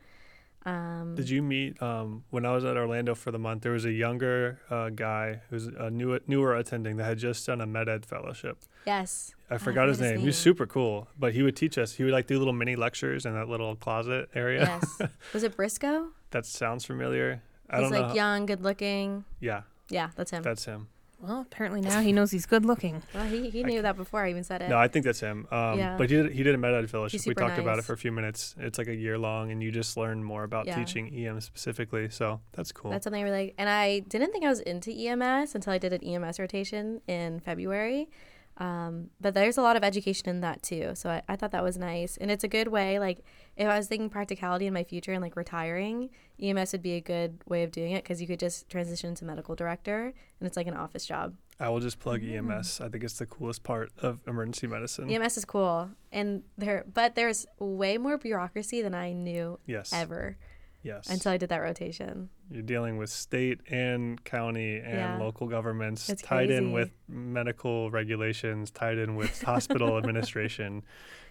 Um, Did you meet um, when I was at Orlando for the month? There was a younger uh, guy who's a new, newer attending that had just done a med ed fellowship. yes. I forgot his forget his name. He was super cool, but he would teach us. He would like do little mini lectures in that little closet area. Yes. Was it Briscoe? that sounds familiar. I He's don't like know. young, good looking. Yeah, Yeah, that's him. that's him. Well, apparently now he knows he's good looking. well, he, he knew that before I even said it. No, I think that's him. Um, Yeah. But he did, he did a med ed fellowship. We super talked about it for a few minutes. It's like a year long, and you just learn more about Yeah. teaching EM specifically. So that's cool. That's something I really like. And I didn't think I was into EMS until I did an EMS rotation in February. Um, but there's a lot of education in that too. So I, I thought that was nice. And it's a good way, like, if I was thinking practicality in my future and like retiring, EMS would be a good way of doing it because you could just transition to medical director and it's like an office job. I will just plug Mm. EMS. I think it's the coolest part of emergency medicine. EMS is cool. And there, but there's way more bureaucracy than I knew Yes. ever Yes. until I did that rotation. You're dealing with state and county and Yeah. local governments It's tied in with medical regulations, tied in with hospital administration.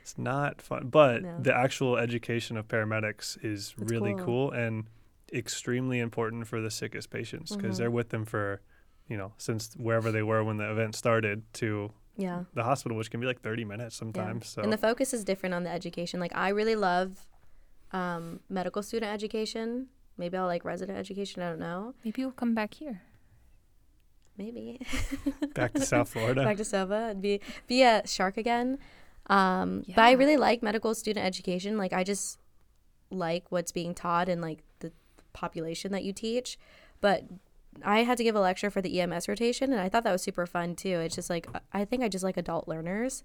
It's not fun, but No. the actual education of paramedics is It's really cool. cool. and extremely important for the sickest patients because Mhm. they're with them for, you know, since wherever they were when the event started to Yeah. the hospital, which can be like 30 minutes sometimes. So And the focus is different on the education. Like I really love um, medical student education. Maybe I'll like resident education. I don't know. Maybe you'll come back here. Maybe back to South Florida. back to Silva and be be a shark again. Um, But I really like medical student education. Like I just like what's being taught and like the population that you teach. But I had to give a lecture for the EMS rotation, and I thought that was super fun too. It's just like I think I just like adult learners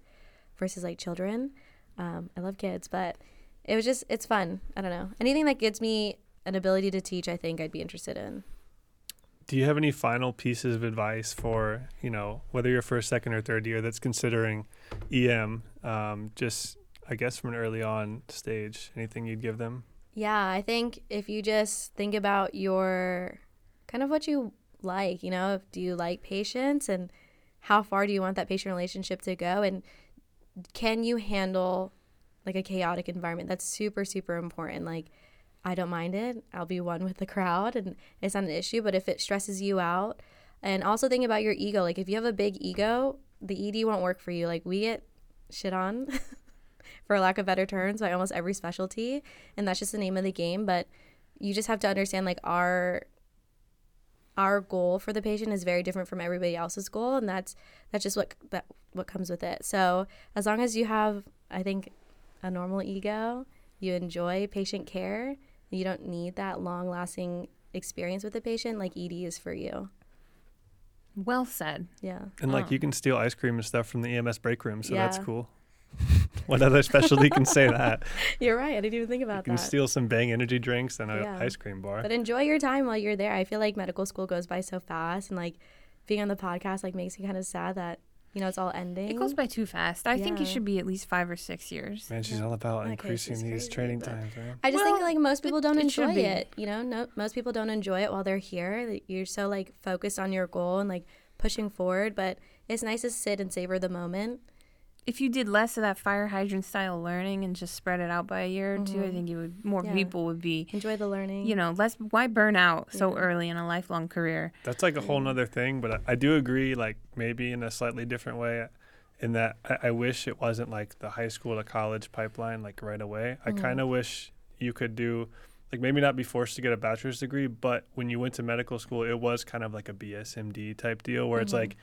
versus like children. Um, I love kids, but it was just it's fun. I don't know anything that gives me an ability to teach. I think I'd be interested in. Do you have any final pieces of advice for, you know, whether you're first, second, or third year that's considering EM, um, just, I guess, from an early on stage? Anything you'd give them? Yeah, I think if you just think about your kind of what you like, you know, do you like patients and how far do you want that patient relationship to go and can you handle like a chaotic environment? That's super super important. Like I don't mind it. I'll be one with the crowd and it's not an issue, but if it stresses you out and also think about your ego, like if you have a big ego, the ED won't work for you. Like we get shit on for lack of better terms by almost every specialty and that's just the name of the game but you just have to understand like our our goal for the patient is very different from everybody else's goal and that's that's just what that what comes with it so as long as you have i think a normal ego you enjoy patient care you don't need that long lasting experience with the patient like ed is for you Well said. yeah And like Oh. you can steal ice cream and stuff from the EMS break room, so that's cool. what other specialty can say that? you're right i didn't even think about that. You can that steal some Bang energy drinks and an Yeah. ice cream bar. But enjoy your time while you're there. I feel like medical school goes by so fast, and like being on the podcast like makes me kind of sad that you know it's all ending. It goes by too fast. I think it should be at least five or six years. Man, she's all about Okay, increasing she's these crazy, training times, man. I just think like most people it- don't it enjoy be. it. You know, no, most people don't enjoy it while they're here. You're so like focused on your goal and like pushing forward, but it's nice to sit and savor the moment. If you did less of that fire hydrant style learning and just spread it out by a year or two, I Mhm. think it would more Yeah. people would be, Enjoy the learning. you know, less. Why burn out so Yeah. early in a lifelong career? That's like a whole nother thing, but I, I do agree, like maybe in a slightly different way, in that I, I wish it wasn't like the high school to college pipeline, like right away. I Mhm. kind of wish you could do, like maybe not be forced to get a bachelor's degree, but when you went to medical school, it was kind of like a BSMD type deal where it's Mhm. like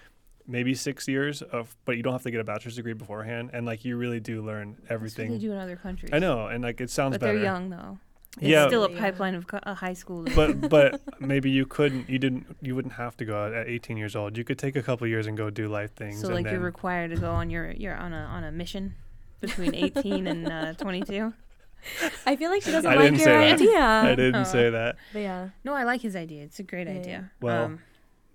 maybe six years of, but you don't have to get a bachelor's degree beforehand, and like you really do learn That's what everything. they do in other countries. I know, and like it sounds but better. they're young though. It's Yeah. still a Yeah. pipeline of co- a high school. but but maybe you couldn't you didn't you wouldn't have to go out at 18 years old you could take a couple years and go do life things so and like then you're required to go on your you're on a on a mission between 18 and uh, 22. I feel like she doesn't I like your idea. i didn't Oh. say that But yeah, No, I like his idea. It's a great Yeah. idea. Well, um,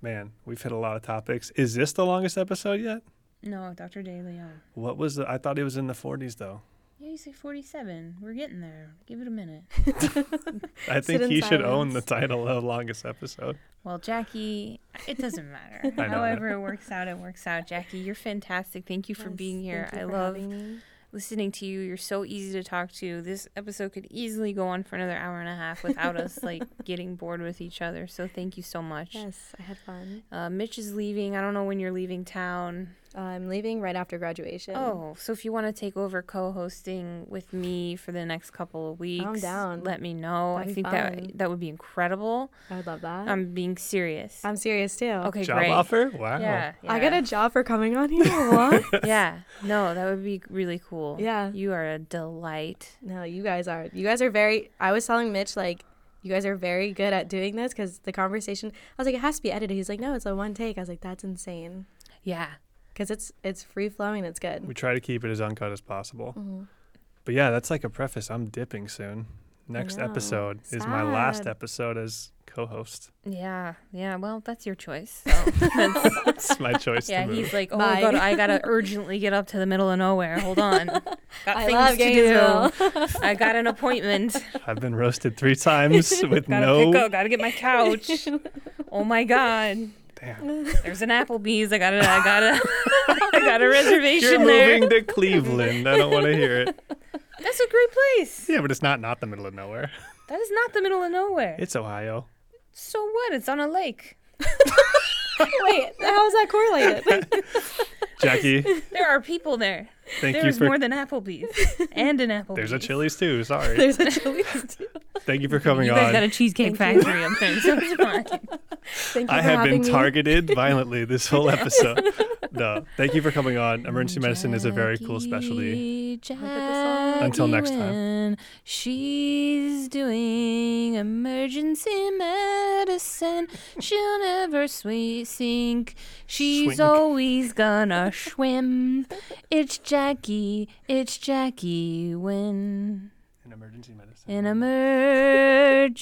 man we've hit a lot of topics is this the longest episode yet no, Dr. De Leon. what was the i thought it was in the 40s though Yeah, you say 47. We're getting there. Give it a minute. i think in he should own the title of longest episode Well, Jackie, it doesn't matter. I know. However it works out, it works out. Jackie, you're fantastic. Thank you for Yes, being here. thank you I for love having me. Listening to you. You're so easy to talk to. This episode could easily go on for another hour and a half without us like getting bored with each other. So thank you so much. Yes, I had fun. Uh, Mitch is leaving. I don't know when you're leaving town. I'm leaving right after graduation. Oh, so if you want to take over co-hosting with me for the next couple of weeks, down. let me know. That'd I think fun. that that would be incredible. I would love that. I'm being serious. I'm serious too. okay, job great. offer wow Yeah, I got a job for coming on here. What? yeah, no, that would be really cool. Yeah. You are a delight. no, you guys are. You guys are very. I was telling Mitch like. You guys are very good at doing this because the conversation. I was like, it has to be edited. He's like, no, it's a one take. I was like, that's insane Yeah. Because it's it's free flowing. It's good. we try to keep it as uncut as possible hmm but yeah that's like a preface i'm dipping soon next know. episode is my last episode as co-host Yeah. Yeah. Well, that's your choice. So that's, it's my choice yeah. to move He's like, oh, Bye. I gotta, I gotta urgently get up to the middle of nowhere. Hold on. Got I things love to do. I got an appointment. I've been roasted three times with Gotta no. pick up. Gotta get my couch. oh my god. Damn. There's an Applebee's. I got a, I got a, I got a reservation You're there. moving to Cleveland. I don't want to hear it. That's a great place. Yeah, but it's not not the middle of nowhere. That is not the middle of nowhere. It's Ohio. so what? It's on a lake. Wait, how is that correlated? Jackie, There are people there. Thank you There's for. more than Applebee's and an Applebee's. There's a Chili's too. Sorry. There's a Chili's too. Thank you for coming You guys on. got a cheesecake Thank factory up there, so it's fine. Thank you I have been me. targeted violently this whole episode. no, thank you for coming on. Emergency medicine is a very cool specialty. Jackie Until next time. She's doing emergency medicine. She'll never swe- sink. She's always gonna swim. It's Jackie. It's Jackie Win. In emergency medicine. In emergency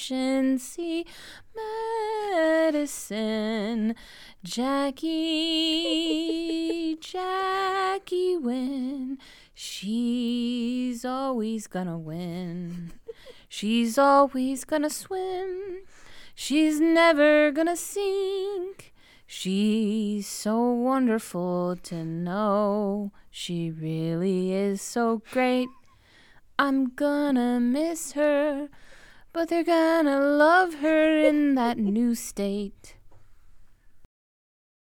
medicine, Jackie, Jackie win. She's always gonna win. She's always gonna swim. She's never gonna sink. She's so wonderful to know. She really is so great. I'm gonna miss her, but they're gonna love her in that new state.